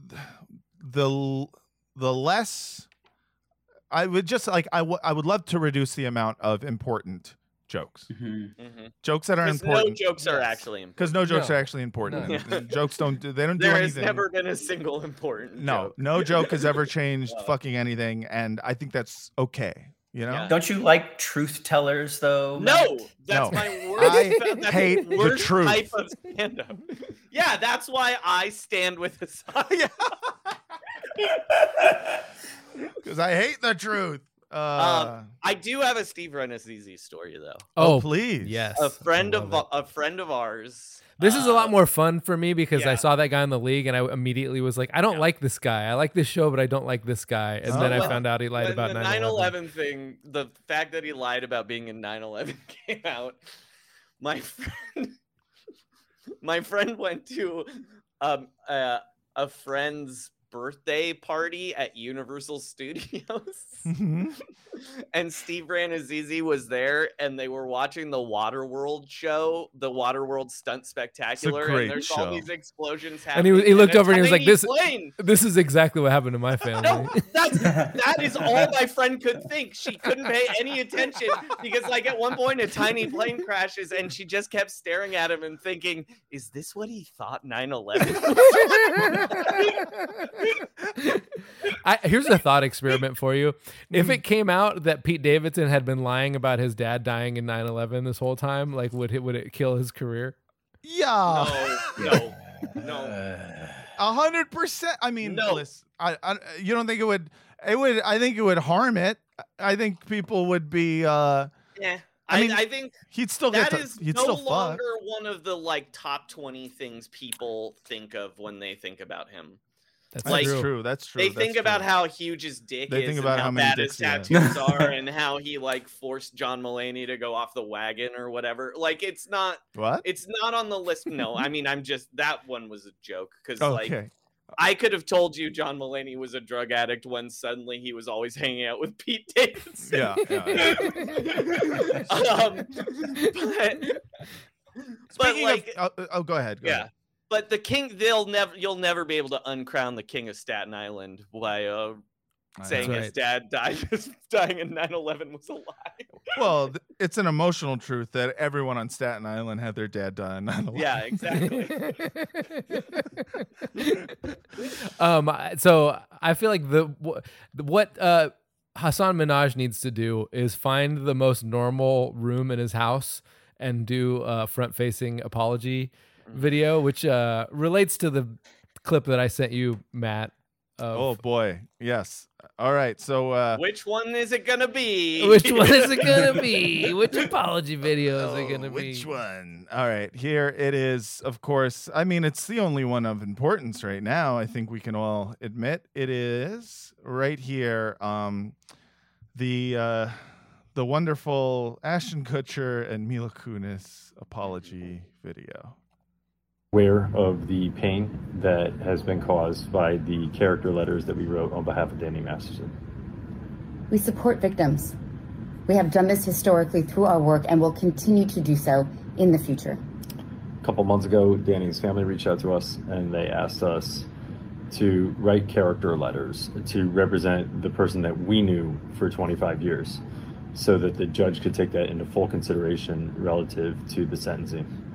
[SPEAKER 2] the the less I would just like I would I would love to reduce the amount of important jokes,
[SPEAKER 7] mhm.
[SPEAKER 4] mhm.
[SPEAKER 2] jokes that are
[SPEAKER 4] 'Cause no
[SPEAKER 2] important.
[SPEAKER 4] jokes are actually important.
[SPEAKER 2] because no jokes
[SPEAKER 1] No.
[SPEAKER 2] are actually important.
[SPEAKER 1] No.
[SPEAKER 2] and- and jokes don't do they don't do
[SPEAKER 4] There has
[SPEAKER 2] anything.
[SPEAKER 4] never been a single important.
[SPEAKER 2] no,
[SPEAKER 4] joke.
[SPEAKER 2] no joke has ever (laughs) changed
[SPEAKER 4] No.
[SPEAKER 2] fucking anything, and I think that's okay. You know,
[SPEAKER 4] Yeah.
[SPEAKER 7] don't you like truth tellers though?
[SPEAKER 4] No,
[SPEAKER 7] Matt?
[SPEAKER 4] that's
[SPEAKER 2] No.
[SPEAKER 4] my (laughs) worst.
[SPEAKER 2] I
[SPEAKER 4] that's
[SPEAKER 2] hate the
[SPEAKER 4] worst
[SPEAKER 2] truth.
[SPEAKER 4] type of stand-up. Yeah, that's why I stand with the side.
[SPEAKER 2] because I hate the truth. Uh,
[SPEAKER 4] I do have a Steve Rannazzisi story though.
[SPEAKER 2] oh,
[SPEAKER 1] oh
[SPEAKER 2] please,
[SPEAKER 1] yes,
[SPEAKER 4] A friend of
[SPEAKER 1] it.
[SPEAKER 4] a friend of ours.
[SPEAKER 1] This is a lot
[SPEAKER 4] uh,
[SPEAKER 1] more fun for me because I saw that guy in the league and I immediately was like, I don't
[SPEAKER 4] Yeah.
[SPEAKER 1] like this guy. I like this show, but I don't like this guy. And
[SPEAKER 2] So
[SPEAKER 1] then I found out he lied about
[SPEAKER 4] the
[SPEAKER 1] 9 11.
[SPEAKER 4] 9/11 thing. The fact that he lied about being in 9/11 (laughs) came out. My friend, (laughs) my friend went to um, uh, a friend's birthday party at Universal Studios. (laughs)
[SPEAKER 2] Mhm.
[SPEAKER 4] and Steve Rannazzisi was there, and they were watching the Waterworld show, the Waterworld Stunt Spectacular, and there's
[SPEAKER 2] show.
[SPEAKER 4] all these explosions
[SPEAKER 1] And he
[SPEAKER 4] happening.
[SPEAKER 1] he looked
[SPEAKER 4] a
[SPEAKER 1] over and he was like, "This-
[SPEAKER 4] plane."
[SPEAKER 1] This is exactly what happened to my (laughs) family.
[SPEAKER 4] No, that's that is all my (laughs) friend could think. She couldn't pay any attention because, like, at one point, a tiny plane crashes, and she just kept staring at him and thinking, "Is this what he thought 9/11?"
[SPEAKER 1] I, here's a thought experiment for you. If
[SPEAKER 2] Mm-hmm.
[SPEAKER 1] it came out that Pete Davidson had been lying about his dad dying in 9/11 this whole time, like would it would it kill his career?
[SPEAKER 2] yeah.
[SPEAKER 4] no, (laughs) no, no.
[SPEAKER 2] A hundred percent. I mean,
[SPEAKER 4] No.
[SPEAKER 2] listen, I, I, you don't think it would? It would. I think it would harm it. I think people would be. uh
[SPEAKER 4] Yeah,
[SPEAKER 2] I
[SPEAKER 4] I,
[SPEAKER 2] mean,
[SPEAKER 4] I think
[SPEAKER 2] He'd still get.
[SPEAKER 4] that
[SPEAKER 2] To,
[SPEAKER 4] is
[SPEAKER 2] he'd
[SPEAKER 4] no
[SPEAKER 2] still fuck.
[SPEAKER 4] longer one of the like top 20 things people think of when they think about him.
[SPEAKER 1] That's
[SPEAKER 2] That's
[SPEAKER 4] like-
[SPEAKER 2] true.
[SPEAKER 1] true.
[SPEAKER 2] That's true.
[SPEAKER 4] they
[SPEAKER 2] that's
[SPEAKER 4] think about how huge his dick
[SPEAKER 2] They
[SPEAKER 4] is
[SPEAKER 2] think
[SPEAKER 4] and
[SPEAKER 2] about
[SPEAKER 4] how,
[SPEAKER 2] how many
[SPEAKER 4] bad his
[SPEAKER 2] dicks he has.
[SPEAKER 4] tattoos (laughs) are and how he like forced John Mulaney to go off the wagon or whatever. Like it's not
[SPEAKER 2] what?
[SPEAKER 4] it's not on the list. No, I mean I'm just that one was a joke because
[SPEAKER 2] Okay.
[SPEAKER 4] like I could have told you John Mulaney was a drug addict when suddenly he was always hanging out with Pete (laughs) Davidson.
[SPEAKER 2] Yeah, yeah, (laughs)
[SPEAKER 4] um, but, but
[SPEAKER 2] Speaking
[SPEAKER 4] like,
[SPEAKER 2] of, oh, oh, go ahead. Go
[SPEAKER 4] yeah.
[SPEAKER 2] ahead.
[SPEAKER 4] But the king, they'll never, you'll never be able to uncrown the king of Staten Island by uh, saying
[SPEAKER 2] know.
[SPEAKER 1] That's
[SPEAKER 4] his dad died, (laughs) dying in 9/11 was a lie.
[SPEAKER 2] Well, (laughs) th- it's an emotional truth that everyone on Staten Island had their dad die on 9/11.
[SPEAKER 4] Yeah, exactly. (laughs)
[SPEAKER 1] um so i feel like the wh- what uh Hasan Minhaj needs to do is find the most normal room in his house and do a front facing apology video which uh relates to the clip that i sent you matt of,
[SPEAKER 2] Oh boy. Yes. All right. So uh
[SPEAKER 4] Which one is it gonna be? (laughs)
[SPEAKER 1] which one is it gonna (laughs) be which apology video is it
[SPEAKER 2] oh,
[SPEAKER 1] gonna be
[SPEAKER 2] which one? All right. Here it is. Of course. I mean, it's the only one of importance right now. I think we can all admit it is right here. Um the uh the wonderful Ashton Kutcher and Mila Kunis apology video.
[SPEAKER 8] Aware of the pain that has been caused by the character letters that we wrote on behalf of Danny Masterson.
[SPEAKER 9] We support victims. We have done this historically through our work and will continue to do so in the future.
[SPEAKER 8] A couple months ago, Danny's family reached out to us and they asked us to write character letters to represent the person that we knew for 25 years so that the judge could take that into full consideration relative to the sentencing.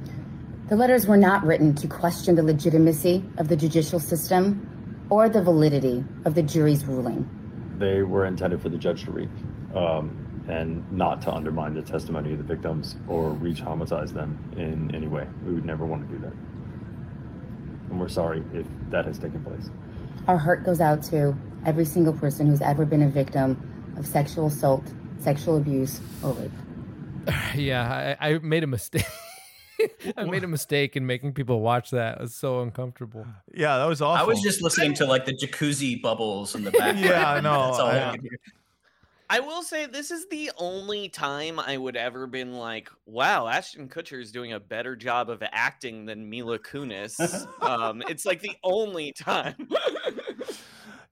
[SPEAKER 9] The letters were not written to question the legitimacy of the judicial system or the validity of the jury's ruling.
[SPEAKER 8] They were intended for the judge to read um, and not to undermine the testimony of the victims or re traumatize them in any way. We would never want to do that. And we're sorry if that has taken place.
[SPEAKER 9] Our heart goes out to every single person who's ever been a victim of sexual assault, sexual abuse, or rape. (sighs)
[SPEAKER 1] yeah I, I made a mistake (laughs) (laughs) i made a mistake in making people watch that it was so uncomfortable
[SPEAKER 2] Yeah, that was awful.
[SPEAKER 3] I was just listening to like the jacuzzi bubbles in the (laughs) background.
[SPEAKER 2] Yeah, I know,
[SPEAKER 3] That's all I
[SPEAKER 2] I-
[SPEAKER 4] I will say this is the only time I would ever been like, "Wow, Ashton Kutcher is doing a better job of acting than Mila Kunis." (laughs) um, it's like the only time.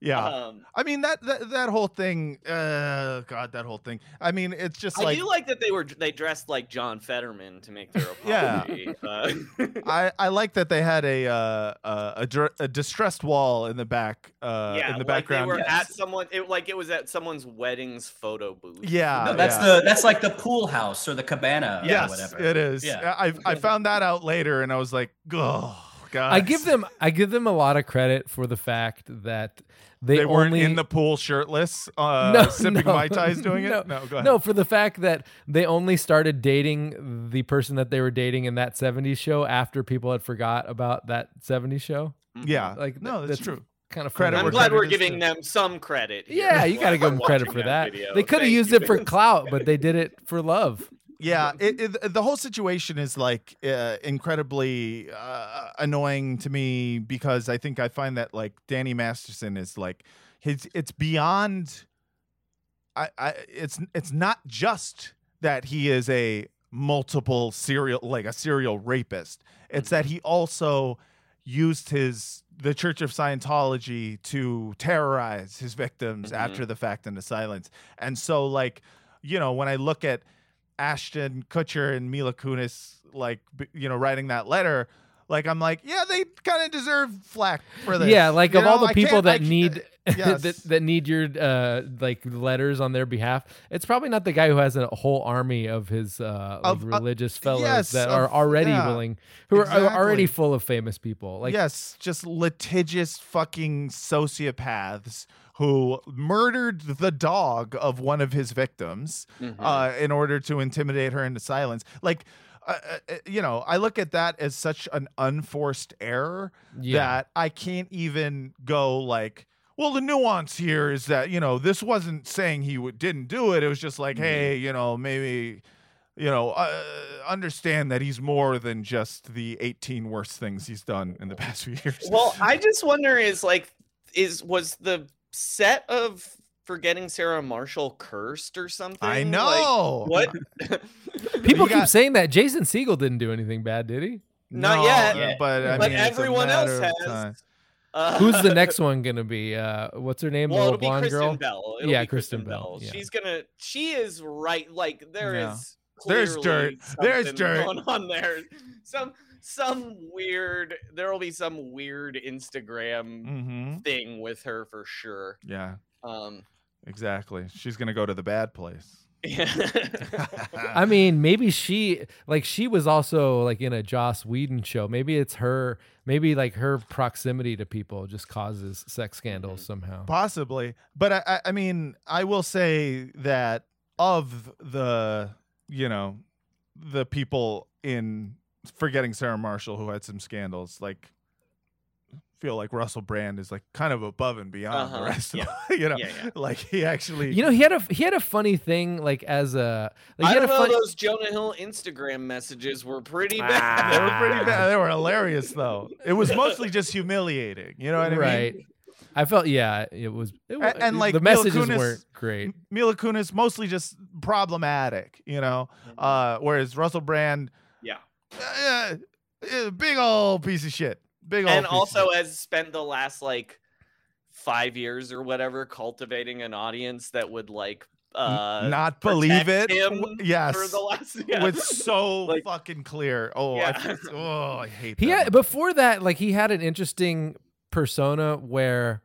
[SPEAKER 2] Yeah.
[SPEAKER 4] um,
[SPEAKER 2] I mean that, that that whole thing. Uh, God, that whole thing. I mean, it's just
[SPEAKER 4] I
[SPEAKER 2] like
[SPEAKER 4] do like that they were they dressed like John Fetterman to make their (laughs)
[SPEAKER 2] Yeah.
[SPEAKER 4] uh, (laughs)
[SPEAKER 2] I, I like that they had a uh, uh, a, dr- a distressed wall in the back uh,
[SPEAKER 4] yeah,
[SPEAKER 2] in the
[SPEAKER 4] like
[SPEAKER 2] background.
[SPEAKER 4] they were
[SPEAKER 3] yes.
[SPEAKER 4] at someone. It, like it was at someone's wedding's photo booth.
[SPEAKER 2] yeah,
[SPEAKER 3] No, that's
[SPEAKER 2] yeah.
[SPEAKER 3] the that's like the pool house or the cabana or
[SPEAKER 2] yes,
[SPEAKER 3] whatever.
[SPEAKER 2] it is.
[SPEAKER 3] Yeah.
[SPEAKER 2] I I found that out later, and I was like, oh god.
[SPEAKER 1] I give them I give them a lot of credit for the fact that they,
[SPEAKER 2] They, weren't
[SPEAKER 1] only
[SPEAKER 2] in the pool shirtless, uh, (laughs) sipping mai tais, doing
[SPEAKER 1] no,
[SPEAKER 2] it. No, go ahead.
[SPEAKER 1] No, for the fact that they only started dating the person that they were dating in that '70s show after people had forgot about that '70s show.
[SPEAKER 2] yeah,
[SPEAKER 1] Like
[SPEAKER 2] no,
[SPEAKER 1] th-
[SPEAKER 2] that's, true.
[SPEAKER 1] Kind of
[SPEAKER 2] Credit
[SPEAKER 4] I'm glad we're giving them some credit. here
[SPEAKER 1] Yeah, you got to give them (laughs) credit for
[SPEAKER 4] that
[SPEAKER 1] that.
[SPEAKER 4] video.
[SPEAKER 1] They could have used
[SPEAKER 4] you.
[SPEAKER 1] it for clout, but they did it for love.
[SPEAKER 2] Yeah, it, it, the whole situation is like uh, incredibly uh, annoying to me because I think I find that like Danny Masterson is like his. It's beyond. I, I it's it's not just that he is a multiple serial like a serial rapist. It's that he also used his the Church of Scientology to terrorize his victims
[SPEAKER 4] Mhm.
[SPEAKER 2] after the fact in the silence. And so like you know when I look at Ashton Kutcher and Mila Kunis like you know writing that letter like I'm like yeah they kind of deserve flack for this.
[SPEAKER 1] Yeah, like
[SPEAKER 2] You
[SPEAKER 1] of all the people that need (laughs)
[SPEAKER 2] yes.
[SPEAKER 1] that, that need your uh like letters on their behalf, it's probably not the guy who has a whole army of his uh like
[SPEAKER 2] Of- uh,
[SPEAKER 1] religious fellows
[SPEAKER 2] yes,
[SPEAKER 1] that
[SPEAKER 2] of-
[SPEAKER 1] are already
[SPEAKER 2] yeah,
[SPEAKER 1] willing, who are, are already full of famous people. Like
[SPEAKER 2] yes, just litigious fucking sociopaths who murdered the dog of one of his victims
[SPEAKER 4] Mhm.
[SPEAKER 2] uh, in order to intimidate her into silence. Like, uh, uh, you know, I look at that as such an unforced error
[SPEAKER 1] Yeah.
[SPEAKER 2] that I can't even go like. Well, the nuance here is that you know this wasn't saying he w- didn't do it. It was just like, hey, you know, maybe, you know, uh, understand that he's more than just the 18 worst things he's done in the past few years.
[SPEAKER 4] Well, I just wonder is like is was the set of forgetting Sarah Marshall cursed or something?
[SPEAKER 2] I
[SPEAKER 4] Like,
[SPEAKER 2] know.
[SPEAKER 4] what? (laughs) (laughs)
[SPEAKER 1] people keep
[SPEAKER 2] got-
[SPEAKER 1] saying that Jason Segel didn't do anything bad, did he?
[SPEAKER 4] Not yet.
[SPEAKER 2] uh,
[SPEAKER 3] Yeah.
[SPEAKER 2] but I
[SPEAKER 4] but
[SPEAKER 2] mean,
[SPEAKER 4] everyone else has. Uh, (laughs)
[SPEAKER 1] Who's the next one gonna be? Uh, what's her name?
[SPEAKER 4] Well,
[SPEAKER 1] the
[SPEAKER 4] it'll
[SPEAKER 1] little
[SPEAKER 4] be
[SPEAKER 1] blonde
[SPEAKER 4] Kristen
[SPEAKER 1] girl.
[SPEAKER 4] Bell. It'll
[SPEAKER 1] Yeah,
[SPEAKER 4] be
[SPEAKER 1] Kristen
[SPEAKER 4] Kristen,
[SPEAKER 1] Bell,
[SPEAKER 4] Bell.
[SPEAKER 1] yeah.
[SPEAKER 4] She's gonna. She is right. Like there is.
[SPEAKER 2] Yeah. There's dirt. There's dirt.
[SPEAKER 4] going on there. Some some weird. There will be some weird Instagram
[SPEAKER 2] Mm-hmm.
[SPEAKER 4] thing with her for sure.
[SPEAKER 2] Yeah,
[SPEAKER 4] Um.
[SPEAKER 2] exactly. She's gonna go to the bad place. (laughs) (laughs)
[SPEAKER 1] I mean, maybe she like she was also like in a Joss Whedon show. Maybe it's her. Maybe like her proximity to people just causes sex scandals
[SPEAKER 4] Mm-hmm.
[SPEAKER 1] somehow.
[SPEAKER 2] Possibly, but I, I, I mean, I will say that of the, you know, the people in forgetting Sarah Marshall who had some scandals, like feel like Russell Brand is like kind of above and beyond
[SPEAKER 4] Uh-huh,
[SPEAKER 2] the rest
[SPEAKER 4] yeah.
[SPEAKER 2] of (laughs) you know,
[SPEAKER 4] Yeah, yeah.
[SPEAKER 2] like he actually,
[SPEAKER 1] You know, he had a he had a funny thing like as a like
[SPEAKER 4] I
[SPEAKER 1] had
[SPEAKER 4] don't
[SPEAKER 1] a
[SPEAKER 4] know.
[SPEAKER 1] funny.
[SPEAKER 4] Those Jonah Hill Instagram messages were pretty (laughs)
[SPEAKER 2] they
[SPEAKER 4] bad.
[SPEAKER 2] were pretty bad. They were hilarious though. It was (laughs) mostly just humiliating. You know what I mean?
[SPEAKER 1] right. I felt yeah, it was. It, wa-
[SPEAKER 2] A- and, like,
[SPEAKER 1] the
[SPEAKER 2] Mila
[SPEAKER 1] messages
[SPEAKER 2] Kunis-
[SPEAKER 1] weren't great.
[SPEAKER 2] Mila Kunis mostly just problematic, you know, uh, whereas Russell Brand,
[SPEAKER 4] Yeah.
[SPEAKER 2] Uh, uh, big old piece of shit. Big old
[SPEAKER 4] and
[SPEAKER 2] piece
[SPEAKER 4] also
[SPEAKER 2] shit.
[SPEAKER 4] has spent the last like five years or whatever cultivating an audience that would like uh
[SPEAKER 2] not believe it.
[SPEAKER 4] him
[SPEAKER 2] yes,
[SPEAKER 4] for the last yeah.
[SPEAKER 2] was so (laughs)
[SPEAKER 4] Like-
[SPEAKER 2] fucking clear. Oh, I,
[SPEAKER 4] Yeah. (laughs)
[SPEAKER 2] oh, I hate
[SPEAKER 1] He
[SPEAKER 2] that.
[SPEAKER 1] had, before that, like he had an interesting persona where,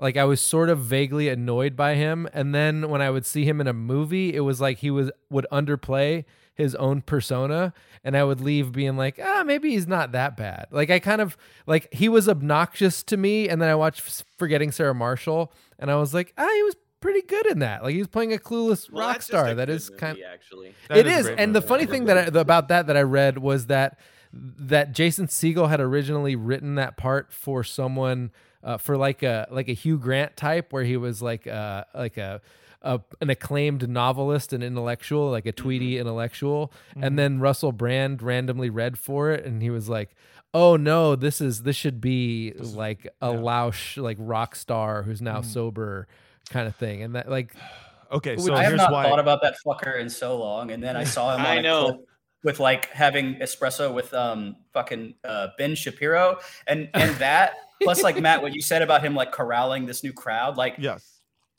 [SPEAKER 1] like, I was sort of vaguely annoyed by him, and then when I would see him in a movie, it was like he was would underplay his own persona, and I would leave being like, ah, maybe he's not that bad. Like I kind of like he was obnoxious to me, and then I watched Forgetting Sarah Marshall, and I was like, ah, he was pretty good in that. Like he was playing a clueless
[SPEAKER 4] Well,
[SPEAKER 1] rock star. That
[SPEAKER 4] is
[SPEAKER 1] is kind.
[SPEAKER 4] of actually.
[SPEAKER 2] That
[SPEAKER 1] it
[SPEAKER 2] is
[SPEAKER 1] is, and the funny thing that I, about that that I read was that that Jason Segel had originally written that part for someone uh, for like a like a Hugh Grant type, where he was like uh like a. A, an acclaimed novelist and intellectual, like a Tweety intellectual, and then Russell Brand randomly read for it, and he was like, "Oh no, this is this should be like a louche, like rock star who's now sober, kind of thing." And that like (sighs)
[SPEAKER 2] okay,
[SPEAKER 1] Would-
[SPEAKER 2] so
[SPEAKER 7] I have
[SPEAKER 2] here's
[SPEAKER 7] not
[SPEAKER 2] why.
[SPEAKER 7] thought about that fucker in so long, and then I saw him. (laughs)
[SPEAKER 4] I
[SPEAKER 7] on a
[SPEAKER 4] know.
[SPEAKER 7] clip With like having espresso with um fucking uh, Ben Shapiro, and and that (laughs) plus like Matt, what you said about him like corralling this new crowd, like
[SPEAKER 2] yes,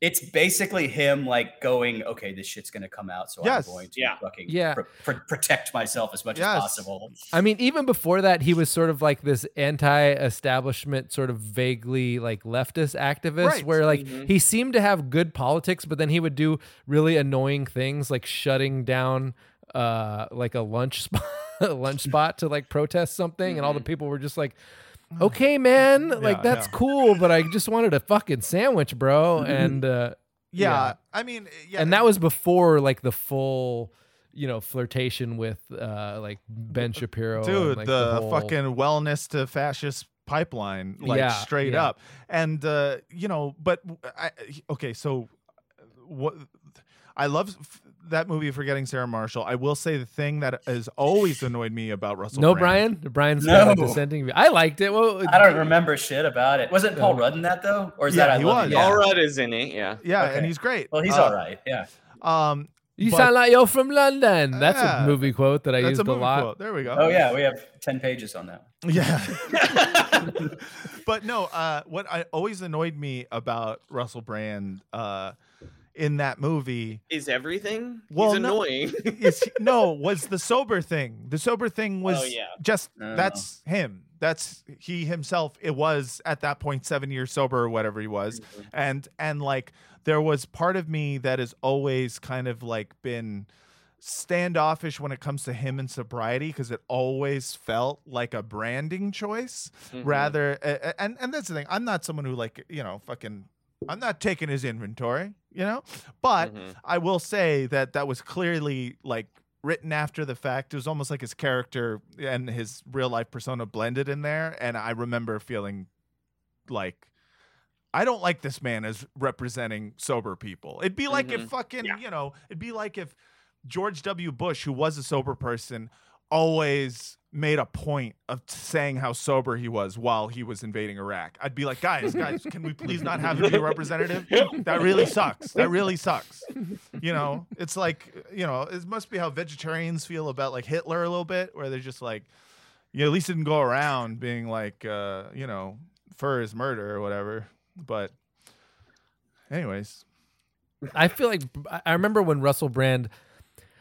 [SPEAKER 7] it's basically him like going, okay, this shit's gonna come out, so
[SPEAKER 2] Yes.
[SPEAKER 7] I'm going to
[SPEAKER 4] Yeah.
[SPEAKER 7] fucking
[SPEAKER 1] Yeah.
[SPEAKER 7] pr- pr- protect myself as much
[SPEAKER 2] Yes.
[SPEAKER 7] as possible.
[SPEAKER 1] I mean, even before that, he was sort of like this anti-establishment, sort of vaguely like leftist activist,
[SPEAKER 2] Right.
[SPEAKER 1] where like
[SPEAKER 4] Mhm.
[SPEAKER 1] he seemed to have good politics, but then he would do really annoying things, like shutting down uh like a lunch spot, a (laughs) lunch spot to like protest something, and all the people were just like. Okay, man, like
[SPEAKER 2] Yeah,
[SPEAKER 1] that's
[SPEAKER 2] yeah.
[SPEAKER 1] cool, but I just wanted a fucking sandwich, bro. And uh,
[SPEAKER 2] yeah,
[SPEAKER 1] Yeah.
[SPEAKER 2] I mean, yeah,
[SPEAKER 1] and that was before like the full, you know, flirtation with uh like Ben Shapiro, and,
[SPEAKER 2] dude
[SPEAKER 1] like,
[SPEAKER 2] the,
[SPEAKER 1] whole-
[SPEAKER 2] fucking wellness to fascist pipeline like
[SPEAKER 1] Yeah,
[SPEAKER 2] straight
[SPEAKER 1] yeah.
[SPEAKER 2] up and uh you know but I, okay so what i love f- that movie forgetting sarah marshall i will say the thing that has always annoyed me about russell
[SPEAKER 1] No,
[SPEAKER 2] Brand-
[SPEAKER 1] Brian. Brian's got a
[SPEAKER 7] No.
[SPEAKER 1] dissenting. I liked it. Well,
[SPEAKER 7] I don't remember shit about it. Wasn't Paul Rudd in that though, or is
[SPEAKER 2] Yeah,
[SPEAKER 7] that I
[SPEAKER 2] he
[SPEAKER 7] love
[SPEAKER 2] was.
[SPEAKER 7] You?
[SPEAKER 1] Yeah.
[SPEAKER 4] Paul Rudd is in it. Yeah.
[SPEAKER 2] yeah
[SPEAKER 7] Okay.
[SPEAKER 2] and he's great
[SPEAKER 7] Well, he's
[SPEAKER 2] Uh,
[SPEAKER 7] all right. Yeah.
[SPEAKER 2] um
[SPEAKER 1] You
[SPEAKER 2] but-
[SPEAKER 1] sound like you're from London. That's
[SPEAKER 2] Yeah.
[SPEAKER 1] a movie quote that I
[SPEAKER 2] that's
[SPEAKER 1] used
[SPEAKER 2] a
[SPEAKER 1] a, lot.
[SPEAKER 2] quote. there we go
[SPEAKER 7] Oh yeah, we have ten pages on that.
[SPEAKER 2] yeah (laughs) (laughs) but no uh what i always annoyed me about russell brand uh in that movie
[SPEAKER 4] Is everything?
[SPEAKER 2] Well,
[SPEAKER 4] He's
[SPEAKER 2] no-
[SPEAKER 4] annoying.
[SPEAKER 2] is no (laughs) was the sober thing. The sober thing was
[SPEAKER 4] Oh, yeah.
[SPEAKER 2] just
[SPEAKER 7] Oh.
[SPEAKER 2] that's him. That's he himself. It was at that point seven years sober or whatever he was, and and like there was part of me that has always kind of like been standoffish when it comes to him and sobriety because it always felt like a branding choice
[SPEAKER 4] Mhm.
[SPEAKER 2] rather a- a- and and that's the thing i'm not someone who like you know fucking i'm not taking his inventory you know but
[SPEAKER 4] Mhm.
[SPEAKER 2] I will say that that was clearly like written after the fact. It was almost like his character and his real life persona blended in there. And I remember feeling like I don't like this man as representing sober people. It'd be like if
[SPEAKER 4] Mhm.
[SPEAKER 2] fucking,
[SPEAKER 4] Yeah.
[SPEAKER 2] you know, it'd be like if George W. Bush, who was a sober person, always made a point of saying how sober he was while he was invading Iraq. I'd be like, guys, guys, can we please not have him be a representative? That really sucks. That really sucks. You know, it's like, you know, it must be how vegetarians feel about like Hitler a little bit, where they're just like, you at least didn't go around being like, uh, you know, for his murder or whatever. But, anyways,
[SPEAKER 1] I feel like I- I remember when Russell Brand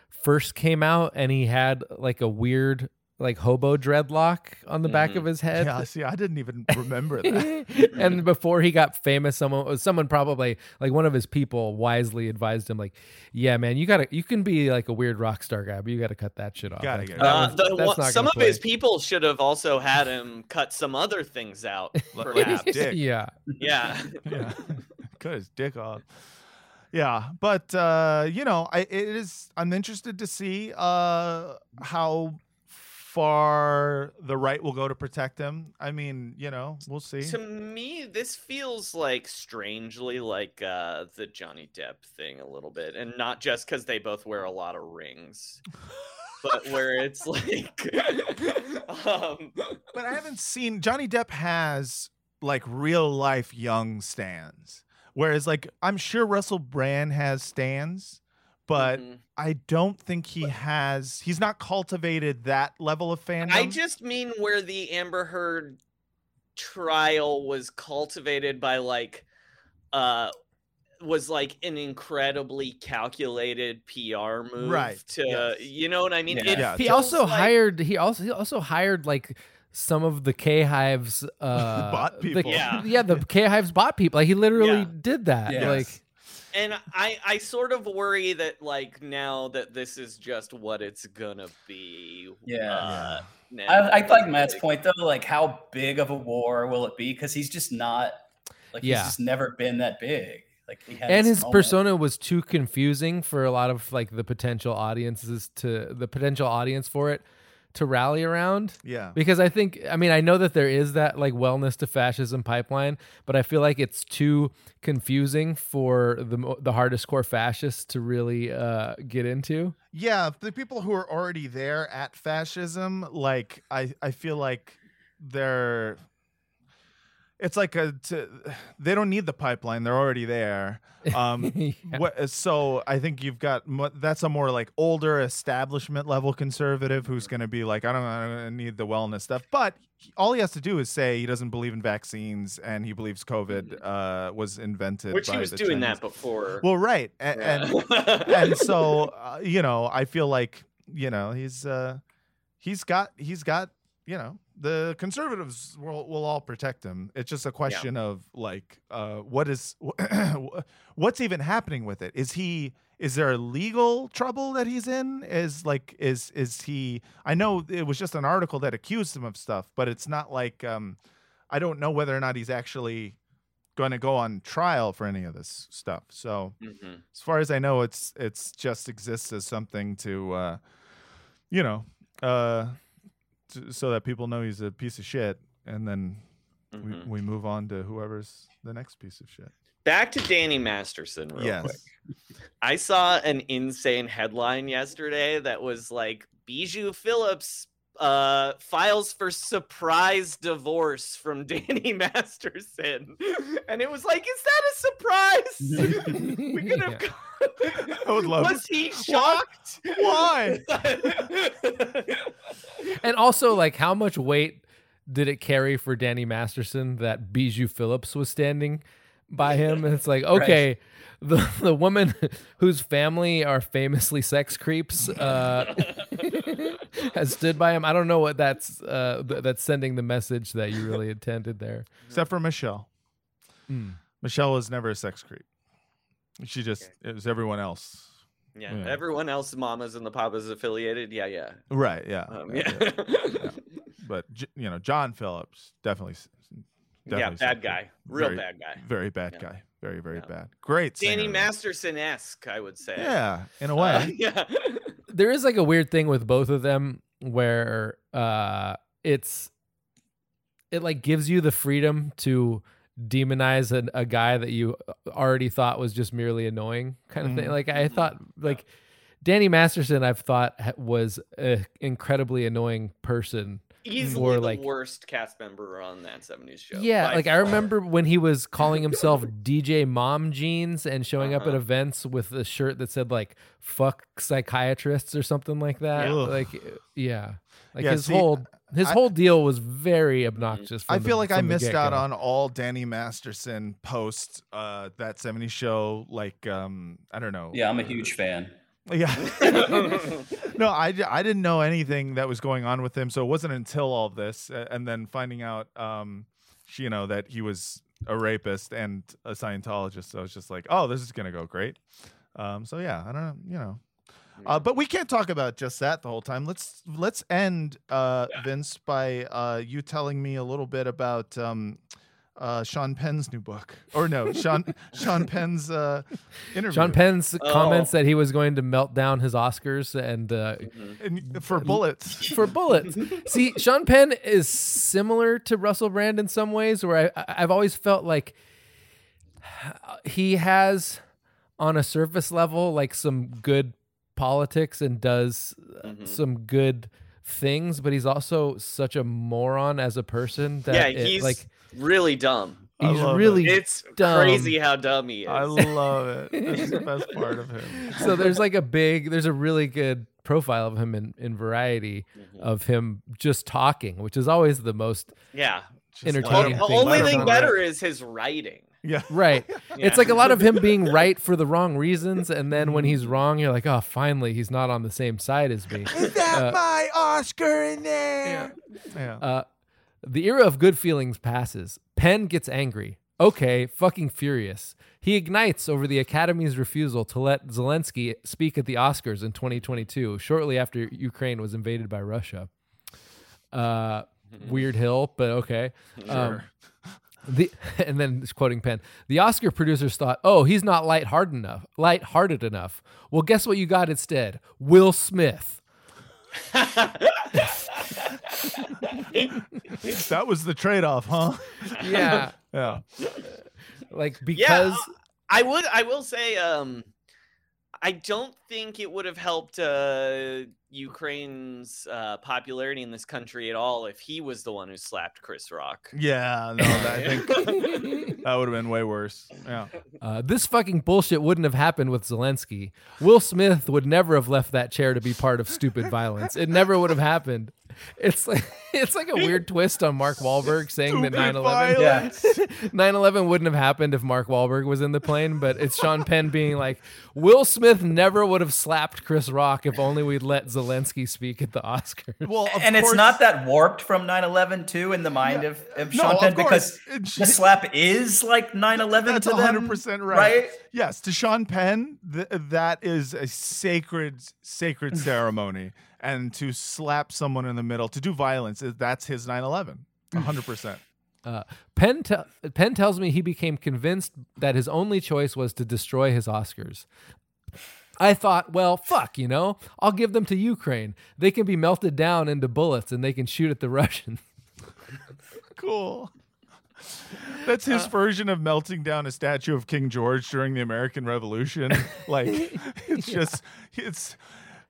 [SPEAKER 1] first came out and he had like a weird like hobo dreadlock on the back of his head.
[SPEAKER 2] yeah. See, I didn't even (laughs) remember that.
[SPEAKER 1] and before he got famous, someone someone probably like one of his people wisely advised him, like, "Yeah, man, you gotta you can be like a weird rock star guy, but you gotta cut that shit off."
[SPEAKER 2] Gotta
[SPEAKER 1] Like,
[SPEAKER 2] get
[SPEAKER 1] that
[SPEAKER 4] Uh,
[SPEAKER 1] was-
[SPEAKER 4] the, one- some
[SPEAKER 1] gonna
[SPEAKER 4] of his people should have also had him cut some other things out. (laughs) Perhaps.
[SPEAKER 2] dick.
[SPEAKER 1] yeah,
[SPEAKER 4] yeah.
[SPEAKER 2] yeah (laughs) cut his dick off yeah but uh you know i it is i'm interested to see uh how far the right will go to protect him. I mean you know we'll see.
[SPEAKER 4] To me, this feels like strangely like uh, the Johnny Depp thing a little bit, and not just because they both wear a lot of rings, but where it's like, (laughs) um,
[SPEAKER 2] but i haven't seen johnny depp has like real life young stands whereas like i'm sure russell brand has stands but
[SPEAKER 4] mhm.
[SPEAKER 2] i don't think he has he's not cultivated that level of fandom
[SPEAKER 4] I just mean where the Amber Heard trial was cultivated by like, uh, was like an incredibly calculated PR move,
[SPEAKER 2] Right,
[SPEAKER 4] To
[SPEAKER 2] yes.
[SPEAKER 4] you know what I mean?
[SPEAKER 7] Yeah.
[SPEAKER 4] It
[SPEAKER 2] Yeah.
[SPEAKER 1] he also
[SPEAKER 4] like-
[SPEAKER 1] hired he also he also hired like some of the K Hives (laughs) uh
[SPEAKER 2] Bot
[SPEAKER 1] the-
[SPEAKER 2] people.
[SPEAKER 4] Yeah.
[SPEAKER 1] yeah, the K Hives bot people. Like he literally
[SPEAKER 4] Yeah.
[SPEAKER 1] did that.
[SPEAKER 7] Yes.
[SPEAKER 1] Like
[SPEAKER 4] and I I sort of worry that like now that this is just what it's gonna be.
[SPEAKER 7] Yeah.
[SPEAKER 4] Uh, now,
[SPEAKER 7] I, I like Matt's
[SPEAKER 4] like-
[SPEAKER 7] point though. Like, how big of a war will it be? Because he's just not. Like,
[SPEAKER 1] Yeah.
[SPEAKER 7] he's just never been that big. Like, he had
[SPEAKER 1] and his
[SPEAKER 7] moment.
[SPEAKER 1] persona was too confusing for a lot of like the potential audiences to the potential audience for it to rally around
[SPEAKER 2] yeah
[SPEAKER 1] because i think i mean i know that there is that like wellness to fascism pipeline but i feel like it's too confusing for the the hardest core fascists to really uh get into
[SPEAKER 2] Yeah, the people who are already there at fascism, like I, I feel like they're. It's like a. To, they don't need the pipeline; they're already there. Um, (laughs)
[SPEAKER 1] Yeah.
[SPEAKER 2] what, so I think you've got that's a more like older establishment level conservative who's going to be like, I don't, I don't need the wellness stuff. But he- all he has to do is say he doesn't believe in vaccines and he believes COVID uh, was invented.
[SPEAKER 4] which he
[SPEAKER 2] by
[SPEAKER 4] was
[SPEAKER 2] the
[SPEAKER 4] doing
[SPEAKER 2] Chinese.
[SPEAKER 4] that before.
[SPEAKER 2] Well, right, and, and (laughs) and so uh, you know i feel like you know he's uh he's got he's got you know the conservatives will, will all protect him. It's just a question of like uh what is (clears throat) what's even happening with it? Is he is there a legal trouble that he's in? Is like is is he i know it was just an article that accused him of stuff but it's not like um i don't know whether or not he's actually going to go on trial for any of this stuff. So
[SPEAKER 4] Mhm.
[SPEAKER 2] as far as I know, it's it's just exists as something to, uh, you know, uh, so that people know he's a piece of shit, and then
[SPEAKER 4] Mhm.
[SPEAKER 2] we, we move on to whoever's the next piece of shit.
[SPEAKER 4] Back to Danny Masterson, real
[SPEAKER 2] yes,
[SPEAKER 4] quick. I saw an insane headline yesterday that was like Bijou Phillips uh files for surprise divorce from (laughs) Danny Masterson. And it was like, is that a surprise? we could have (laughs)
[SPEAKER 2] I would love
[SPEAKER 4] Was he shocked?
[SPEAKER 2] Why? (laughs)
[SPEAKER 1] and also like how much weight did it carry for Danny Masterson that Bijou Phillips was standing by him? And it's like, (laughs) okay, the the woman whose family are famously sex creeps uh, (laughs) has stood by him. I don't know what that's uh, th- that's sending the message that you really intended there.
[SPEAKER 2] except for Michelle.
[SPEAKER 1] Mm.
[SPEAKER 2] Michelle was never a sex creep. She just it was everyone else.
[SPEAKER 4] yeah,
[SPEAKER 2] Yeah.
[SPEAKER 4] everyone else, mamas and the papas affiliated. Yeah, yeah.
[SPEAKER 2] Right? Yeah.
[SPEAKER 4] Um,
[SPEAKER 2] yeah,
[SPEAKER 4] yeah.
[SPEAKER 2] yeah. But you know, John Phillips definitely. S-
[SPEAKER 4] yeah, bad guy. Real
[SPEAKER 2] Very-
[SPEAKER 4] bad guy.
[SPEAKER 2] Very bad
[SPEAKER 4] Yeah.
[SPEAKER 2] guy. Very very
[SPEAKER 4] Yeah.
[SPEAKER 2] bad. Great.
[SPEAKER 4] Danny. Masterson esque, I would say.
[SPEAKER 2] Yeah, in a
[SPEAKER 4] Uh,
[SPEAKER 2] way. (laughs)
[SPEAKER 4] yeah. (laughs)
[SPEAKER 1] there is like a weird thing with both of them where uh it's it like gives you the freedom to demonize an, a guy that you already thought was just merely annoying kind of thing
[SPEAKER 2] Mhm.
[SPEAKER 1] like i thought like danny masterson i've thought was an incredibly annoying person
[SPEAKER 4] easily the
[SPEAKER 1] like
[SPEAKER 4] worst cast member on that 70s show.
[SPEAKER 1] Yeah,
[SPEAKER 4] by
[SPEAKER 1] like I remember when he was calling himself (laughs) DJ Mom Jeans and showing up at
[SPEAKER 4] Uh-huh.
[SPEAKER 1] events with a shirt that said like "fuck psychiatrists" or something like that.
[SPEAKER 2] Yeah.
[SPEAKER 1] Like, yeah, like
[SPEAKER 2] Yeah,
[SPEAKER 1] his
[SPEAKER 2] see,
[SPEAKER 1] whole his
[SPEAKER 2] I-
[SPEAKER 1] whole deal was very obnoxious.
[SPEAKER 2] I
[SPEAKER 1] from the-
[SPEAKER 2] feel like I missed out
[SPEAKER 1] get-go.
[SPEAKER 2] on all Danny Masterson post uh, that 70s show. Like, um, I don't know.
[SPEAKER 7] Yeah, I'm a huge fan.
[SPEAKER 2] Yeah. (laughs) (laughs) no, I, I didn't know anything that was going on with him. So it wasn't until all this and then finding out, um, you know, that he was a rapist and a Scientologist. So I was just like, oh, this is going to go great. Um, so yeah, I don't know, you know. Uh, but we can't talk about just that the whole time. Let's let's end, uh, Vince, by uh, you telling me a little bit about um, uh, Sean Penn's new book, or no, Sean (laughs) Sean Penn's uh, interview.
[SPEAKER 1] Sean Penn's
[SPEAKER 4] Oh.
[SPEAKER 1] comments that he was going to melt down his Oscars and uh,
[SPEAKER 2] And for bullets. (laughs)
[SPEAKER 1] for bullets. See, Sean Penn is similar to Russell Brand in some ways, where I, I- I've always felt like he has, on a surface level, like some good politics and does uh,
[SPEAKER 4] Mhm.
[SPEAKER 1] some good things, but he's also such a moron as a person that
[SPEAKER 4] yeah,
[SPEAKER 1] it,
[SPEAKER 4] he's
[SPEAKER 1] like
[SPEAKER 4] really dumb.
[SPEAKER 1] He's
[SPEAKER 2] love it.
[SPEAKER 1] really
[SPEAKER 4] It's
[SPEAKER 1] dumb.
[SPEAKER 4] crazy how dumb he is.
[SPEAKER 2] I love it. (laughs) It's the best part of him.
[SPEAKER 1] so there's like a big there's a really good profile of him in, in variety
[SPEAKER 4] Mm-hmm.
[SPEAKER 1] of him just talking which is always the most
[SPEAKER 4] yeah.
[SPEAKER 2] Just
[SPEAKER 1] Entertaining
[SPEAKER 2] let
[SPEAKER 4] The
[SPEAKER 2] him-
[SPEAKER 1] thing
[SPEAKER 4] only thing
[SPEAKER 2] rip.
[SPEAKER 4] better is his writing.
[SPEAKER 2] Yeah. (laughs)
[SPEAKER 1] right
[SPEAKER 4] Yeah.
[SPEAKER 1] it's like a lot of him being (laughs) right for the wrong reasons and then when he's wrong you're like oh finally he's not on the same side as me
[SPEAKER 2] Is that
[SPEAKER 1] Uh,
[SPEAKER 2] my Oscar in there? Yeah.
[SPEAKER 1] uh, the era of good feelings passes penn gets angry okay fucking furious he ignites over the academy's refusal to let zelensky speak at the oscars in 2022 shortly after ukraine was invaded by russia uh, weird hill but okay um, the (laughs) and then quoting Penn. The Oscar producers thought, "Oh, he's not lighthearted enough. Lighthearted enough. Well, guess what you got instead? Will Smith." (laughs) (laughs)
[SPEAKER 2] that was the trade-off, huh?
[SPEAKER 1] Yeah, (laughs)
[SPEAKER 2] Yeah.
[SPEAKER 1] like because
[SPEAKER 4] uh, I would. I will say. Um, I don't think it would have helped uh, Ukraine's uh, popularity in this country at all if he was the one who slapped Chris Rock.
[SPEAKER 2] Yeah, no, that- I think (laughs) that would have been way worse. Yeah.
[SPEAKER 1] uh, this fucking bullshit wouldn't have happened with Zelensky. Will Smith would never have left that chair to be part of stupid violence. It never would have happened. It's like (laughs) it's like a weird twist on Mark Wahlberg saying that
[SPEAKER 2] Stupid
[SPEAKER 1] 9/11
[SPEAKER 2] violence. (laughs)
[SPEAKER 1] 9/11 wouldn't have happened if Mark Wahlberg was in the plane, but it's Sean Penn being like, Will Smith never would have slapped Chris Rock if only we'd let Zelensky speak at the Oscars.
[SPEAKER 2] Well, of
[SPEAKER 7] and it's not that warped from 9-11 too in the mind of, of
[SPEAKER 2] No,
[SPEAKER 7] Sean Penn
[SPEAKER 2] course.
[SPEAKER 7] because
[SPEAKER 2] It's-
[SPEAKER 7] the slap is like 9-11
[SPEAKER 2] That's
[SPEAKER 7] to
[SPEAKER 2] 100% right.
[SPEAKER 7] right?
[SPEAKER 2] Yes, to Sean Penn, th- that is a sacred, sacred ceremony. And to slap someone in the middle, to do violence that's his 9 11. 100%. (laughs)
[SPEAKER 1] Uh, Penn, te- Penn tells me he became convinced that his only choice was to destroy his Oscars. I thought, well, fuck, you know, I'll give them to Ukraine. They can be melted down into bullets and they can shoot at the (laughs) Russians.
[SPEAKER 2] cool. That's his version of melting down a statue of King George during the American Revolution. (laughs) like, it's just, it's,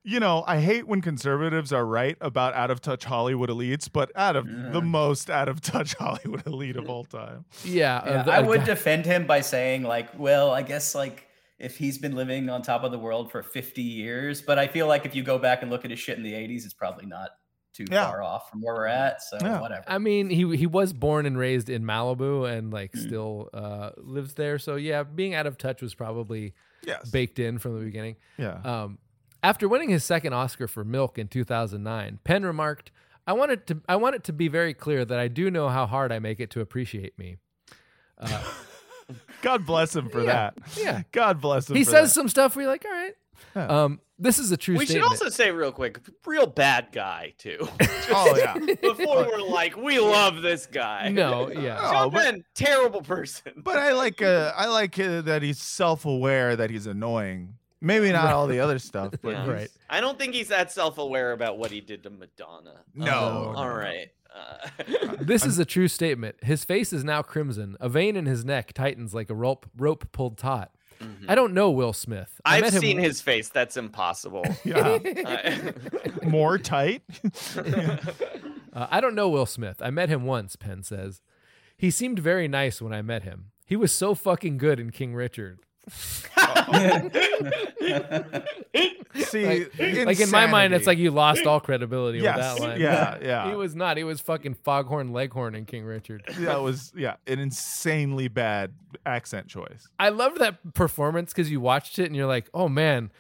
[SPEAKER 2] you know, I hate when conservatives are right about out of touch Hollywood elites, but out of the most out of touch (laughs) Hollywood elite of all time.
[SPEAKER 1] Yeah, uh,
[SPEAKER 7] Yeah,
[SPEAKER 1] the-
[SPEAKER 7] I
[SPEAKER 1] uh,
[SPEAKER 7] would defend him by saying like, well, I guess like if he's been living on top of the world for 50 years, but I feel like if you go back and look at his shit in the 80s, it's probably not too
[SPEAKER 2] Yeah.
[SPEAKER 7] far off from where we're at. So
[SPEAKER 2] Yeah.
[SPEAKER 7] whatever.
[SPEAKER 1] I mean, he he was born and raised in Malibu and like
[SPEAKER 7] Mm.
[SPEAKER 1] still uh, lives there. So yeah, being out of touch was probably
[SPEAKER 2] Yes.
[SPEAKER 1] baked in from the beginning.
[SPEAKER 2] yeah.
[SPEAKER 1] Um, after winning his second Oscar for Milk in 2009, Penn remarked, "I wanted to I want it to be very clear that I do know how hard I make it to appreciate me." Uh, (laughs)
[SPEAKER 2] God bless him for
[SPEAKER 1] Yeah,
[SPEAKER 2] that.
[SPEAKER 1] yeah.
[SPEAKER 2] God bless him.
[SPEAKER 1] he
[SPEAKER 2] for
[SPEAKER 1] says
[SPEAKER 2] that.
[SPEAKER 1] some stuff where you're like, "All right."
[SPEAKER 2] Yeah.
[SPEAKER 1] Um, this is a true story.
[SPEAKER 4] We should also say real quick, real bad guy too. (laughs)
[SPEAKER 2] Oh, yeah.
[SPEAKER 4] Before we're like, we love this guy.
[SPEAKER 1] no, (laughs) yeah.
[SPEAKER 2] Oh,
[SPEAKER 4] Sean
[SPEAKER 2] but-
[SPEAKER 4] Penn, terrible person.
[SPEAKER 2] But I like uh, I like uh, that he's self-aware that he's annoying. Maybe not all the other stuff, (laughs) but
[SPEAKER 4] Yeah.
[SPEAKER 1] Right.
[SPEAKER 4] I don't think he's that self-aware about what he did to Madonna.
[SPEAKER 2] No,
[SPEAKER 4] Um, all right. Uh, (laughs) (laughs)
[SPEAKER 1] This is a true statement. His face is now crimson. A vein in his neck tightens like a rope rope pulled taut. I don't know Will Smith. I
[SPEAKER 4] I've
[SPEAKER 1] met him-
[SPEAKER 4] seen his face. That's impossible.
[SPEAKER 2] Yeah.
[SPEAKER 4] I-
[SPEAKER 2] More tight.
[SPEAKER 1] Uh, I don't know Will Smith. I met him once, Penn says. He seemed very nice when I met him. He was so fucking good in King Richard. (laughs)
[SPEAKER 2] See,
[SPEAKER 1] Like, like in my mind, it's like you lost all credibility
[SPEAKER 2] Yes,
[SPEAKER 1] with that line.
[SPEAKER 2] yeah, (laughs) yeah.
[SPEAKER 1] He was not. He was fucking Foghorn Leghorn in King Richard.
[SPEAKER 2] that was yeah an insanely bad accent choice.
[SPEAKER 1] I loved that performance because you watched it and you're like, oh man,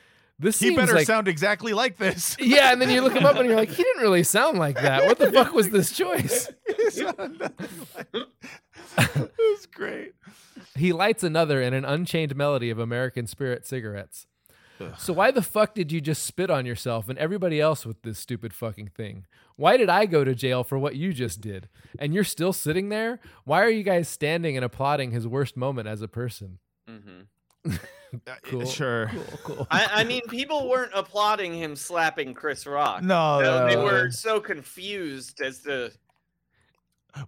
[SPEAKER 1] this
[SPEAKER 2] He better
[SPEAKER 1] like
[SPEAKER 2] sound exactly like this. (laughs)
[SPEAKER 1] yeah. And then you look him up and you're like, he didn't really sound like that. What the fuck was this choice? (laughs)
[SPEAKER 2] it was great.
[SPEAKER 1] He lights another in an unchained melody of American Spirit cigarettes. So why the fuck did you just spit on yourself and everybody else with this stupid fucking thing? Why did I go to jail for what you just did? And you're still sitting there? Why are you guys standing and applauding his worst moment as a person?
[SPEAKER 4] hmm (laughs)
[SPEAKER 1] Cool.
[SPEAKER 2] Sure.
[SPEAKER 1] Cool, cool.
[SPEAKER 4] I, I mean, people weren't applauding him slapping Chris Rock.
[SPEAKER 2] No,
[SPEAKER 4] No, they
[SPEAKER 2] no.
[SPEAKER 4] were so confused as to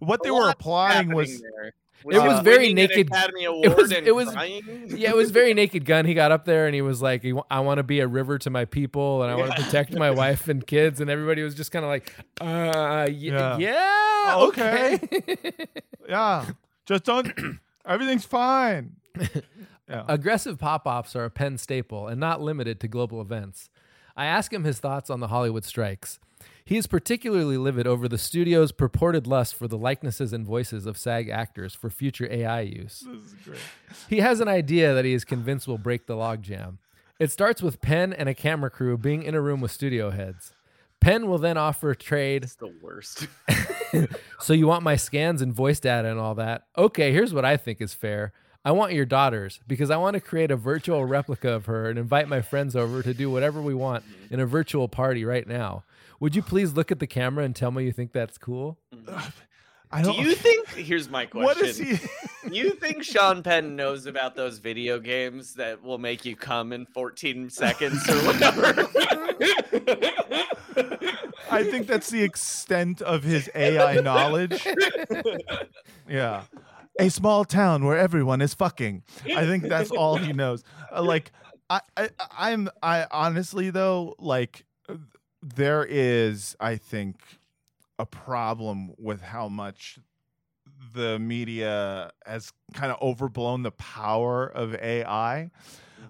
[SPEAKER 2] What they were
[SPEAKER 4] lot
[SPEAKER 2] applying
[SPEAKER 4] happening
[SPEAKER 2] was
[SPEAKER 4] there.
[SPEAKER 1] It was very naked-
[SPEAKER 4] Academy
[SPEAKER 1] it was- it was- (laughs) yeah, it was very naked gun. He got up there and he was like, "I want to be a river to my people, and I want to protect my (laughs) wife and kids." And everybody was just kind of like, "Uh, y-
[SPEAKER 2] Yeah.
[SPEAKER 1] yeah,
[SPEAKER 2] Okay. yeah. Just don't. (clears throat) Everything's fine. Yeah.
[SPEAKER 1] Aggressive pop offs are a Penn staple and not limited to global events. I ask him his thoughts on the Hollywood strikes. He is particularly livid over the studio's purported lust for the likenesses and voices of SAG actors for future AI use.
[SPEAKER 2] This is great.
[SPEAKER 1] He has an idea that he is convinced will break the logjam. It starts with Penn and a camera crew being in a room with studio heads. Penn will then offer a trade.
[SPEAKER 4] It's the worst. (laughs)
[SPEAKER 1] So you want my scans and voice data and all that? Okay, here's what I think is fair. I want your daughters because I want to create a virtual replica of her and invite my friends over to do whatever we want in a virtual party right now. Would you please look at the camera and tell me you think that's cool?
[SPEAKER 2] I
[SPEAKER 4] Do
[SPEAKER 2] don't.
[SPEAKER 4] you think? Here's my question. (laughs)
[SPEAKER 2] what is he?
[SPEAKER 4] You think Sean Penn knows about those video games that will make you come in 14 seconds or whatever?
[SPEAKER 2] I think that's the extent of his AI knowledge. (laughs) Yeah. A small town where everyone is fucking. I think that's (laughs) all he knows. Uh, like I, I I'm I honestly though like there is I think a problem with how much the media has kind of overblown the power of AI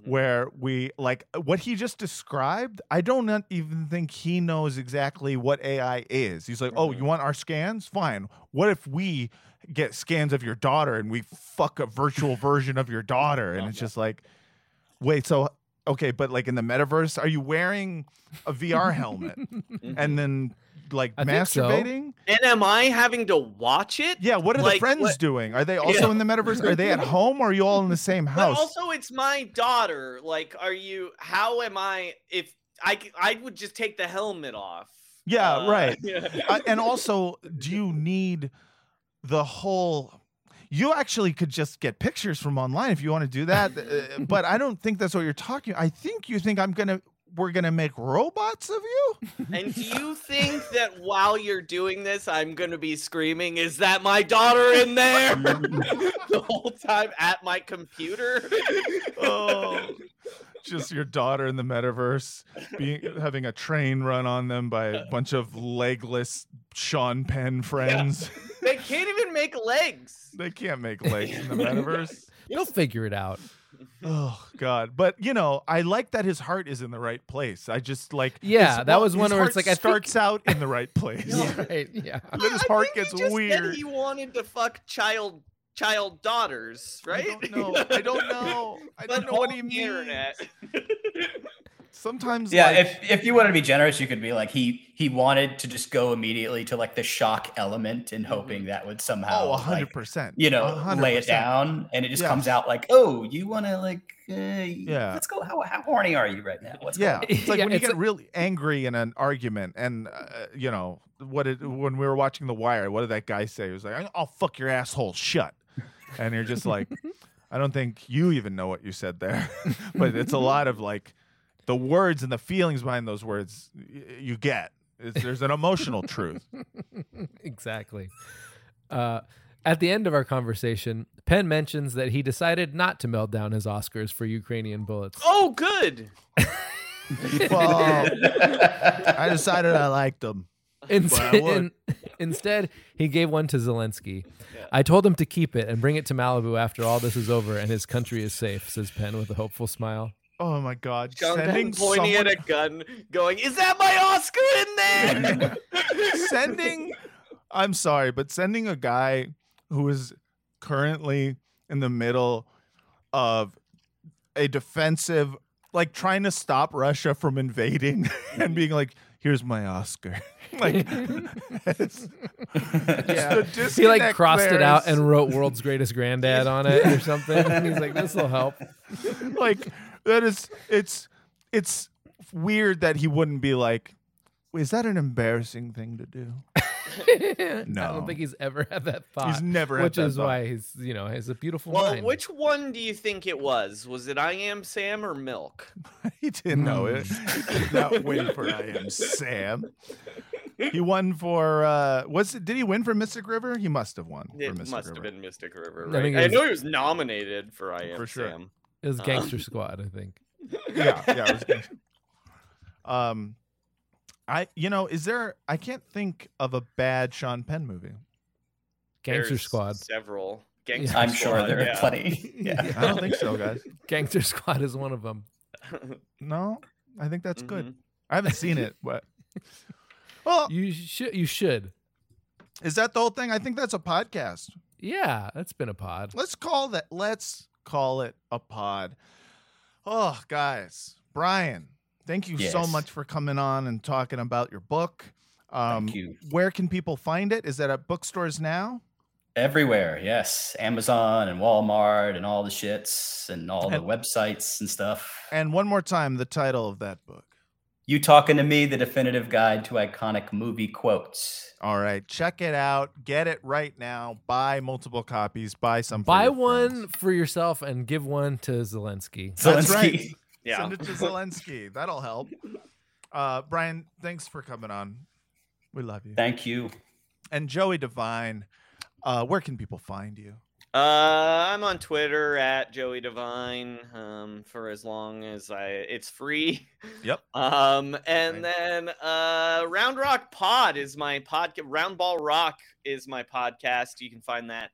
[SPEAKER 2] where we like what he just described i don't even think he knows exactly what ai is. He's like oh you want our scans? Fine. What if we get scans of your daughter and we fuck a virtual version of your daughter and it's just like wait so okay but like in the metaverse are you wearing a vr helmet (laughs) and then like
[SPEAKER 1] I think so.
[SPEAKER 2] masturbating
[SPEAKER 4] and am I having to watch it?
[SPEAKER 2] yeah what are the friends
[SPEAKER 4] what-
[SPEAKER 2] doing are they also
[SPEAKER 4] Yeah.
[SPEAKER 2] in the metaverse are they at (laughs) home or are you all in the same
[SPEAKER 4] But
[SPEAKER 2] house
[SPEAKER 4] also, it's my daughter. Like, are you? How am I? If I I would just take the helmet off.
[SPEAKER 2] Yeah,
[SPEAKER 4] Uh,
[SPEAKER 2] right. (laughs)
[SPEAKER 4] yeah.
[SPEAKER 2] uh, and also, do you need the whole? You actually could just get pictures from online if you want to do that, uh, (laughs) but I don't think that's what you're talking. I think you think I'm gonna we're gonna make robots of you.
[SPEAKER 4] And do you think that while you're doing this, I'm gonna be screaming, "Is that my daughter in there?" (laughs) (laughs) the whole time at my computer?
[SPEAKER 2] Oh, just your daughter in the metaverse, being (laughs) having a train run on them by a bunch of legless Sean Penn friends.
[SPEAKER 4] they can't even make legs. (laughs)
[SPEAKER 2] They can't make legs in the (laughs) metaverse.
[SPEAKER 1] You'll figure it out.
[SPEAKER 2] Oh God! But you know, I like that his heart is in the right place. I just like
[SPEAKER 1] Yeah,
[SPEAKER 2] his-
[SPEAKER 1] that was one where
[SPEAKER 2] heart
[SPEAKER 1] it's like, I think-
[SPEAKER 2] starts out in the right place.
[SPEAKER 1] Yeah, right. Yeah.
[SPEAKER 2] And then his
[SPEAKER 4] I
[SPEAKER 2] heart
[SPEAKER 4] think
[SPEAKER 2] gets
[SPEAKER 4] he just
[SPEAKER 2] weird.
[SPEAKER 4] Said he wanted to fuck child child daughters, right? (laughs)
[SPEAKER 2] I don't know. I don't know. I don't know what he
[SPEAKER 4] the
[SPEAKER 2] means. Sometimes,
[SPEAKER 7] Yeah,
[SPEAKER 2] like,
[SPEAKER 7] if if you wanted to be generous, you could be like he he wanted to just go immediately to like the shock element and hoping that would somehow
[SPEAKER 2] oh,
[SPEAKER 7] like,
[SPEAKER 2] hundred percent.
[SPEAKER 7] you know lay it down and it just comes out like oh you want to like uh, yeah let's go how, how horny are you right now what's
[SPEAKER 2] Yeah,
[SPEAKER 7] going
[SPEAKER 2] it's like (laughs)
[SPEAKER 1] Yeah,
[SPEAKER 2] when you get
[SPEAKER 1] a-
[SPEAKER 2] really angry in an argument, and uh, you know what? It, when we were watching The Wire, what did that guy say? He was like, "I'll fuck your asshole shut," and you're just like, (laughs) I don't think you even know what you said there, (laughs) but it's a lot of like the words and the feelings behind those words y- you get. It's, there's an emotional truth. (laughs)
[SPEAKER 1] exactly. Uh, at the end of our conversation, Penn mentions that he decided not to melt down his Oscars for Ukrainian bullets.
[SPEAKER 4] Oh, good.
[SPEAKER 2] Well, I decided I liked them.
[SPEAKER 1] In-
[SPEAKER 2] but I would.
[SPEAKER 1] in- Instead, he gave one to Zelensky.
[SPEAKER 4] Yeah.
[SPEAKER 1] I told him to keep it and bring it to Malibu after all this is over and his country is safe, says Penn with a hopeful smile.
[SPEAKER 2] Oh my God!
[SPEAKER 4] Sean
[SPEAKER 2] sending
[SPEAKER 4] Penn pointing
[SPEAKER 2] someone,
[SPEAKER 4] at a gun, going, "Is that my Oscar in there?" (laughs)
[SPEAKER 2] sending. I'm sorry, but sending a guy who is currently in the middle of a defensive, like trying to stop Russia from invading, (laughs) and being like, "Here's my Oscar." (laughs) like, it's,
[SPEAKER 1] Yeah.
[SPEAKER 2] the
[SPEAKER 1] He like
[SPEAKER 2] disconnect
[SPEAKER 1] crossed it out and wrote "World's Greatest Granddad" on it or something. And he's like, "This will (laughs) help."
[SPEAKER 2] like that is it's it's weird that he wouldn't be like is that an embarrassing thing to do (laughs)
[SPEAKER 1] I don't think he's ever had that thought.
[SPEAKER 2] he's never had
[SPEAKER 1] which
[SPEAKER 2] that
[SPEAKER 1] is
[SPEAKER 2] thought.
[SPEAKER 1] why he's you know has a beautiful
[SPEAKER 4] well,
[SPEAKER 1] mind.
[SPEAKER 4] which one do you think it was? Was it I Am Sam or Milk? (laughs)
[SPEAKER 2] he didn't know it
[SPEAKER 1] Hmm.
[SPEAKER 2] he did not win for i am sam he won for uh was it did he win for mystic river he must have won
[SPEAKER 4] It
[SPEAKER 2] for mystic
[SPEAKER 4] must
[SPEAKER 2] river
[SPEAKER 4] have been Mystic River,
[SPEAKER 1] I
[SPEAKER 4] right? I,
[SPEAKER 1] it was-
[SPEAKER 4] know he was nominated for I Am
[SPEAKER 2] For sure.
[SPEAKER 4] Sam.
[SPEAKER 1] it was Gangster Squad, I think.
[SPEAKER 2] yeah yeah it was good. (laughs) um i you know is there i can't think of a bad sean penn movie
[SPEAKER 1] Gangster
[SPEAKER 4] There's
[SPEAKER 1] Squad.
[SPEAKER 4] Several. Gangster
[SPEAKER 7] I'm sure there are
[SPEAKER 4] yeah.
[SPEAKER 7] plenty. (laughs) Yeah.
[SPEAKER 2] i don't think so guys (laughs)
[SPEAKER 1] Gangster Squad is one of them. (laughs)
[SPEAKER 2] no i think that's
[SPEAKER 4] Mhm.
[SPEAKER 2] good i haven't seen it but well
[SPEAKER 1] You should. You should.
[SPEAKER 2] Is that the whole thing? I think that's a podcast.
[SPEAKER 1] Yeah, that's been a pod.
[SPEAKER 2] Let's call that. Let's call it a pod. Oh, guys, Brian, thank you so much for coming on and talking about your book. Um,
[SPEAKER 7] Thank you.
[SPEAKER 2] Where can people find it? Is that at bookstores now?
[SPEAKER 7] Everywhere, yes. Amazon and Walmart and all the shits and all the
[SPEAKER 2] And-
[SPEAKER 7] websites and stuff.
[SPEAKER 2] And one more time, the title of that book.
[SPEAKER 7] You Talking to Me, the definitive guide to iconic movie quotes.
[SPEAKER 2] All right, check it out. Get it right now. Buy multiple copies. Buy some. for
[SPEAKER 1] Buy
[SPEAKER 2] your
[SPEAKER 1] one
[SPEAKER 2] friends.
[SPEAKER 1] for yourself and give one to Zelensky.
[SPEAKER 2] That's right.
[SPEAKER 4] Yeah.
[SPEAKER 2] Send it to (laughs) Zelensky. That'll help. Uh, Brian, thanks for coming on. We love you.
[SPEAKER 7] Thank you.
[SPEAKER 2] And Joey Devine, uh, where can people find you?
[SPEAKER 4] Uh, I'm on Twitter at Joey Devine um, for as long as I it's free.
[SPEAKER 2] Yep. (laughs)
[SPEAKER 4] Um, and
[SPEAKER 2] Right.
[SPEAKER 4] then uh, Round Rock Pod is my podcast. Round Ball Rock is my podcast. You can find that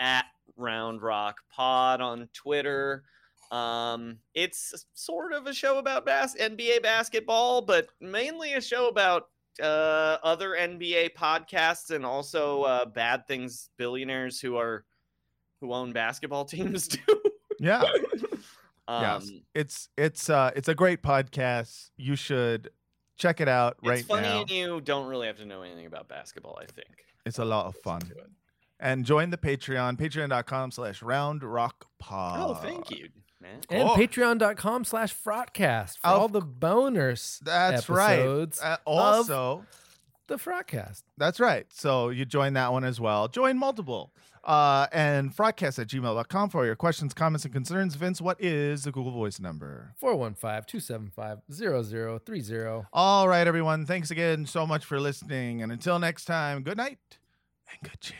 [SPEAKER 4] at Round Rock Pod on Twitter. Um, it's sort of a show about bas- NBA basketball, but mainly a show about uh, other NBA podcasts and also uh, bad things billionaires who are who own basketball (laughs) teams do.
[SPEAKER 2] Yeah. (laughs)
[SPEAKER 4] um,
[SPEAKER 2] yes. It's it's uh it's a great podcast. You should check it out right
[SPEAKER 4] it's funny
[SPEAKER 2] now.
[SPEAKER 4] and you don't really have to know anything about basketball, I think.
[SPEAKER 2] It's a lot of fun. And join the Patreon, patreon.com slash round rock pod.
[SPEAKER 4] oh, thank you, man.
[SPEAKER 1] And
[SPEAKER 2] Oh.
[SPEAKER 1] patreon.com slash frotcast for
[SPEAKER 2] Of
[SPEAKER 1] all the boners
[SPEAKER 2] That's
[SPEAKER 1] episodes
[SPEAKER 2] right. Uh,
[SPEAKER 1] of
[SPEAKER 2] also,
[SPEAKER 1] the frotcast.
[SPEAKER 2] That's right. So you join that one as well. Join multiple. Uh, and frotcast at gmail.com for your questions, comments, and concerns. Vince, what is the Google Voice number?
[SPEAKER 1] 415-275-0030.
[SPEAKER 2] All right, everyone. Thanks again so much for listening. And until next time, good night and good chin.